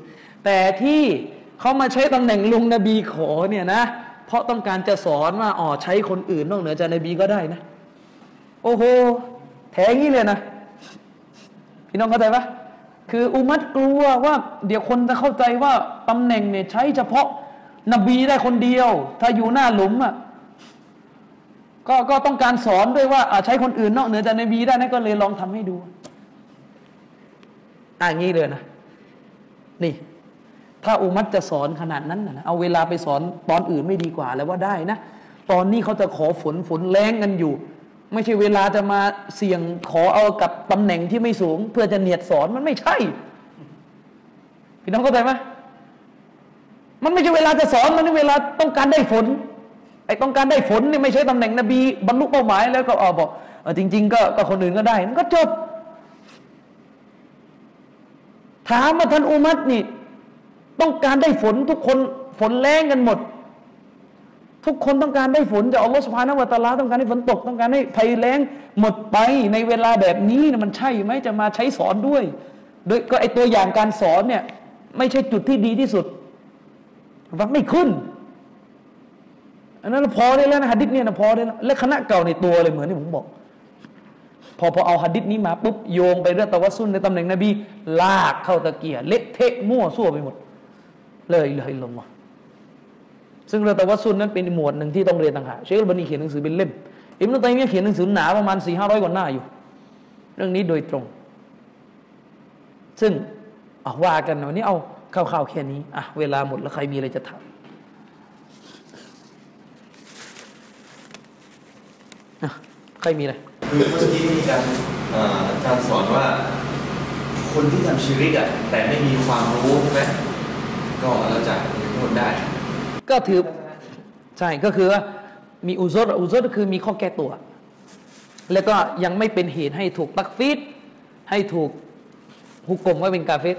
แต่ที่เขามาใช้ตำแหน่งลุงนบีขอเนี่ยนะ เพราะต้องการจะสอนว่าอ๋อใช้คนอื่นนอกเหนือจากนบีก็ได้นะ โอ้โหแถงี้เลยนะพี่น้องเข้าใจปะคืออุมัดกลัวว่า เดี๋ยวคนจะเข้าใจว่าตำแหน่งเนี่ยใช้เฉพาะ นบีได้คนเดียว ถ้าอยู่หน้าหลุมอะก็ก็ต้องการสอนด้วยว่าใช้คนอื่นนอกเหนือจากนบีได้นะก็เลยลองทำให้ดูอ่างี้เลยนะ นี่ ถ้าอุมัดจะสอนขนาดนั้นนะเอาเวลาไปสอนตอนอื่นไม่ดีกว่า แล้วว่าได้นะ ตอนนี้เขาจะขอฝนฝนแรงกันอยู่ ไม่ใช่เวลาจะมาเสี่ยงขอเอากับตำแหน่งที่ไม่สูง เพื่อจะเนียดสอนมันไม่ใช่พี่น้องเข้าใจไหม มันไม่ใช่เวลาจะสอนมันเวลาต้องการได้ฝนไอ้ต้องการได้ฝนนี่ไม่ใช่ตำแหน่งนบีบรรลุเป้าหมายแล้วก็เอาบอกจริง ๆ ก็ก็คนอื่นก็ได้นั่นก็จบ ถามมาท่านอุมัตนี่ ต้องการได้ฝนทุกคนฝนแรงกันหมด ทุกคนต้องการได้ฝนจากอัลลอฮฺสุภาณวะตาลาต้องการให้ฝนตกต้องการให้ภัยแรงหมดไปในเวลาแบบนี้นะมันใช่ไหมจะมาใช้สอนด้วย โดยก็ไอตัวอย่างการสอนเนี่ย ไม่ใช่จุดที่ดีที่สุด ฟังไม่ขึ้น อันนั้นพอได้แล้วนะฮัดดิษเนี่ยนะพอได้แล้วและคณะเก่าในตัวเลยเหมือนที่ผมบอก พอพอเอาฮัดดิษนี้มาปุ๊บโยงไปเรื่องตะวัสุนในตำแหน่งนบี ลากเข้าตะเกียเละเทะมั่วซั่วไปหมด เลยเลยลงมาซึ่งเรื่องตะวัสุนนั้นเป็นหมวดหนึ่งที่ต้องเรียนต่างหากเชคบันีเขียนหนังสือเป็นเล่มอิมนุตัยมียเขียนหนังสือหนาประมาณสี่ห้าร้อยกว่าหน้าอยู่ เรื่องนี้โดยตรง ซึ่งเอาว่ากันวันนี้เอา ข่าวๆแค่นี้อะเวลาหมดแล้วใครมีอะไรจะถามใครมีอะไรคือเมื่อกี้มีการอาจารย์สอนว่า คนที่ทำชีริกอะแต่ไม่มีความรู้ใช่ไหมก็เราจะโทษได้ ก็ถือใช่ก็คือว่ามีอุซรอุซรก็คือมีข้อแก้ตัว แล้วก็ยังไม่เป็นเหตุให้ถูกตักฟีดให้ถูกหุกกลมว่าเป็นกาเฟส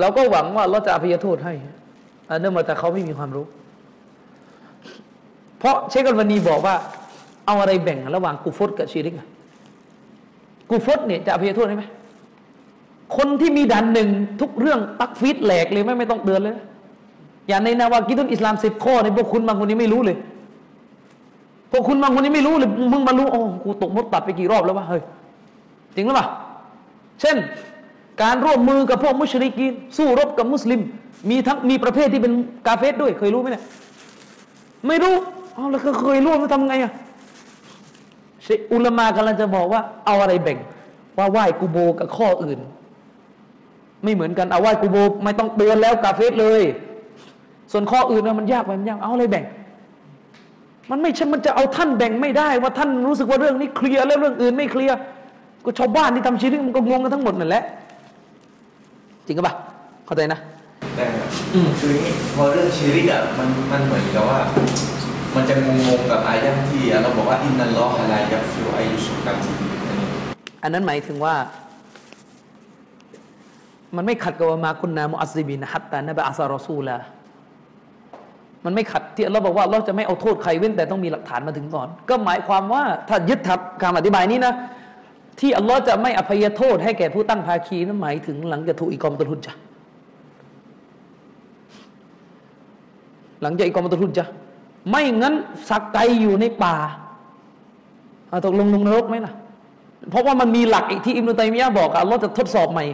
เราก็หวังว่าเราจะอภัยโทษให้เนื่องมาจากเขาไม่มีความรู้ เพราะเชคกันวันนี้บอกว่า เอาอะไรแบ่งระหว่างกูฟตกับชีริกกูฟตเนี่ยจะอภัยโทษได้ไหมคนที่มีดันหนึ่งทุกเรื่องตักฟีดแหลกเลยไม่ไม่ต้องเดือนเลย อย่างในนาวากิตุนอิสลามสิบข้อในพวกคุณบางคนนี้ไม่รู้เลยพวกคุณบางคนนี้ไม่รู้เลยมึงมารู้โอ้กูตกมดตัดไปกี่รอบแล้ววะเฮ้ยจริงหรือเปล่าเช่น การร่วมมือกับพวกมุชริกีนสู้รบกับมุสลิม มีทั้งมีประเภทที่เป็นกาเฟสด้วย เคยรู้ไหมเนี่ยไม่รู้อ๋อแล้วเคยร่วมมาทำไงอะอุลมากำลังจะบอกว่าเอาอะไรแบ่ง ว่าไหว้กูโบกับข้ออื่น ไม่เหมือนกันเอาไหว้กูโบไม่ต้องเตือนแล้วกาเฟสเลย ส่วนข้ออื่นมันยากไปมันยากเอาอะไรแบ่ง มันไม่ใช่มันจะเอาท่านแบ่งไม่ได้ ว่าท่านรู้สึกว่าเรื่องนี้เคลียร์แล้วเรื่องอื่นไม่เคลียร์ก็ชาวบ้านที่ทำชีวิตมันก็งงกันทั้งหมดนั่นแหละ จริงปะเข้าใจนะ แต่คือพอเรื่องชีวิตอะมันมันเหมือนกับว่า มันจะงงๆกับอายะที่เราบอกว่าอินนัลลอฮะลายักฟิวอายุสุกันอันนั้นหมายถึงว่า มันไม่ขัดกับมาคุณนามุอัสซิบินฮัตตานบะอัสรอซูลามันไม่ขัดที่เราบอกว่าเราจะไม่เอาโทษใครเว้นแต่ต้องมีหลักฐานมาถึงก่อน ก็หมายความว่าถ้ายึดทับคำอธิบายนี้นะ ที่อัลลอฮ์จะไม่อภัยโทษให้แก่ผู้ตั้งภาคีนั้นหมายถึงหลังจากถูกอีกอมตุลุจจะหลังจากอีกอมตุลุจจะไม่งั้นสักไกอยู่ในป่าตกลงลงนรกไหมล่ะ เพราะว่ามันมีหลักอีกที่อิมรุตัยมียะบอกอะเราจะทดสอบใหม่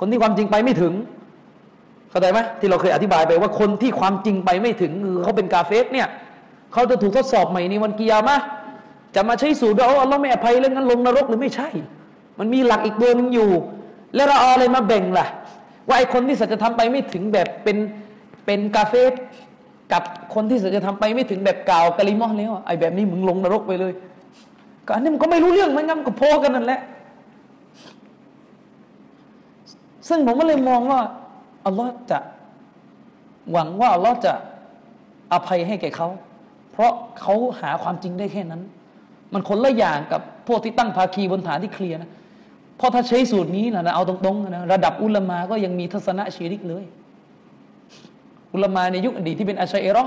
คนที่ความจริงไปไม่ถึง เข้าใจไหมที่เราเคยอธิบายไปว่าคนที่ความจริงไปไม่ถึงคือเขาเป็นกาเฟสเนี่ยเขาจะถูกทดสอบใหม่ในวันกิยามะ จะมาใช้สูตรว่าอัลลอฮ์ไม่อภัยแล้วงั้นลงนรกหรือไม่ใช่ มันมีหลักอีกตัวนึงอยู่ แล้วเราเอาอะไรมาแบ่งล่ะ ว่าไอ้คนที่สัจธรรมไปไม่ถึงแบบเป็นเป็นกาเฟสกับคนที่สัจะทำไปไม่ถึงแบบกล่าวกะลิมอแล้วไอ้แบบนี้มึงลงนรกไปเลยก็อันนี้มันก็ไม่รู้เรื่องมันงั้นก็พอกันนั่นแหละซึ่งผมก็เลยมองว่าอัลลอฮ์จะหวังว่าอัลลอฮ์จะอภัยให้แก่เขา เพราะเขาหาความจริงได้แค่นั้น มันคนละอย่างกับพวกที่ตั้งภาคีบนฐานที่เคลียร์นะเพราะถ้าใช้สูตรนี้นะเอาตรงๆนะระดับอุลามาก็ยังมีทัศนะชีริกเลย อุลามาในยุคอดีตที่เป็นอาชัยเอรอ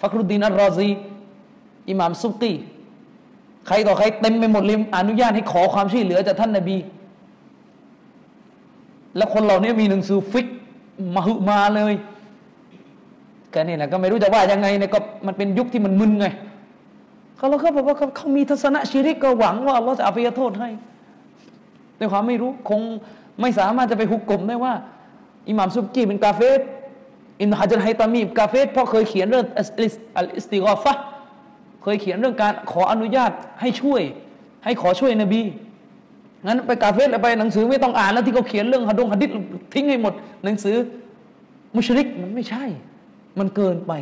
ฟักรุดีนอัลรอซีอิหม่ามซุกีใครต่อใครเต็มไปหมดเลยอนุญาตให้ขอความช่วยเหลือจากท่านนบี แล้วคนเหล่านี้มีหนังสือฟิกมาหึมาเลยก็นี่แหละก็ไม่รู้จะว่ายังไงเนี่ยก็มันเป็นยุคที่มันมึนไง เขาเราก็บอกว่าเขามีทัศนะชีริกก็หวังว่าเราจะอภัยโทษให้ในความไม่รู้คงไม่สามารถจะไปหุก่มได้ว่า อิหม่ามซุบกีเป็นกาเฟร อิบนุฮะญัรอัลฮัยตะมีกาเฟรเพราะเคยเขียนเรื่องอัลอิสติฆอษะฮ์เคยเขียนเรื่องการขออนุญาตให้ช่วย ให้ขอช่วยนบีงั้นไปกาเฟรไปหนังสือไม่ต้องอ่านแล้วที่เขาเขียนเรื่องฮะดงฮะดิษทิ้งให้หมด หนังสือมุชริกมันไม่ใช่ มันเกินไป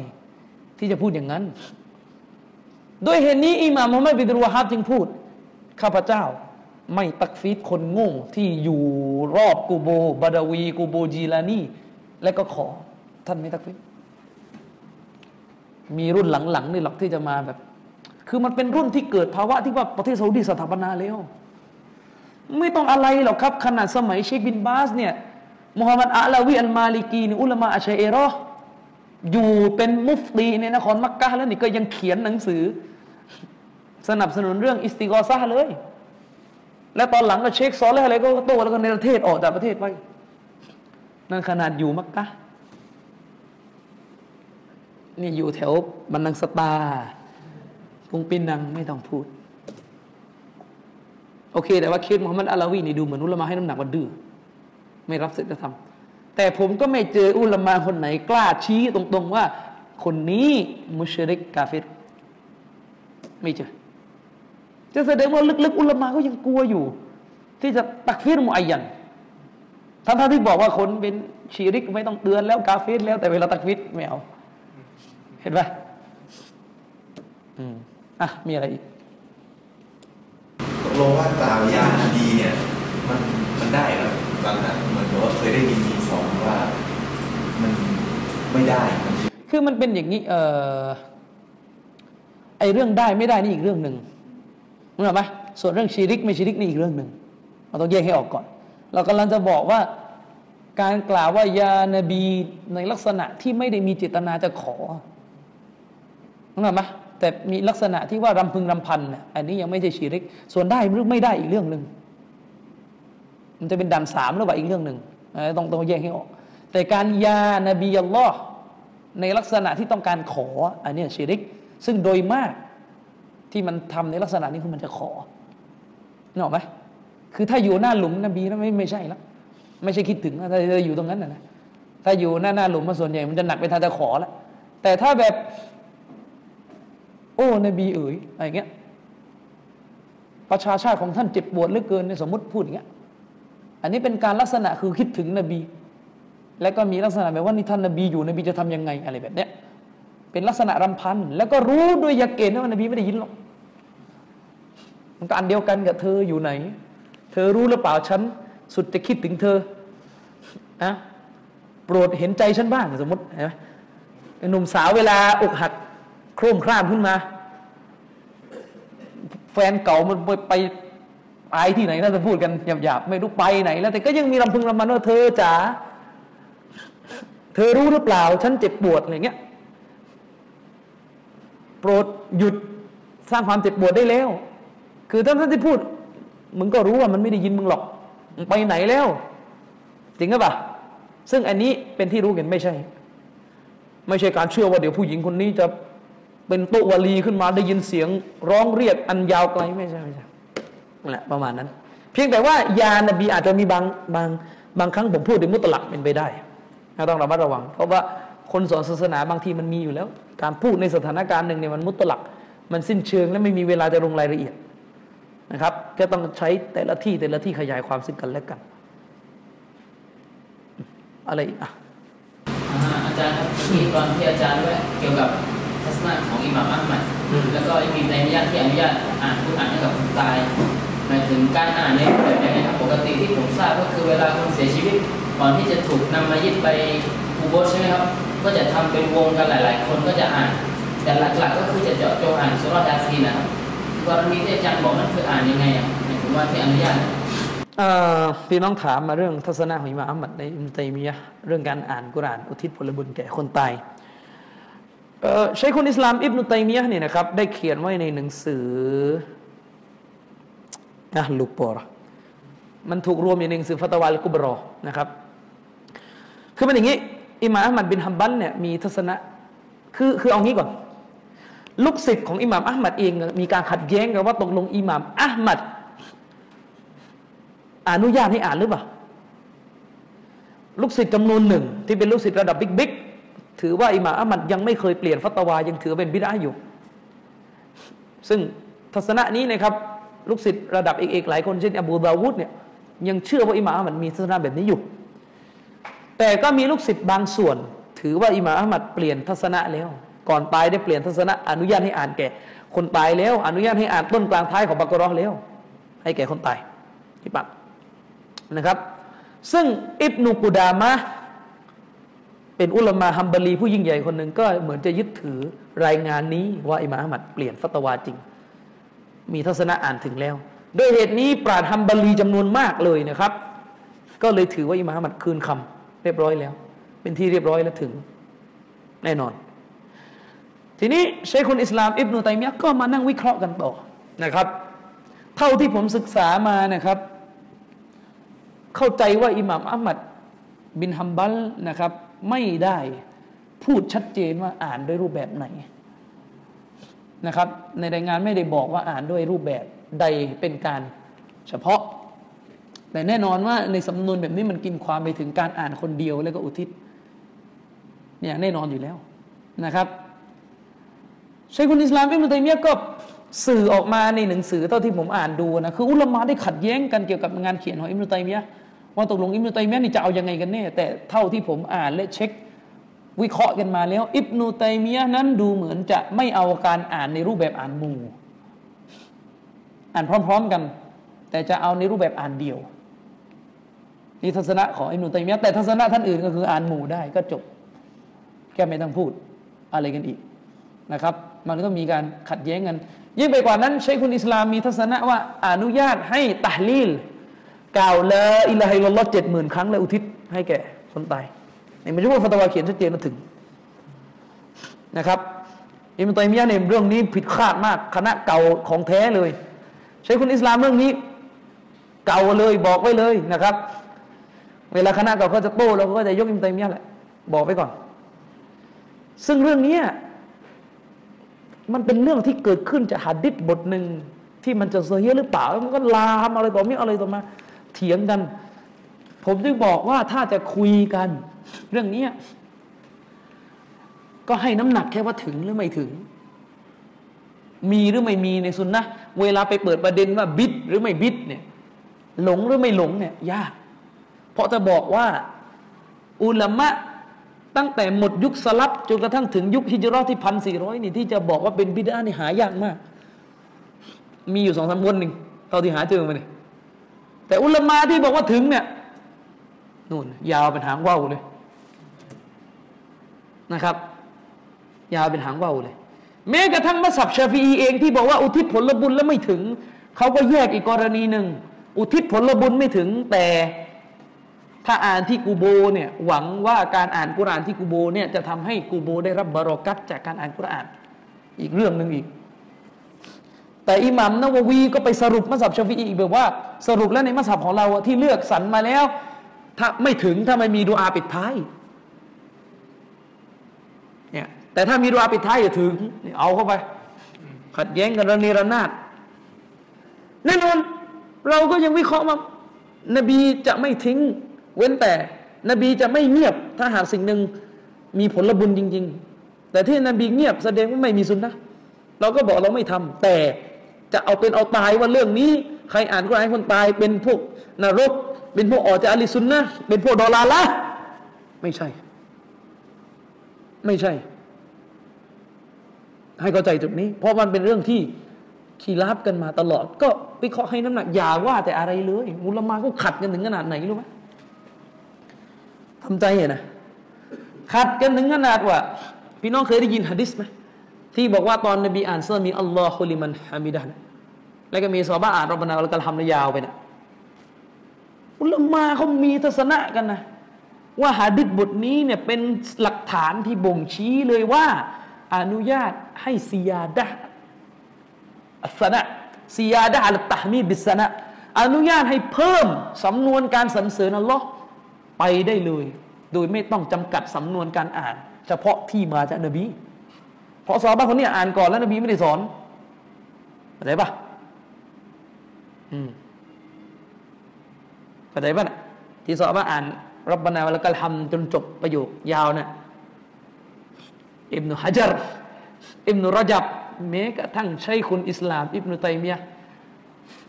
ที่จะพูดอย่างนั้น ด้วยเหตุนี้อิหม่ามมุฮัมมัดบินวะฮับจึงพูด ข้าพเจ้าไม่ตักฟีรคนโง่ที่อยู่รอบกูโบบาดาวีกูโบจีลานีและก็ขอท่านไม่ตักฟีรมีรุ่นหลังๆนี่หรอกที่จะมาแบบ คือมันเป็นรุ่นที่เกิดภาวะที่ว่าประเทศซาอุดีสถาปนาแล้ว ไม่ต้องอะไรหรอกครับ ขนาดสมัยเชคบินบาสเนี่ยมุฮัมมัดอะลาวีอัลมาลิกีนี่อุลามะอะชาอิเราะฮ์ อยู่เป็นมุฟตีในนครมักกะแล้วนี่ก็ยังเขียนหนังสือ สนับสนุนเรื่องอิสติกอซาเลย และตอนหลังก็เช็คซอลอะไรก็โตแล้วก็ในประเทศออกจากประเทศไปนั่นขนาดอยู่มักกะนี่อยู่แถวบันนังสตาพุงปินนังไม่ต้องพูด โอเค แต่ว่าเคสมุฮัมมัดอัลาวีนี่ดูเหมือนอุลมะให้น้ำหนักว่าดื้อไม่รับศีลธรรม แต่ผมก็ไม่เจออุลามาคนไหนกล้าชี้ตรงๆว่า คนนี้มุชริกกาเฟรไม่เจอ จะแสดงว่าลึกๆ อุลามาก็ยังกลัวอยู่ ที่จะตักฟิรมุอายันทั้งๆที่บอกว่าคนเป็นชีริกไม่ต้องเตือนแล้วกาเฟรแล้วแต่เวลาตักฟิรไม่เอา เห็นไหมอืมอะมีอะไรอีกตกลงว่าตาวยาดีเนี่ยมันมันได้แล้ว บางครั้งเหมือนกับว่าเคยได้ยินมีสอนว่ามันไม่ได้คือมันเป็นอย่างนี้เออไอเรื่องได้ไม่ได้นี่อีกเรื่องหนึ่งรู้ไหมส่วนเรื่องชีริกไม่ชีริกนี่อีกเรื่องหนึ่งเราต้องแยกให้ออกก่อน เรากำลังจะบอกว่าการกล่าวว่ายานบีในลักษณะที่ไม่ได้มีเจตนาจะขอรู้ไหมแต่มีลักษณะที่ว่ารำพึงรำพันเนี่ยอันนี้ยังไม่ใช่ชีริก ส่วนได้หรือไม่ได้อีกเรื่องหนึ่ง มันจะเป็นดันสามหรือเปล่าอีกเรื่องหนึ่งต้องต้องแยกให้ออก แต่การยานบีอัลลอฮ์ในลักษณะที่ต้องการขอ อันนี้ชิริก ซึ่งโดยมากที่มันทำในลักษณะนี้คือมันจะขอนึกออกไหมคือถ้าอยู่หน้าหลุมนบีแล้วไม่ไม่ใช่แล้วไม่ใช่คิดถึงถ้าจะอยู่ตรงนั้นนะถ้าอยู่หน้าหน้าหลุมมาส่วนใหญ่มันจะหนักไปทางจะขอแล้วแต่ถ้าแบบ โอ้นบีเอ๋ยอะไรเงี้ยประชาชาติของท่านเจ็บปวดเหลือเกินในสมมติพูดอย่างเงี้ย อันนี้เป็นการลักษณะคือคิดถึงนบี แล้วก็มีลักษณะแบบว่านี่ท่านนบีอยู่นบีจะทํำยังไงอะไรแบบเนี้ยเป็นลักษณะรำพันแล้วก็รู้ด้วยยาเกณฑ์ว่านบีไม่ได้ยินหรอกมันก็อันเดียวกันกับเธออยู่ไหน เธอรู้หรือเปล่าฉันสุดจะคิดถึงเธอนะโปรดเห็นใจฉันบ้างสมมตินไหมหนุ่มสาวเวลาอกหักโคร่มคร่ามขึ้นมา แฟนเก่ามันไป ไปที่ไหนน่าจะพูดกันหยาบๆไม่รู้ไปไหน แล้วแต่ก็ยังมีลำพึงลำมันว่าเธอจ๋าเธอรู้หรือเปล่า ฉันเจ็บปวดอะไรเงี้ยโปรดหยุดสร้างความเจ็บปวดได้แล้ว คือท่านท่านที่พูด มึงก็รู้ว่ามันไม่ได้ยินมึงหรอกไปไหนแล้ว จริงหรือเปล่าซึ่งอันนี้เป็นที่รู้กันไม่ใช่ ไม่ใช่การเชื่อว่าเดี๋ยวผู้หญิงคนนี้จะเป็นตุวลีขึ้นมาได้ยินเสียง ร้องเรียกอันยาวไกลไม่ใช่ไม่ใช่ แหละประมาณนั้น เพียงแต่ว่ายานบีอาจจะมีบางบางบางครั้งผมพูดถึงมุตลักเป็นไปได้ต้องระมัดระวัง เพราะว่าคนสอนศาสนาบางทีมันมีอยู่แล้ว การพูดในสถานการณ์หนึ่งเนี่ยมันมุตลัก มันสิ้นเชิงและไม่มีเวลาจะลงรายละเอียดนะครับก็ต้องใช้แต่ละที่แต่ละที่ขยายความซึ่งกันและกัน อะไรอะอาจารย์ครับมีตอนที่อาจารย์ด้วยเกี่ยวกับทัศนะของอิหม่ามอัลมัดแล้วก็มีในอนุญาตที่อนุญาตอ่านผู้อ่านให้กับคนตาย หมายถึงการอ่านในแบบยังไงครับปกติที่ผมทราบก็คือเวลาคนเสียชีวิต ก่อนที่จะถูกนำมายึดไปอูโบใช่ไหมครับ ก็จะทำเป็นวงกันหลาย ๆ คนก็จะอ่าน แต่หลักๆก็คือจะเจาะจงอ่านสุรยาซีนะครับกรณีที่อาจารย์บอกนั่นคืออ่านยังไงอะหมว่าที่อนุญาตพี่น้องถามมาเรื่องทัศนะของอิมามอัมมัดในอิมตัยมียะเรื่องการอ่านกุรานอุทิศผลบุญแก่คนตายเอ่อชัยคุนอิสลามอิบนุตัยมียะเนี่ยนะครับได้เขียนไว้ในหนังสือ นะลูกปอรมันถูกรวมอยู่ในหนังสือฟัตวาลกุบรอนะครับ คือมันอย่างนี้อิหม่ามอัมมัดบินฮัมบัลเนี่ยมีทัศนะคือคือเอางี้ก่อน ลูกศิษย์ของอิหม่ามอัลมัดเองมีการขัดแย้งกันว่าตกลงอิหม่ามอัลมัดอนุญาตให้อ่านหรือเปล่าลูกศิษย์จำนวนหนึ่ง ที่เป็นลูกศิษย์ระดับบิ๊กบิ๊กถือว่าอิหม่ามอัลมัดยังไม่เคยเปลี่ยนฟัตวายังถือเป็นบิดาอยู่ ซึ่งทัศนะนี้นะครับ ลูกศิษย์ระดับเอกๆหลายคนเช่นอบูดาวุฒเนี่ยยังเชื่อว่าอิหม่ามอัลมัดมีทัศนะแบบนี้อยู่ แต่ก็มีลูกศิษย์บางส่วน ถือว่าอิหม่ามอัมัดเปลี่ยนทัศนะแล้ว ก่อนตายได้เปลี่ยนทัศนะ อนุญาตให้อ่านแก่ คนตายแล้ว อนุญาตให้อ่านต้นกลางท้ายของบักรอแล้ว ให้แก่คนตายที่ปักนะครับ ซึ่งอิบนุกุดามะเป็นอุลามะฮัมบารีผู้ยิ่งใหญ่คนหนึ่งก็เหมือนจะยึดถือรายงานนี้ว่าอิหม่ามอัมัดเปลี่ยนฟัตวาจริง มีทัศนะอ่านถึงแล้ว ด้วยเหตุนี้ปราดฮัมบารีจำนวนมากเลยนะครับ ก็เลยถือว่าอิหม่ามอัลมัดคืนคำเรียบร้อยแล้ว เป็นที่เรียบร้อยแล้วถึง แน่นอน ทีนี้เชคคนอิสลามอิบนุตัยมียะก็มานั่งวิเคราะห์กันต่อนะครับ เท่าที่ผมศึกษามานะครับ เข้าใจว่าอิหม่ามอัลมัดบินฮัมบัลนะครับ ไม่ได้พูดชัดเจนว่าอ่านด้วยรูปแบบไหน นะครับ ในรายงานไม่ได้บอกว่าอ่านด้วยรูปแบบใดเป็นการเฉพาะ แต่แน่นอนว่าในสำนวนแบบนี้มันกินความไปถึงการอ่านคนเดียวแล้วก็อุทิศเนี่ยแน่นอนอยู่แล้วนะครับใช้คุณอิสลามอิบนุตัยมียก็สื่อออกมาในหนังสือเท่าที่ผมอ่านดูนะคืออุลามะได้ขัดแย้งกันเกี่ยวกับงานเขียนของอิบนุตัยมียว่าตกลงอิบนุตัยมียนี่จะเอายังไงกันแน่แต่เท่าที่ผมอ่านและเช็ค วิเคราะห์กันมาแล้ว อิบนุตัยมียะนั้นดูเหมือนจะไม่เอาการอ่านในรูปแบบอ่านหมู่อ่านพร้อม ๆกัน แต่จะเอาในรูปแบบอ่านเดียวนี่ทัศนะของอิบนุตัยมียะแต่ทัศนะท่านอื่นก็คืออ่านหมู่ได้ก็จบแค่ไม่ต้องพูดอะไรกันอีกนะครับ มันก็มีการขัดแย้งกัน ยิ่งไปกว่านั้นใช้คุณอิสลามมีทัศนะว่าอนุญาตให้ตะลีลกล่าวละอิลาฮิลลอฮ์เจ็ดหมื่นครั้งและอุทิศให้แก่คนตาย ในมัจมุฟัตวาเขียนชัดเจนมาถึงนะครับอิมตัยมียะห์ในเรื่องนี้ผิดคาดมาก คณะเก่าของแท้เลยใช้คุณอิสลามเรื่องนี้ เก่าเลยบอกไว้เลยนะครับ เวลาคณะเก่าเขาจะโต้เราก็จะยกอิมตัยมียะแหละบอกไปก่อน ซึ่งเรื่องนี้มันเป็นเรื่องที่เกิดขึ้นจากหัดดิษบทหนึ่งที่มันจะเสียหรือเปล่า มันก็ลามอะไรต่อมีอะไรต่อมา เถียงกัน ผมจึงบอกว่าถ้าจะคุยกัน เรื่องนี้ก็ให้น้ำหนักแค่ว่าถึงหรือไม่ถึง มีหรือไม่มีในสุนนะเวลาไปเปิดประเด็นว่าบิดหรือไม่บิดเนี่ย หลงหรือไม่หลงเนี่ย ยาก เพราะจะบอกว่า อุลามะตั้งแต่หมดยุคสลับจนกระทั่งถึงยุคฮิจรัตที่พันสี่ร้อยนี่ที่จะบอกว่าเป็นบิดานี่หายากมาก มีอยู่สองสามคนหนึ่งเท่าที่หาเจอมาเนี่ยแต่อุลามาที่บอกว่าถึงเนี่ยนู่นยาวเป็นหางว่าวเลย นะครับ ยาวเป็นหางว่าวเลย แม้กระทั่งมัสยิดชาฟีเองที่บอกว่าอุทิศผลบุญแล้วไม่ถึง เขาก็แยกอีกกรณีหนึ่ง อุทิศผลบุญไม่ถึง แต่ถ้าอ่านที่กูโบเนี่ยหวังว่าการอ่านกุรานที่กูโบเนี่ยจะทำให้กูโบได้รับบารอกัตจากการอ่านกุราน อีกเรื่องหนึ่งอีก แต่อิหมัมนาววีก็ไปสรุปมัสยิดชาฟีอีกแบบว่า สรุปแล้วในมัสยิดของเราที่เลือกสรรมาแล้ว ถ้าไม่ถึงถ้าไม่มีดูอาปิดท้ายเนี่ย แต่ถ้ามีดูอาปิดท้ายอย่าถึงเอาเข้าไป ขัดแย้งกันระเนระนาดแน่นอน เราก็ยังวิเคราะห์ว่านบีจะไม่ทิ้ง เว้นแต่ นบีจะไม่เงียบ ถ้าหากสิ่งหนึ่งมีผลบุญจริง ๆ แต่ที่นบีเงียบแสดงว่าไม่มีสุนนะเราก็บอกเราไม่ทำแต่จะเอาเป็นเอาตายว่าเรื่องนี้ ใครอ่านกุรอานคนตายเป็นพวกนรก เป็นพวกออกจากอลิสุนนะเป็นพวกดอลาละไม่ใช่ ไม่ใช่ ให้เข้าใจจุดนี้ เพราะมันเป็นเรื่องที่ขีราบกันมาตลอด ก็วิเคราะห์ให้น้ำหนักอย่าว่า แต่อะไรเลยมุลมาก็ขัดกันถึงขนาดไหนรู้ไหมทำใจเห็นะขัดกันถึงขนาดว่า พี่น้องเคยได้ยินฮะดิษไหมที่บอกว่าตอนนบีอ่านเสื้อมีอัลลอฮุลิมันฮามิดะนแล้วก็มีซอฮาบะอ่านรบบานาอัลกัลฮัมยาวไปนะอุลมาเขามีทัศนะกันนะ ว่าหะดิษบทนี้เนี่ยเป็นหลักฐานที่บ่งชี้เลยว่า อนุญาตให้ซียาดะอัสนะซียาดะอัลตะฮมีบิสนะอนุญาตให้เพิ่มสำนวนการสรรเสริญอัลลอฮ์ไปได้เลย โดยไม่ต้องจำกัดสำนวนการอ่าน เฉพาะที่มาจากนบี เพราะซอฮาคนนี้อ่านก่อนแล้วนบีไม่ได้สอนเข้าใจปะอืมเข้าใจปะนะที่ซอฮาอ่านรับบานาแล้วก็ทำจนจบประโยคยาวนะ่ะ อิบนุฮะจัรอิบนุรจับแม้กระทั่งใช้คุณอิสลาม อิบนุตัยมียะ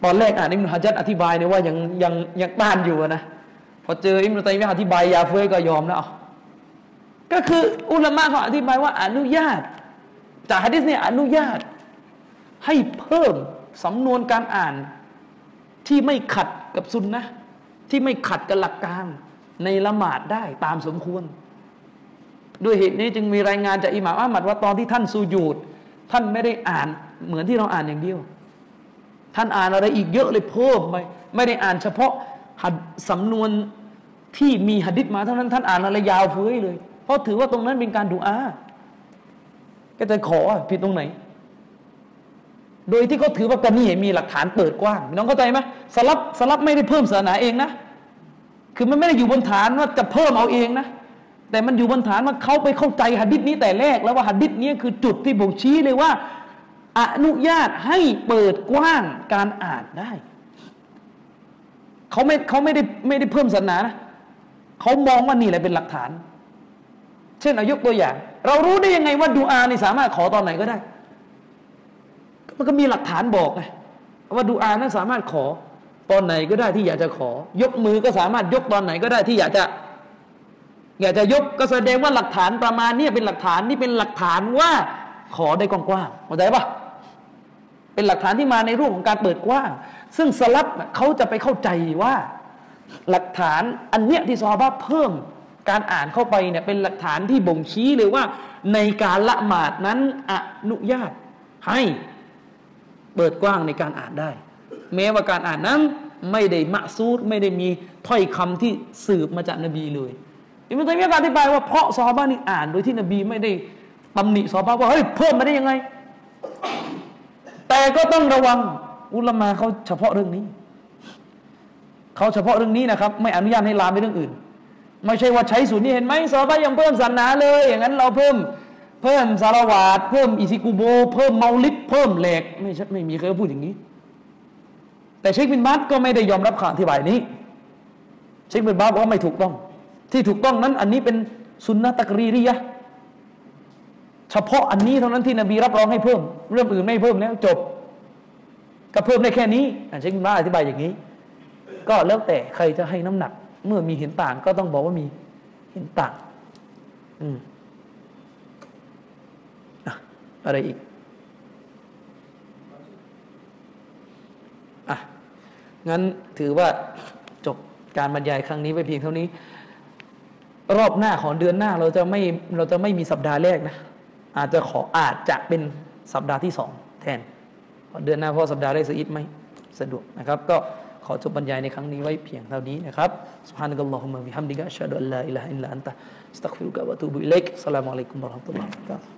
ตอนแรกอ่านอิบนุฮะจัรอธิบายเนี่ยว่ายังยังยังต้านอยู่นะพอเจออิบนุตัยมียะอธิบายยาเฟ้ยก็ยอมแล้วก็คืออุลามะเขาอธิบายว่าอนุญาต จากฮะดิษเนี่ยอนุญาต ให้เพิ่มสำนวนการอ่านที่ไม่ขัดกับสุนนะที่ไม่ขัดกับหลักการในละหมาดได้ตามสมควร ด้วยเหตุนี้จึงมีรายงานจากอิหม่ามอามัดว่าตอนที่ท่านสูญูดท่านไม่ได้อ่านเหมือนที่เราอ่านอย่างเดียว ท่านอ่านอะไรอีกเยอะเลยเพิ่มไปไม่ได้อ่านเฉพาะหัดสำนวนที่มีหัดดิษมาเท่านั้นท่านอ่านอะไรยาวเฟ้ยเลย เพราะถือว่าตรงนั้นเป็นการดูอาก็จะขอผิดตรงไหน โดยที่เขาถือว่ากันนี่มีหลักฐานเปิดกว้างน้องเข้าใจไหมสลับสลับไม่ได้เพิ่มศาสนาเองนะ คือมันไม่ได้อยู่บนฐานว่าจะเพิ่มเอาเองนะ แต่มันอยู่บนฐานว่าเขาไปเข้าใจหัดดิษนี้แต่แรกแล้วว่าหัดดิษนี้คือจุดที่บ่งชี้เลยว่า อนุญาตให้เปิดกว้างการอ่านได้เขาไม่เขาไม่ได้ไม่ได้เพิ่มศาสนานะเขามองว่านี่แหละเป็นหลักฐาน เช่นเอายกตัวอย่าง เรารู้ได้ยังไงว่าดูอานี่สามารถขอตอนไหนก็ได้ มันก็มีหลักฐานบอกไงว่าดูอานั้นสามารถขอตอนไหนก็ได้ที่อยากจะขอ ยกมือก็สามารถยกตอนไหนก็ได้ที่อยากจะ อยากจะยกก็แสดงว่าหลักฐานประมาณนี้เป็นหลักฐานนี่เป็นหลักฐานว่าขอได้กว้างๆเข้าใจปะเป็นหลักฐานที่มาในรูปของการเปิดกว้างซึ่งสลับเขาจะไปเข้าใจว่า หลักฐานอันเนี้ยที่ซอฮาเพิ่มการอ่านเข้าไปเนี่ยเป็นหลักฐานที่บ่งชี้เลยว่า ในการละหมาดนั้นอนุญาตให้เปิดกว้างในการอ่านได้ แม้ว่าการอ่านนั้นไม่ได้มะซูดไม่ได้มีถ้อยคำที่สืบมาจากนบีเลย อิมตัยมียะอธิบายว่าเพราะซอฮาบะนี่อ่าน โดยที่นบีไม่ได้ตำหนิซอฮาบะว่าเฮ้ยเพิ่มมาได้ยังไง แต่ก็ต้องระวังอุลามาเขาเฉพาะเรื่องนี้เขาเฉพาะเรื่องนี้นะครับ ไม่อนุญาตให้ลามไปเรื่องอื่น ไม่ใช่ว่าใช้สูตรนี้เห็นไหมซอฮาบะยังเพิ่มศาสนาเลย อย่างนั้นเราเพิ่มเพิ่มซอลาวาตเพิ่มอิซิกุโบ เพิ่มเมาลิดเพิ่มแหลกไม่ใช่ไม่มีใครพูดอย่างนี้ แต่เชคบินบาสก็ไม่ได้ยอมรับคำอธิบายนี้ เชคบินบาสบอกว่าไม่ถูกต้อง ที่ถูกต้องนั้นอันนี้เป็นสุนนะตักรีรียะเฉพาะอันนี้เท่านั้นที่นบีรับรองให้เพิ่ม เรื่องอื่นไม่เพิ่มแล้วจบ ก็เพิ่มได้แค่นี้อันเชคบินบาสอธิบายอย่างนี้ ก็แล้วแต่ใครจะให้น้ำหนัก เมื่อมีเห็นต่างก็ต้องบอกว่ามีเห็นต่าง อืมอะอะไรอีกอะงั้นถือว่าจบการบรรยายครั้งนี้ไปเพียงเท่านี้ รอบหน้าของเดือนหน้าเราจะไม่เราจะไม่มีสัปดาห์แรกนะ อาจจะขออาจจะเป็นสัปดาห์ที่สองแทนเพราะเดือนหน้าเพราะสัปดาห์แรกสอิดไม่สะดวกนะครับ ก็ขอจบบรรยายในครั้งนี้ไว้เพียงเท่านี้นะครับ سبحانك اللهم وبحمدك أشهد أن لا إله إلا أنت أستغفرك وأتوب إليك السلام عليكم ورحمة الله وبركاته